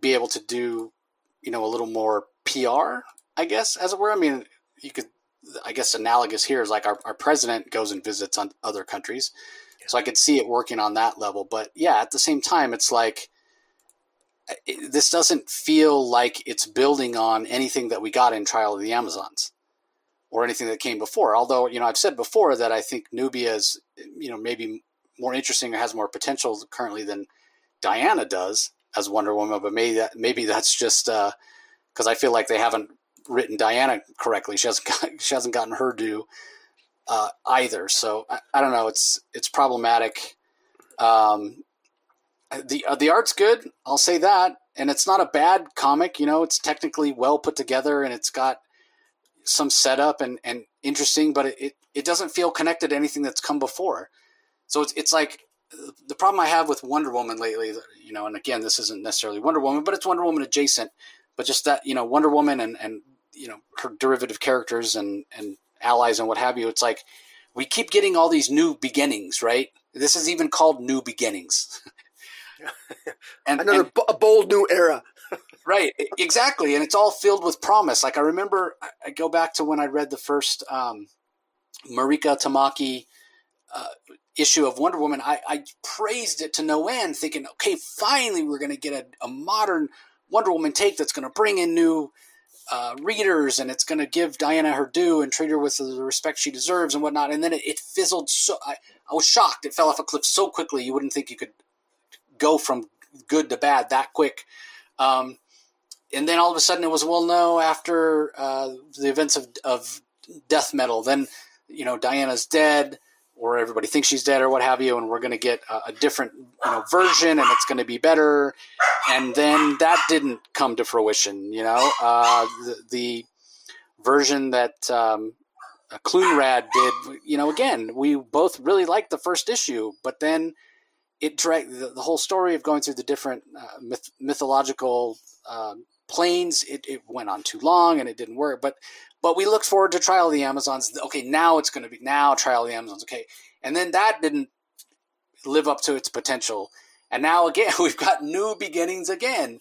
S1: be able to do, you know, a little more PR, I guess, as it were. I mean, you could, I guess, analogous here is like our, our president goes and visits on other countries. Yeah. So I could see it working on that level. But yeah, at the same time, it's like, it, this doesn't feel like it's building on anything that we got in Trial of the Amazons or anything that came before. Although, you know, I've said before that I think Nubia is, you know, maybe more interesting or has more potential currently than Diana does as Wonder Woman, but maybe that maybe that's just uh, because I feel like they haven't written Diana correctly. She hasn't got, she hasn't gotten her due uh, either. So I, I, don't know. It's it's problematic. Um, the uh, the art's good. I'll say that, and it's not a bad comic. You know, it's technically well put together, and it's got some setup and, and interesting, but it, it, it doesn't feel connected to anything that's come before. So it's it's like the problem I have with Wonder Woman lately. You know, and again, this isn't necessarily Wonder Woman, but it's Wonder Woman adjacent but just that you know Wonder Woman and and you know her derivative characters and and allies and what have you. It's like we keep getting all these new beginnings, right? This is even called New Beginnings.
S2: and another and, a bold new era.
S1: right, exactly, and it's all filled with promise. Like I remember, I go back to when I read the first um, Mariko Tamaki uh, issue of Wonder Woman. I, I, praised it to no end, thinking, okay, finally we're going to get a, a modern Wonder Woman take that's going to bring in new uh, readers and it's going to give Diana her due and treat her with the respect she deserves and whatnot. And then it, it fizzled so. I, I, was shocked. It fell off a cliff so quickly. You wouldn't think you could go from good to bad that quick. Um, and then all of a sudden it was, well, no, after uh, the events of, of death metal, then, you know, Diana's dead or everybody thinks she's dead or what have you, and we're going to get a, a, different you know version, and it's going to be better. And then that didn't come to fruition. You know, uh, the, the, version that um, Clunrad did. You know, again, we both really liked the first issue, but then it dragged the, the whole story of going through the different uh, myth, mythological. Uh, planes it, it went on too long and it didn't work but but we looked forward to Trial of the Amazons. Okay, now it's going to be now Trial of the Amazons. Okay, and then that didn't live up to its potential, and now again we've got new beginnings again.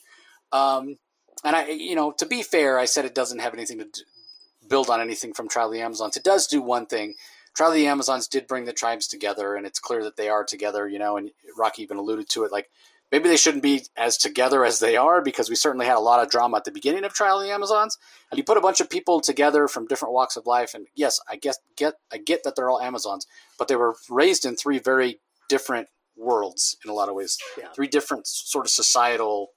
S1: Um, and I, you know, to be fair, I said it doesn't have anything to build on anything from Trial of the Amazons. It does do one thing. Trial of the Amazons did bring the tribes together, and it's clear that they are together. You know, and Rocky even alluded to it, like maybe they shouldn't be as together as they are because we certainly had a lot of drama at the beginning of Trial of the Amazons. And you put a bunch of people together from different walks of life, and yes, I guess get I get that they're all Amazons, but they were raised in three very different worlds in a lot of ways. Yeah. Three different sort of societal,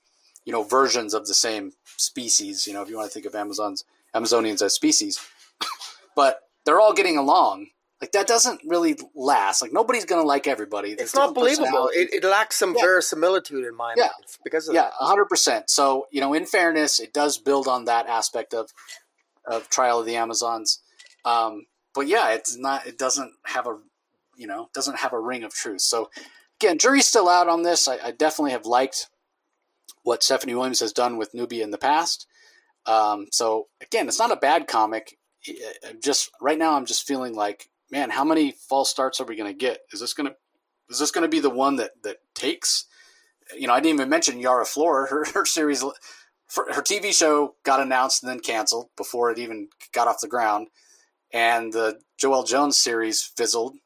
S1: you know, versions of the same species. You know, if you want to think of Amazons, Amazonians as species, but they're all getting along like that doesn't really last. Like nobody's gonna like everybody.
S2: There's it's not believable. It, it, lacks some yeah. verisimilitude in my yeah. mind because of
S1: yeah, hundred percent. So you know, in fairness, it does build on that aspect of of Trial of the Amazons. Um, but yeah, it's not. It doesn't have a you know doesn't have a ring of truth. So again, jury's still out on this. I, I definitely have liked what Stephanie Williams has done with Nubia in the past. Um, so again, it's not a bad comic. Just right now, I'm just feeling like, man, how many false starts are we going to get? Is this going to is this going to be the one that that takes? You know, I didn't even mention Yara Flora. Her her series, her TV show got announced and then canceled before it even got off the ground, and the Joëlle Jones series fizzled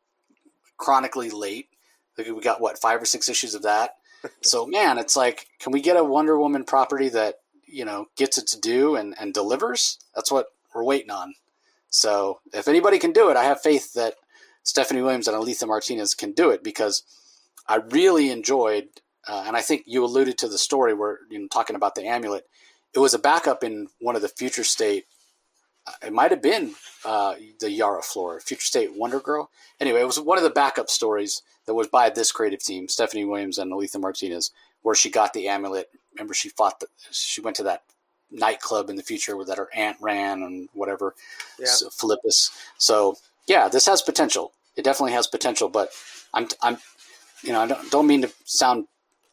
S1: chronically late. We got what five or six issues of that. so man, it's like, can we get a Wonder Woman property that you know gets it to do and and delivers? That's what we're waiting on. So if anybody can do it, I have faith that Stephanie Williams and Alitha Martinez can do it because I really enjoyed, uh, and I think you alluded to the story where you know talking about the amulet. It was a backup in one of the Future State. Uh, it might have been uh, the Yara Flor, Future State Wonder Girl. Anyway, it was one of the backup stories that was by this creative team, Stephanie Williams and Alitha Martinez, where she got the amulet. Remember, she fought. The, she went to that nightclub in the future that her aunt ran and whatever, yeah. so, Philippus. So yeah, this has potential. It definitely has potential, but I'm, I'm, you know, I don't, don't mean to sound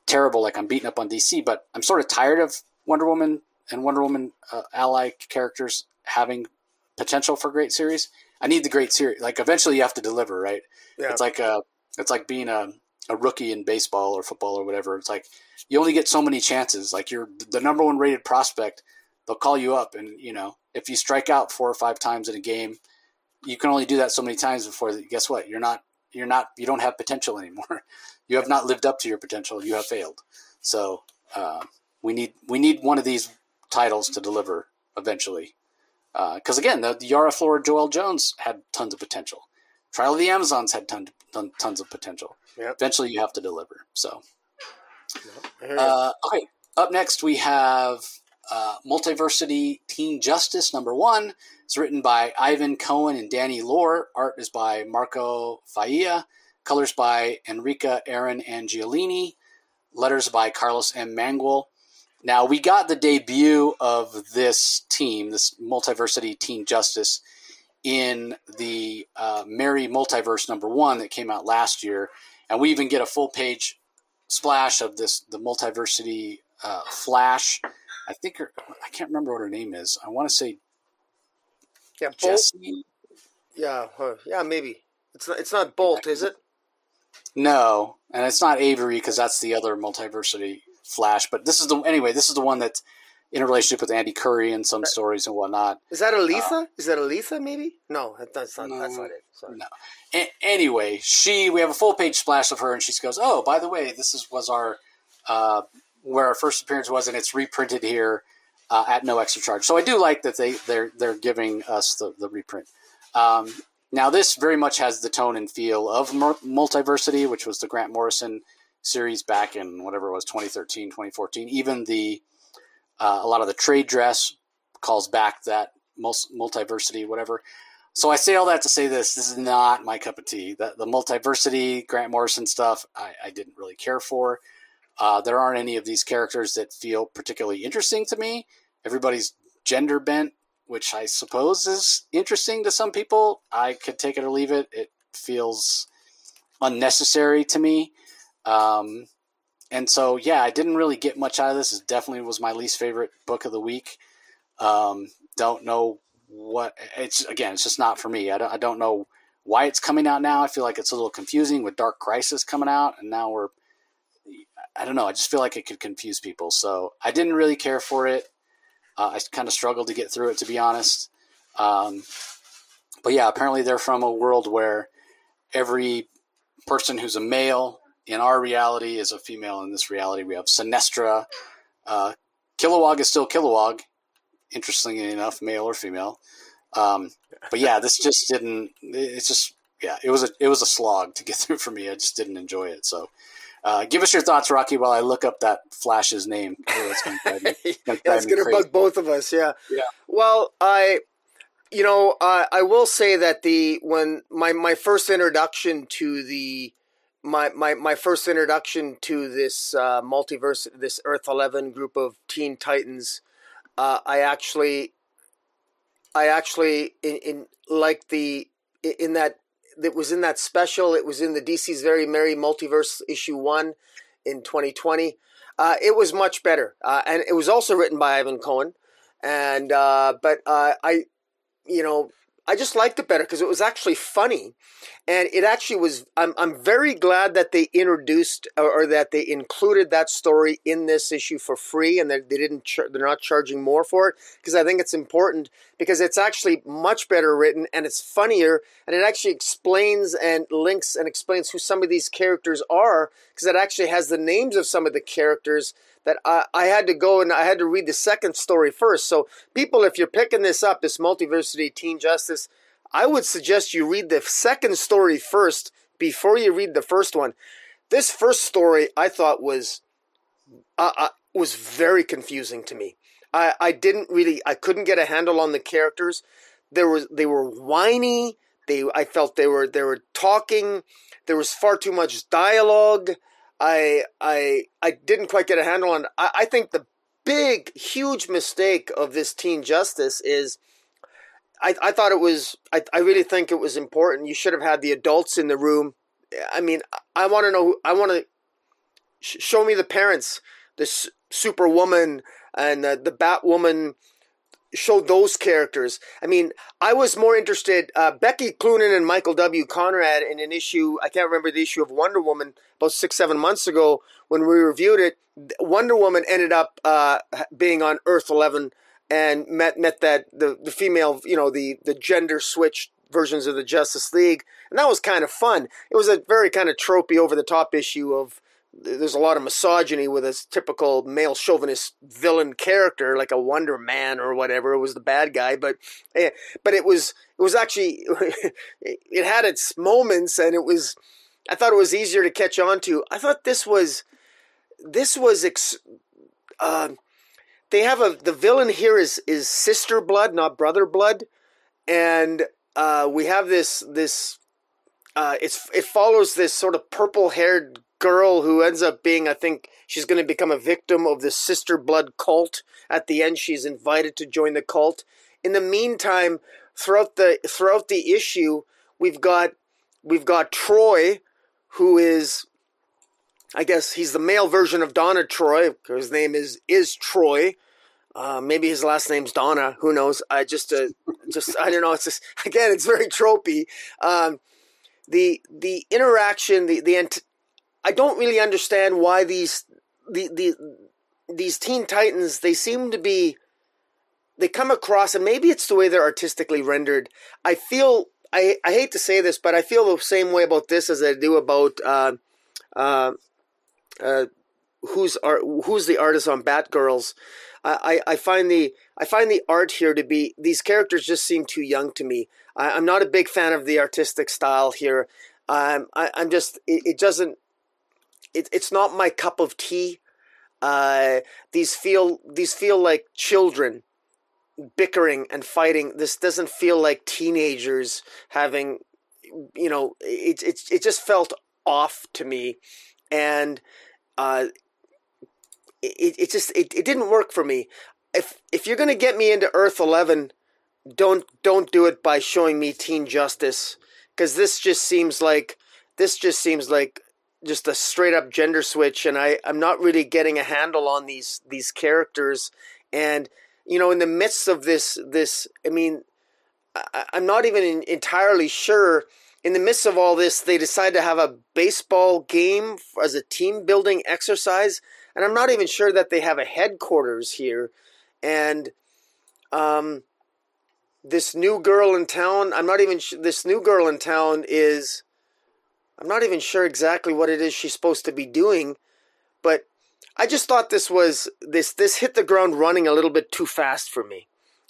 S1: terrible like I'm beating up on DC, but I'm sort of tired of Wonder Woman and Wonder Woman uh, ally characters having potential for great series. I need the great series. Like eventually, you have to deliver, right? Yeah. It's like a, uh, it's like being a, a rookie in baseball or football or whatever. It's like you only get so many chances. Like you're the number one rated prospect, they'll call you up, and you know if you strike out four or five times in a game, you can only do that so many times before. Guess what? You're not. You're not. You don't have potential anymore. you have not lived up to your potential. You have failed. So uh, we need we need one of these titles to deliver eventually. Because uh, again, the, the Yara Flora Joëlle Jones had tons of potential. Trial of the Amazons had ton, ton, tons of potential. Yep. Eventually, you have to deliver. So, uh, okay. Up next, we have uh, Multiversity Teen Justice number one. It's written by Ivan Cohen and Danny Lore. Art is by Marco Failla. Colors by Enrica Eren Angiolini. Letters by Carlos M. Mangual. Now, we got the debut of this team, this Multiversity Teen Justice, in the uh, Merry Multiverse number one that came out last year. And we even get a full page splash of this, the Multiversity uh, Flash. I think her, I can't remember what her name is. I want to say
S2: yeah, Jesse. Yeah, yeah, maybe it's not. It's not Bolt, is it?
S1: No, and it's not Avery because that's the other Multiversity Flash. But this is the anyway. This is the one that's in a relationship with Andy Curry and some stories and whatnot.
S2: Is that Aletha? Uh, is that Aletha? Maybe no, that's not. No, that's not it. Sorry.
S1: No. A- anyway, she we have a full page splash of her, and she goes, "Oh, by the way, this is was our uh, where our first appearance was, and it's reprinted here uh, at no extra charge." So I do like that they they're they're giving us the the reprint. Um, now this very much has the tone and feel of multiversity, which was the Grant Morrison series back in whatever it was 2013 2014 even the uh, a lot of the trade dress calls back that multiversity, whatever. So I say all that to say this: this is not my cup of tea. The, the multiversity, Grant Morrison stuff, I, I didn't really care for. Uh, there aren't any of these characters that feel particularly interesting to me. Everybody's gender bent, which I suppose is interesting to some people. I could take it or leave it. It feels unnecessary to me. Um, and so yeah, I didn't really get much out of this. It definitely was my least favorite book of the week. Um, don't know what it's again. It's just not for me. I don't, I don't know why it's coming out now. I feel like it's a little confusing with Dark Crisis coming out, and now we're. I don't know. I just feel like it could confuse people. So I didn't really care for it. Uh, I kind of struggled to get through it, to be honest. Um, but yeah, apparently they're from a world where every person who's a male in our reality is a female. In this reality, we have Sinestra. Uh, Kilowog is still Kilowog, interestingly enough, male or female. Um, but yeah, this just didn't. It's just yeah, it was a it was a slog to get through for me. I just didn't enjoy it. So. Uh, give us your thoughts, Rocky, while I look up that Flash's name. Oh,
S2: it's going to bug both of us. Yeah.
S1: Yeah.
S2: Well, I, you know, uh, I will say that the when my my first introduction to the my, my, my first introduction to this uh, multiverse, this Earth Eleven group of Teen Titans, uh, I actually, I actually in, in like the in that it was in that special. It was in the DC's Very Merry Multiverse issue one in 2020. Uh, it was much better, uh, and it was also written by Ivan Cohen. and uh, but uh, I, you know, I just liked it better because it was actually funny, and it actually was. I'm I'm very glad that they introduced or, or that they included that story in this issue for free, and that they didn't. Char- they're not charging more for it because I think it's important because it's actually much better written and it's funnier, and it actually explains and links and explains who some of these characters are because it actually has the names of some of the characters that I, I had to go and I had to read the second story first. So, people, if you're picking this up, this Multiversity Teen Justice, I would suggest you read the second story first before you read the first one. This first story I thought was uh, uh, was very confusing to me. I, I didn't really I couldn't get a handle on the characters. There was they were whiny. They I felt they were they were talking. There was far too much dialogue. I I I didn't quite get a handle on. I, I think the big, huge mistake of this teen justice is. I, I thought it was. I, I really think it was important. You should have had the adults in the room. I mean, I want to know. I want to sh- show me the parents, this Superwoman and uh, the Batwoman showed those characters. I mean, I was more interested. Uh, Becky Cloonan and Michael W. Conrad in an issue, I can't remember the issue of Wonder Woman, about six, seven months ago when we reviewed it. Wonder Woman ended up uh, being on Earth 11 and met met that the, the female, you know, the, the gender switched versions of the Justice League. And that was kind of fun. It was a very kind of tropey, over the top issue of there's a lot of misogyny with a typical male chauvinist villain character like a Wonder Man or whatever. It was the bad guy, but eh, but it was it was actually it had its moments, and it was I thought it was easier to catch on to. I thought this was this was ex, uh, they have a the villain here is is sister blood, not brother blood, and uh, we have this this. Uh, it's it follows this sort of purple haired girl who ends up being, I think, she's going to become a victim of the sister blood cult. At the end, she's invited to join the cult. In the meantime, throughout the throughout the issue, we've got we've got Troy, who is, I guess, he's the male version of Donna Troy. His name is is Troy. Uh, maybe his last name's Donna. Who knows? I just, uh, just I don't know. It's just again, it's very tropey. Um, the the interaction, the the I don't really understand why these the the these Teen Titans they seem to be they come across and maybe it's the way they're artistically rendered. I feel I I hate to say this, but I feel the same way about this as I do about uh, uh, uh, who's art, who's the artist on Batgirls. I, I find the I find the art here to be these characters just seem too young to me. I, am not a big fan of the artistic style here. Um, I, am just it, it doesn't it, it's not my cup of tea. Uh, these feel these feel like children bickering and fighting. This doesn't feel like teenagers having, you know, it it it just felt off to me, and uh, it it just it, it didn't work for me. If if you're gonna get me into Earth Eleven, don't don't do it by showing me Teen Justice because this just seems like this just seems like just a straight up gender switch and I, I'm not really getting a handle on these these characters. And you know in the midst of this this I mean I, am not even in, entirely sure. In the midst of all this they decide to have a baseball game as a team building exercise and I'm not even sure that they have a headquarters here. And um this new girl in town I'm not even this new girl in town is I'm not even sure exactly what it is she's supposed to be doing, but I just thought this was this this hit the ground running a little bit too fast for me.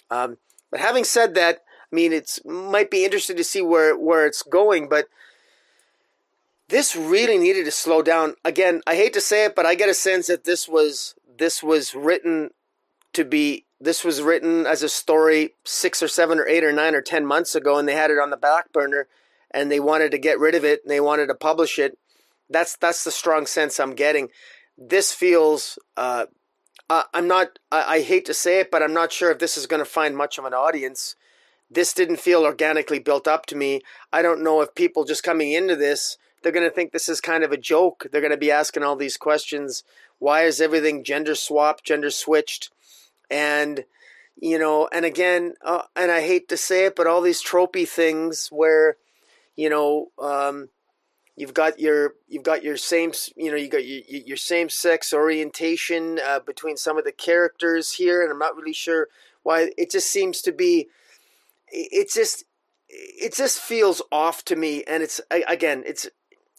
S2: Um, but having said that, I mean it's might be interesting to see where where it's going, but this really needed to slow down. Again, I hate to say it, but I get a sense that this was this was written to be this was written as a story six or seven or eight or nine or ten months ago, and they had it on the back burner and they wanted to get rid of it and they wanted to publish it. That's that's the strong sense I'm getting. This feels. Uh, I'm not. I, I hate to say it, but I'm not sure if this is going to find much of an audience. This didn't feel organically built up to me. I don't know if people just coming into this they're going to think this is kind of a joke. They're going to be asking all these questions. Why is everything gender swapped, gender switched? And you know, and again, uh, and I hate to say it, but all these tropey things where, you know, um, you've got your you've got your same you know you got your, your same sex orientation uh, between some of the characters here, and I'm not really sure why it just seems to be. It just it just feels off to me, and it's again it's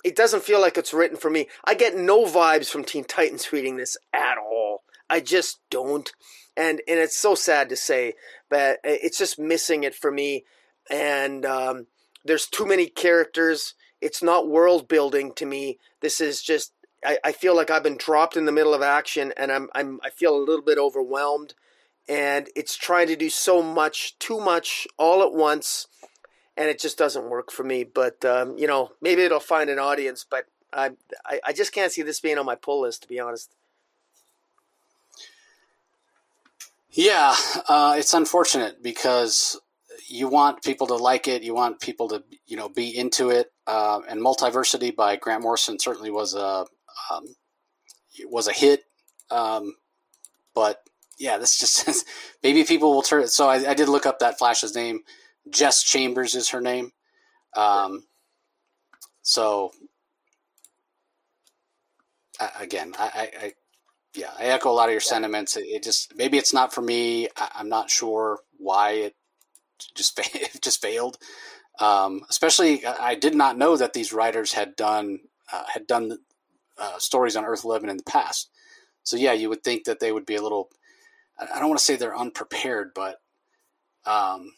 S2: it doesn't feel like it's written for me. I get no vibes from Teen Titans reading this at all. I just don't and and it's so sad to say, but it's just missing it for me. And um, there's too many characters. It's not world building to me. This is just I, I feel like I've been dropped in the middle of action, and I'm I'm I feel a little bit overwhelmed. And it's trying to do so much, too much, all at once, and it just doesn't work for me. But um, you know, maybe it'll find an audience. But I, I I just can't see this being on my pull list, to be honest.
S1: Yeah, uh, it's unfortunate because you want people to like it, you want people to you know be into it, uh, and Multiversity by Grant Morrison certainly was a um, was a hit. Um, but yeah, this just maybe people will turn. So I, I, did look up that Flash's name. Jess Chambers is her name. Um, so again, I, I, yeah, I echo a lot of your sentiments. It, it just maybe it's not for me. I, am not sure why it just just failed. Um, especially, I did not know that these writers had done uh, had done uh, stories on Earth Eleven in the past. So yeah, you would think that they would be a little. I don't want to say they're unprepared, but um,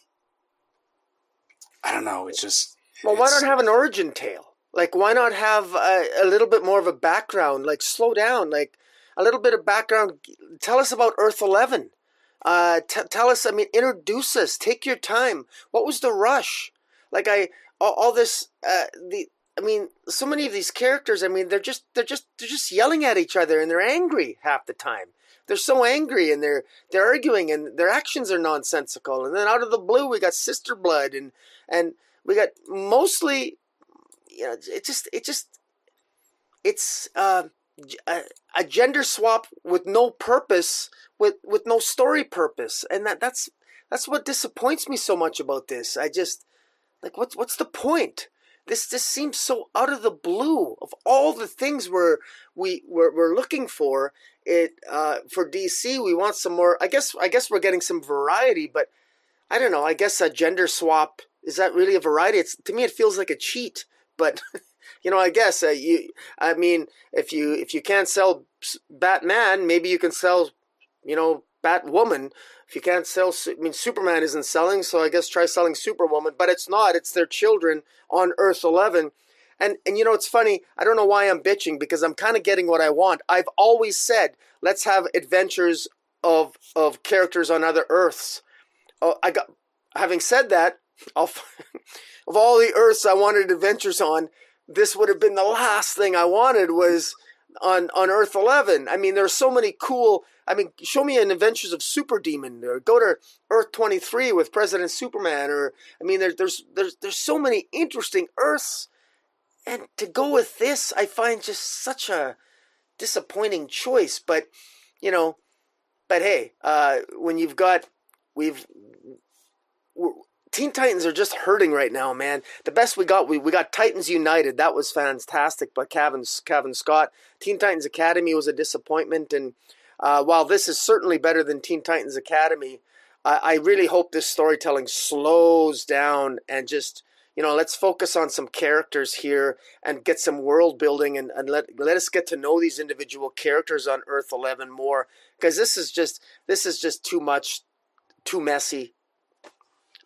S1: I don't know. It's just
S2: well, why not have an origin tale? Like, why not have a, a little bit more of a background? Like, slow down. Like, a little bit of background. Tell us about Earth 11. Uh, t- tell us, I mean, introduce us. Take your time. What was the rush? Like I, all, all this, uh, the, I mean, so many of these characters. I mean, they're just, they're just, they're just yelling at each other, and they're angry half the time. They're so angry, and they're, they're arguing, and their actions are nonsensical. And then out of the blue, we got Sister Blood, and, and we got mostly, you know, it just, it just, it's. Uh, a, a gender swap with no purpose, with with no story purpose, and that that's that's what disappoints me so much about this. I just like what's what's the point? This just seems so out of the blue of all the things we're we we're, we're looking for. It uh, for DC, we want some more. I guess I guess we're getting some variety, but I don't know. I guess a gender swap is that really a variety? It's to me, it feels like a cheat, but. you know, I guess uh, you. I mean, if you if you can't sell Batman, maybe you can sell, you know, Batwoman. If you can't sell, I mean, Superman isn't selling, so I guess try selling Superwoman. But it's not. It's their children on Earth Eleven. And and you know it's funny. I don't know why I'm bitching because I'm kind of getting what I want. I've always said let's have adventures of of characters on other Earths. Oh, I got. Having said that, of all the Earths I wanted adventures on, this would have been the last thing I wanted was on on Earth 11. I mean, there are so many cool. I mean, show me an Adventures of Super Demon, or go to Earth 23 with President Superman, or I mean, there's there's there's there's so many interesting Earths, and to go with this, I find just such a disappointing choice. But you know, but hey, uh, when you've got we've Teen Titans are just hurting right now, man. The best we got, we, we got Titans United. That was fantastic But Kevin, Cavan Scott. Teen Titans Academy was a disappointment. And uh, while this is certainly better than Teen Titans Academy, I, I really hope this storytelling slows down and just, you know, let's focus on some characters here and get some world building and, and let, let us get to know these individual characters on Earth 11 more. Because this is just, this is just too much, too messy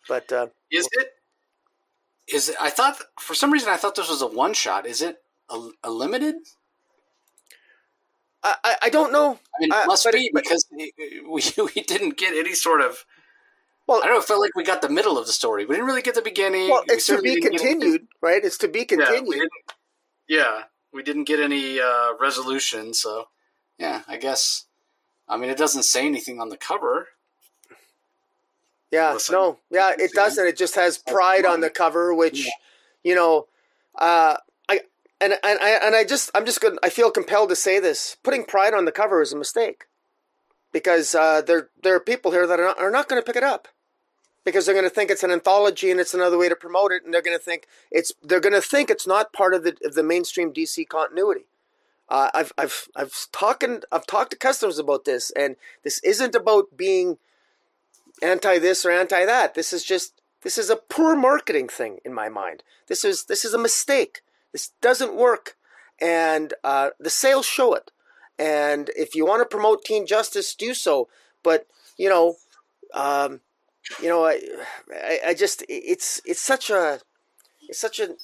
S2: but uh,
S1: is it? Is it? I thought for some reason I thought this was a one shot. Is it a, a limited?
S2: I, I don't know.
S1: I mean, it uh, must be it, because we we didn't get any sort of. Well, I don't know. It felt like we got the middle of the story. We didn't really get the beginning.
S2: Well, it's we to be continued, right? It's to be continued.
S1: Yeah, we yeah, we didn't get any uh, resolution, so yeah, I guess. I mean, it doesn't say anything on the cover.
S2: Yeah, Listen, no, yeah, it doesn't. It just has pride on the cover, which, yeah. you know, uh, I and and I and I just I'm just good. I feel compelled to say this: putting pride on the cover is a mistake, because uh, there there are people here that are not, are not going to pick it up because they're going to think it's an anthology and it's another way to promote it, and they're going to think it's they're going to think it's not part of the of the mainstream DC continuity. Uh, I've I've I've talking I've talked to customers about this, and this isn't about being anti this or anti that. This is just this is a poor marketing thing in my mind. This is this is a mistake. This doesn't work, and uh, the sales show it. And if you want to promote teen justice, do so. But you know, um, you know, I, I, I, just it's it's such a it's such an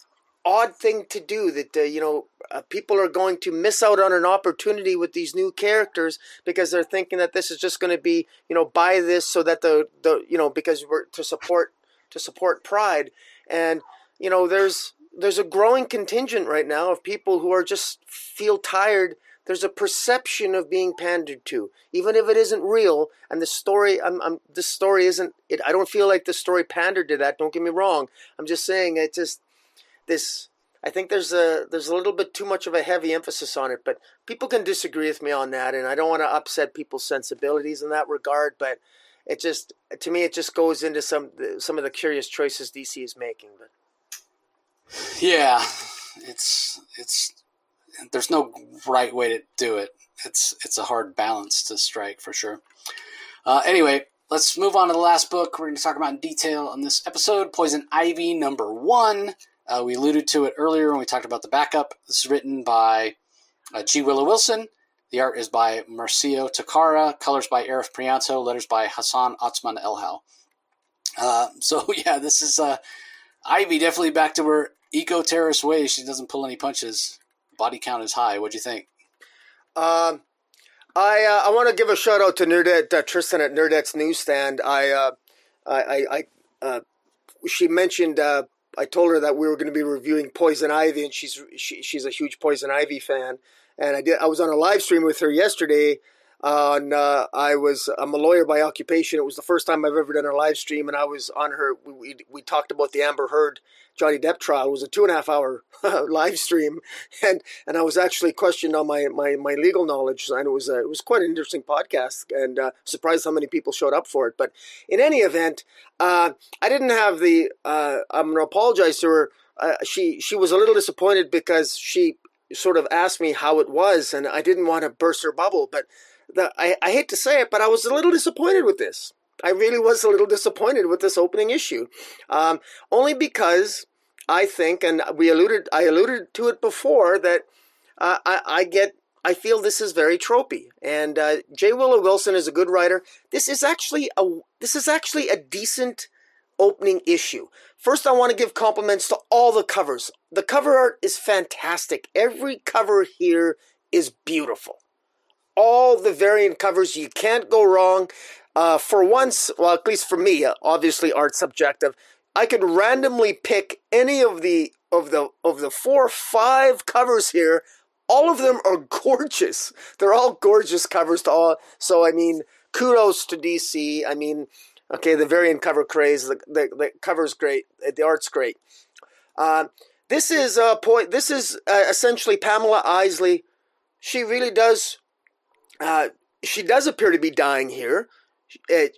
S2: odd thing to do that uh, you know uh, people are going to miss out on an opportunity with these new characters because they're thinking that this is just going to be you know buy this so that the the you know because we're to support to support pride and you know there's there's a growing contingent right now of people who are just feel tired there's a perception of being pandered to, even if it isn't real. And the story, I'm, I'm, story isn't. It, I don't feel like the story pandered to that. Don't get me wrong. I'm just saying it just this. I think there's a there's a little bit too much of a heavy emphasis on it, but people can disagree with me on that, and I don't want to upset people's sensibilities in that regard. But it just to me, it just goes into some some of the curious choices DC is making. But
S1: yeah, it's it's there's no right way to do it. It's it's a hard balance to strike for sure. Uh, anyway, let's move on to the last book we're going to talk about in detail on this episode Poison Ivy number one. Uh, we alluded to it earlier when we talked about the backup. This is written by uh, G. Willow Wilson. The art is by Marcio Takara, colors by Arif Prianto, letters by Hassan Otsmane-Elhaou. Uh, so, yeah, this is uh, Ivy definitely back to her eco terrorist ways. She doesn't pull any punches body count is high. What'd you think?
S2: Um, I uh, I want to give a shout out to Nerdette uh, Tristan at Nerdette's newsstand. I uh, I I, uh, she mentioned uh, I told her that we were going to be reviewing Poison Ivy, and she's she, she's a huge Poison Ivy fan. And I did. I was on a live stream with her yesterday. On uh, I was I'm a lawyer by occupation. It was the first time I've ever done a live stream, and I was on her. We, we, we talked about the Amber Heard Johnny Depp trial. Was a two and a half hour live stream, and and I was actually questioned on my, my, my legal knowledge, and it was a, it was quite an interesting podcast, and uh, surprised how many people showed up for it. But in any event, uh, I didn't have the. Uh, I'm gonna apologize to her. Uh, she she was a little disappointed because she sort of asked me how it was, and I didn't want to burst her bubble, but. The, I, I hate to say it, but I was a little disappointed with this. I really was a little disappointed with this opening issue, um, only because I think, and we alluded, I alluded to it before that uh, I, I, get, I feel this is very tropey, and uh, G. Willow Wilson is a good writer. This is actually a, this is actually a decent opening issue. First, I want to give compliments to all the covers. The cover art is fantastic. Every cover here is beautiful. All the variant covers, you can't go wrong. Uh, for once, well, at least for me, obviously art subjective. I could randomly pick any of the of the of the four or five covers here. All of them are gorgeous. They're all gorgeous covers to all. So I mean, kudos to DC. I mean, okay, the variant cover craze. The the, the cover's great. The art's great. Uh, this is a point. This is uh, essentially Pamela Isley. She really does. Uh, she does appear to be dying here it,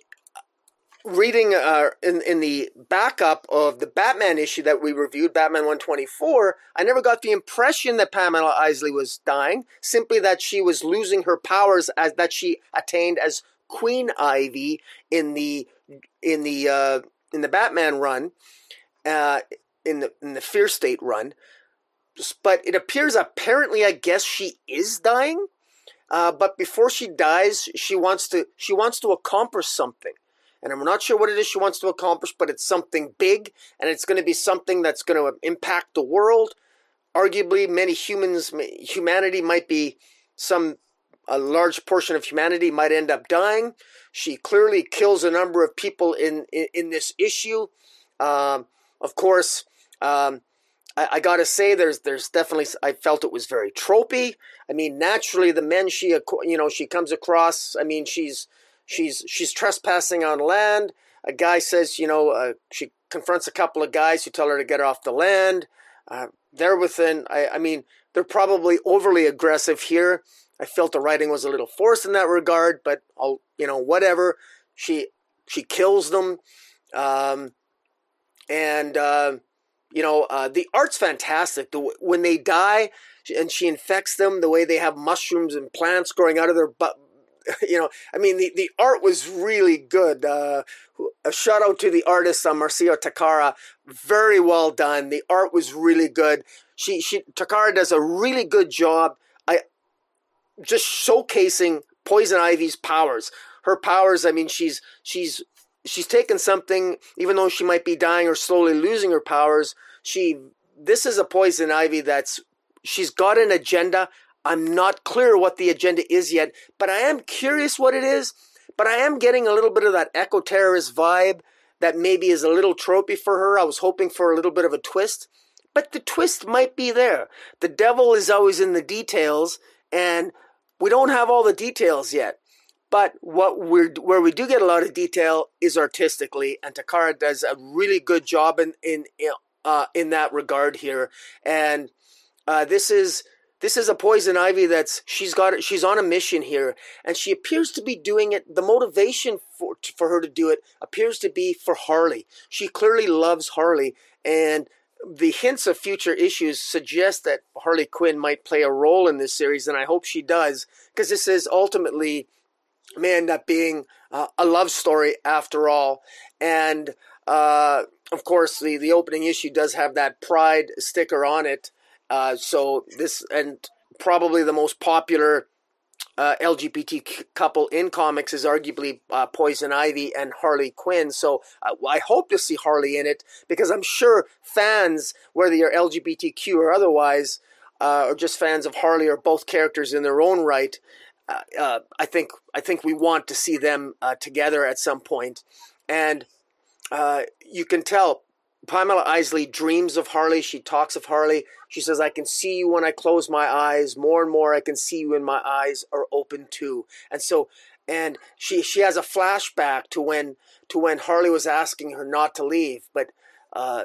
S2: reading uh, in in the backup of the Batman issue that we reviewed, Batman 124, I never got the impression that Pamela Isley was dying. Simply that she was losing her powers as that she attained as Queen Ivy in the in the uh, in the Batman run, uh, in the in the Fear State run. But it appears apparently, I guess she is dying. Uh, but before she dies, she wants to she wants to accomplish something, and I'm not sure what it is she wants to accomplish, but it's something big, and it's going to be something that's going to impact the world. Arguably, many humans, humanity might be some a large portion of humanity might end up dying. She clearly kills a number of people in in, in this issue. Um, of course, um, I, I got to say, there's there's definitely I felt it was very tropey. I mean, naturally, the men she you know she comes across. I mean, she's she's she's trespassing on land. A guy says, you know, uh, she confronts a couple of guys who tell her to get off the land. Uh, they're within. I, I mean, they're probably overly aggressive here. I felt the writing was a little forced in that regard, but I'll, you know, whatever. She she kills them, um, and uh, you know uh, the art's fantastic. The, when they die and she infects them, the way they have mushrooms and plants growing out of their butt. You know, I mean, the, the art was really good. Uh, a shout out to the artist, uh, Marcio Takara. Very well done. The art was really good. She, she Takara does a really good job. I just showcasing Poison Ivy's powers. Her powers. I mean, she's she's she's taken something, even though she might be dying or slowly losing her powers. She this is a Poison Ivy that's she's got an agenda. I'm not clear what the agenda is yet, but I am curious what it is. But I am getting a little bit of that eco terrorist vibe that maybe is a little tropey for her. I was hoping for a little bit of a twist, but the twist might be there. The devil is always in the details, and we don't have all the details yet. But what we're where we do get a lot of detail is artistically, and Takara does a really good job in in uh, in that regard here. And uh, this is this is a poison ivy that's she's got she's on a mission here and she appears to be doing it the motivation for for her to do it appears to be for Harley she clearly loves Harley and the hints of future issues suggest that Harley Quinn might play a role in this series and I hope she does because this is ultimately may end up being uh, a love story after all and uh, of course the the opening issue does have that pride sticker on it uh, so this and probably the most popular uh, LGBT couple in comics is arguably uh, Poison Ivy and Harley Quinn. So uh, I hope to see Harley in it because I'm sure fans, whether you're LGBTQ or otherwise, uh, or just fans of Harley or both characters in their own right, uh, I think I think we want to see them together at some point, and you can tell Pamela Isley dreams of Harley. She talks of Harley. She says, I can see you when I close my eyes. More and more, I can see you when my eyes are open too. And so, and she, she has a flashback to when, to when Harley was asking her not to leave. But uh,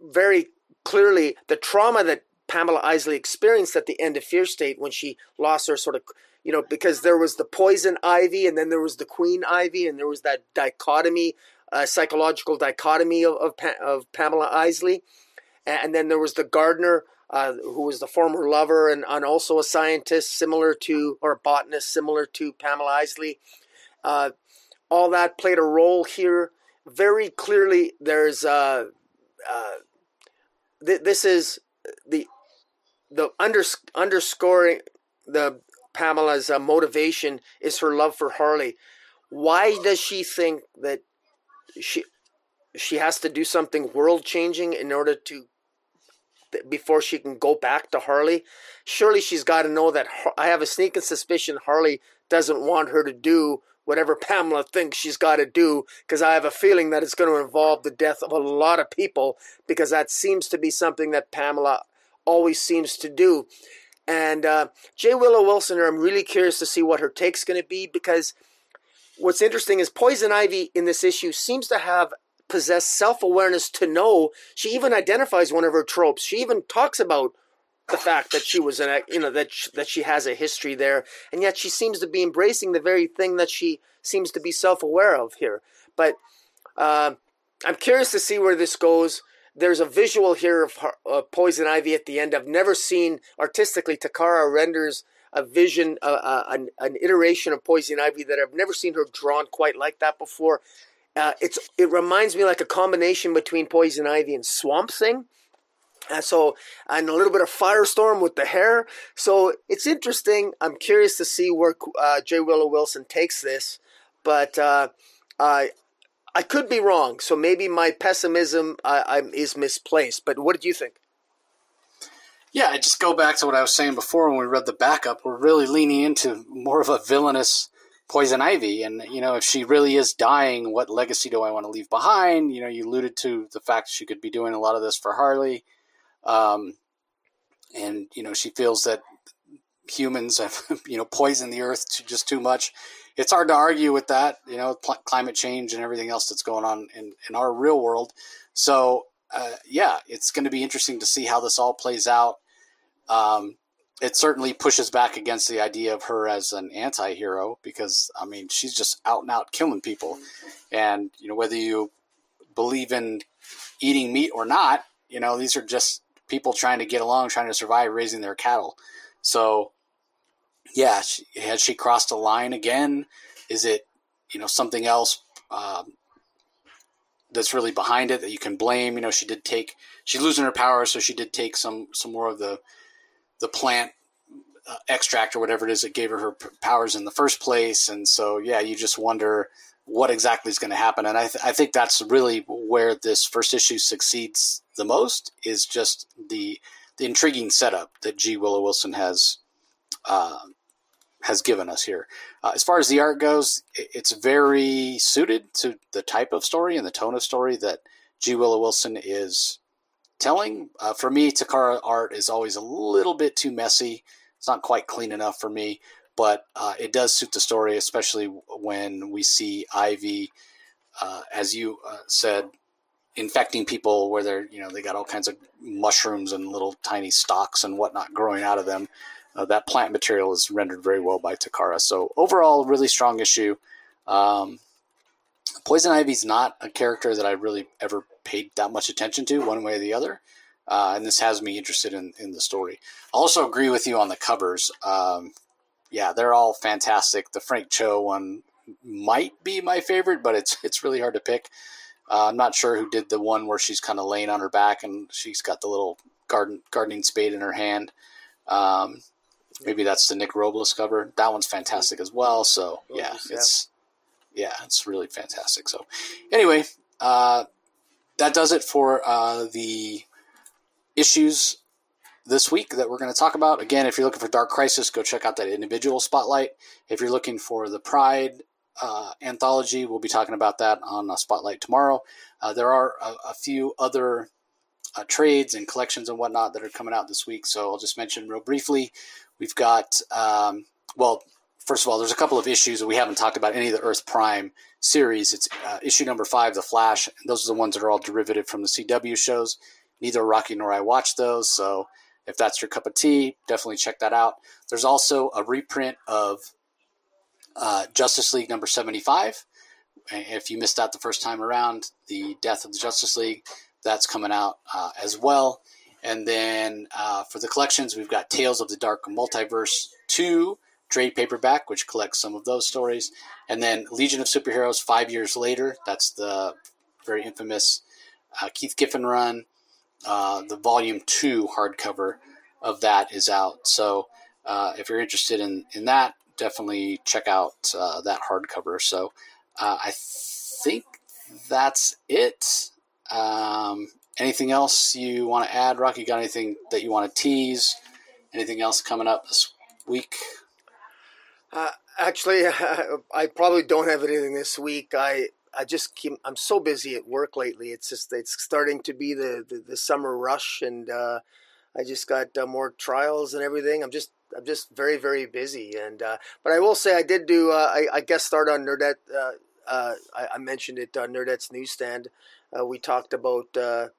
S2: very clearly, the trauma that Pamela Isley experienced at the end of Fear State when she lost her sort of, you know, because there was the poison ivy and then there was the queen ivy and there was that dichotomy uh, psychological dichotomy of, of, of, Pamela Isley. And then there was the gardener, uh, who was the former lover and, and, also a scientist similar to, or a botanist similar to Pamela Isley. Uh, all that played a role here. Very clearly, there's uh, uh, th- this is the the unders- underscoring the Pamela's uh, motivation is her love for Harley. Why does she think that she she has to do something world changing in order to before she can go back to Harley. Surely she's got to know that I have a sneaking suspicion Harley doesn't want her to do whatever Pamela thinks she's got to do because I have a feeling that it's going to involve the death of a lot of people because that seems to be something that Pamela always seems to do. And uh, G. Willow Wilson, I'm really curious to see what her take's going to be because what's interesting is Poison Ivy in this issue seems to have possessed self awareness to know she even identifies one of her tropes. She even talks about the fact that she was an you know that she, that she has a history there, and yet she seems to be embracing the very thing that she seems to be self aware of here. But uh, I'm curious to see where this goes. There's a visual here of uh, Poison Ivy at the end. I've never seen artistically. Takara renders a vision, uh, uh, an, an iteration of Poison Ivy that I've never seen her drawn quite like that before. Uh, it's it reminds me like a combination between Poison Ivy and Swamp Thing. Uh, so and a little bit of Firestorm with the hair. So it's interesting. I'm curious to see where uh, G. Willow Wilson takes this, but uh, I I could be wrong. So maybe my pessimism uh, is misplaced. But what did you think?
S1: Yeah, I just go back to what I was saying before when we read the backup. We're really leaning into more of a villainous Poison Ivy. And, you know, if she really is dying, what legacy do I want to leave behind? You know, you alluded to the fact she could be doing a lot of this for Harley. Um, and, you know, she feels that humans have, you know, poisoned the earth to just too much. It's hard to argue with that, you know, pl- climate change and everything else that's going on in, in our real world. So, uh, yeah, it's going to be interesting to see how this all plays out. Um, it certainly pushes back against the idea of her as an anti-hero because I mean she's just out and out killing people, and you know whether you believe in eating meat or not, you know these are just people trying to get along, trying to survive, raising their cattle. So, yeah, she, has she crossed a line again? Is it you know something else um, that's really behind it that you can blame? You know, she did take she's losing her power, so she did take some some more of the the plant uh, extract or whatever it is that gave her her powers in the first place. And so, yeah, you just wonder what exactly is going to happen. And I, th- I think that's really where this first issue succeeds the most is just the the intriguing setup that G. Willow Wilson has uh, has given us here. Uh, as far as the art goes, it's very suited to the type of story and the tone of story that G. Willow Wilson is telling. Uh, for me, Takara art is always a little bit too messy. It's not quite clean enough for me, but uh, it does suit the story, especially when we see Ivy, uh, as you uh, said, infecting people where they're you know they got all kinds of mushrooms and little tiny stalks and whatnot growing out of them. Uh, that plant material is rendered very well by Takara. So overall, really strong issue. Um, Poison Ivy's not a character that I really ever paid that much attention to, one way or the other. Uh, and this has me interested in, in the story. I also agree with you on the covers. Um, yeah, they're all fantastic. The Frank Cho one might be my favorite, but it's it's really hard to pick. Uh, I'm not sure who did the one where she's kind of laying on her back and she's got the little garden gardening spade in her hand. Um, maybe that's the Nick Robles cover. That one's fantastic as well. So yeah, it's yeah, it's really fantastic. So anyway, uh, that does it for uh, the issues this week that we're going to talk about. Again, if you're looking for Dark Crisis, go check out that individual spotlight. If you're looking for the Pride uh, anthology, we'll be talking about that on a Spotlight tomorrow. Uh, there are a, a few other uh, trades and collections and whatnot that are coming out this week, so I'll just mention real briefly. We've got, um, well, first of all, there's a couple of issues that we haven't talked about any of the Earth Prime series. It's uh, issue number five, The Flash. those are the ones that are all derivative from the CW shows. Neither Rocky nor I watched those, so if that's your cup of tea, definitely check that out. There's also a reprint of uh, Justice League number 75. If you missed out the first time around, the Death of the Justice League, that's coming out uh, as well. And then uh, for the collections, we've got Tales of the Dark Multiverse 2 trade paperback, which collects some of those stories. And then Legion of Superheroes five years later. That's the very infamous uh, Keith Giffen run. Uh, the volume two hardcover of that is out. So uh, if you're interested in, in that, definitely check out uh, that hardcover. So uh, I think that's it. Um, anything else you want to add, Rocky? Got anything that you want to tease? Anything else coming up this week?
S2: Uh, actually, I probably don't have anything this week. I I just keep, I'm so busy at work lately. It's just it's starting to be the the, the summer rush, and uh, I just got uh, more trials and everything. I'm just I'm just very very busy. And uh, but I will say I did do uh, I, I guess start on Nerdette. Uh, uh, I, I, mentioned it on Nerdette's newsstand. we talked about the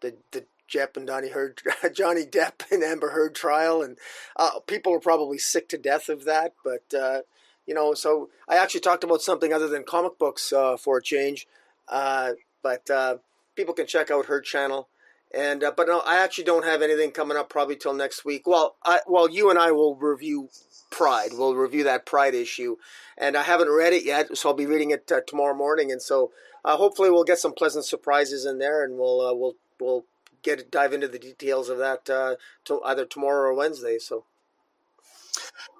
S2: the Jepp and Donnie Heard, Johnny Depp and Amber Heard trial, and uh, people are probably sick to death of that. But uh, you know, so I actually talked about something other than comic books uh, for a change. Uh, but uh, people can check out her channel. And uh, but no, I actually don't have anything coming up probably till next week. Well, I, well, you and I will review Pride. We'll review that Pride issue, and I haven't read it yet, so I'll be reading it tomorrow morning. And so hopefully we'll get some pleasant surprises in there, and we'll we'll we'll get dive into the details of that uh, to either tomorrow or Wednesday. So.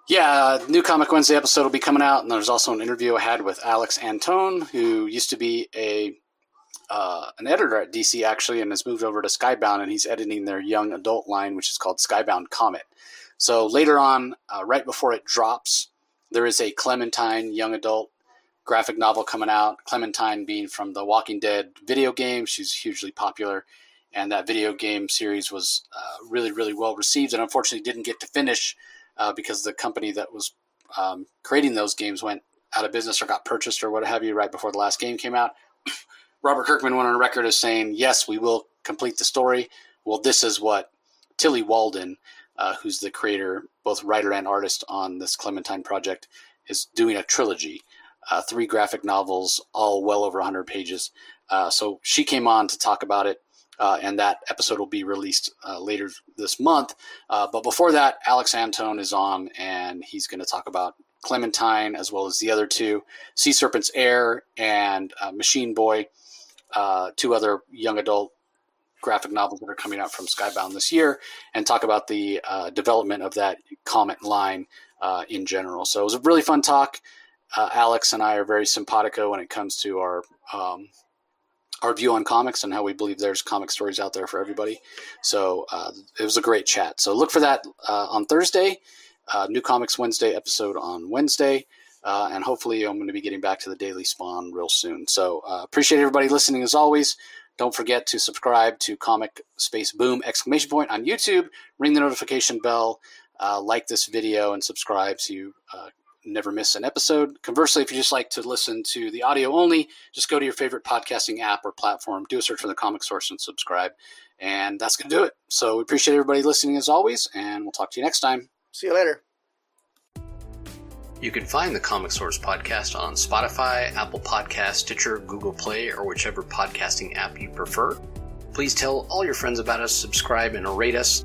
S1: Yeah, new Comic Wednesday episode will be coming out, and there's also an interview I had with Alex Antone, who used to be a uh, an editor at DC actually, and has moved over to Skybound, and he's editing their young adult line, which is called Skybound Comet. So later on, uh, right before it drops, there is a Clementine young adult graphic novel coming out. Clementine being from the Walking Dead video game, she's hugely popular and that video game series was uh, really, really well received, and unfortunately didn't get to finish uh, because the company that was um, creating those games went out of business or got purchased or what have you right before the last game came out. Robert Kirkman went on record as saying, "Yes, we will complete the story." Well, this is what Tilly Walden, uh, who's the creator, both writer and artist on this Clementine project, is doing a trilogy, uh, three graphic novels, all well over 100 pages. Uh, so she came on to talk about it, uh, and that episode will be released uh, later this month. Uh, but before that, Alex Antone is on, and he's going to talk about Clementine as well as the other two, Sea Serpent's Heir and Machine Boy, two other young adult graphic novels that are coming out from Skybound this year, and talk about the uh, development of that comic line uh, in general. So it was a really fun talk. Uh, Alex and I are very simpatico when it comes to our um, our view on comics and how we believe there's comic stories out there for everybody. So uh, it was a great chat. So look for that uh, on Thursday. Uh, New Comics Wednesday episode on Wednesday. Uh, and hopefully, I'm going to be getting back to the Daily Spawn real soon. So, uh, appreciate everybody listening as always. Don't forget to subscribe to Comic Space Boom exclamation point on YouTube. Ring the notification bell. Uh, like this video and subscribe so you never miss an episode. Conversely, if you just like to listen to the audio only, just go to your favorite podcasting app or platform, do a search for the Comic Source, and subscribe. And that's going to do it. So we appreciate everybody listening as always, and we'll talk to you next time.
S2: See you later.
S3: You can find the Comic Source podcast on Spotify, Apple Podcast, Stitcher, Google Play, or whichever podcasting app you prefer. Please tell all your friends about us, subscribe, and rate us.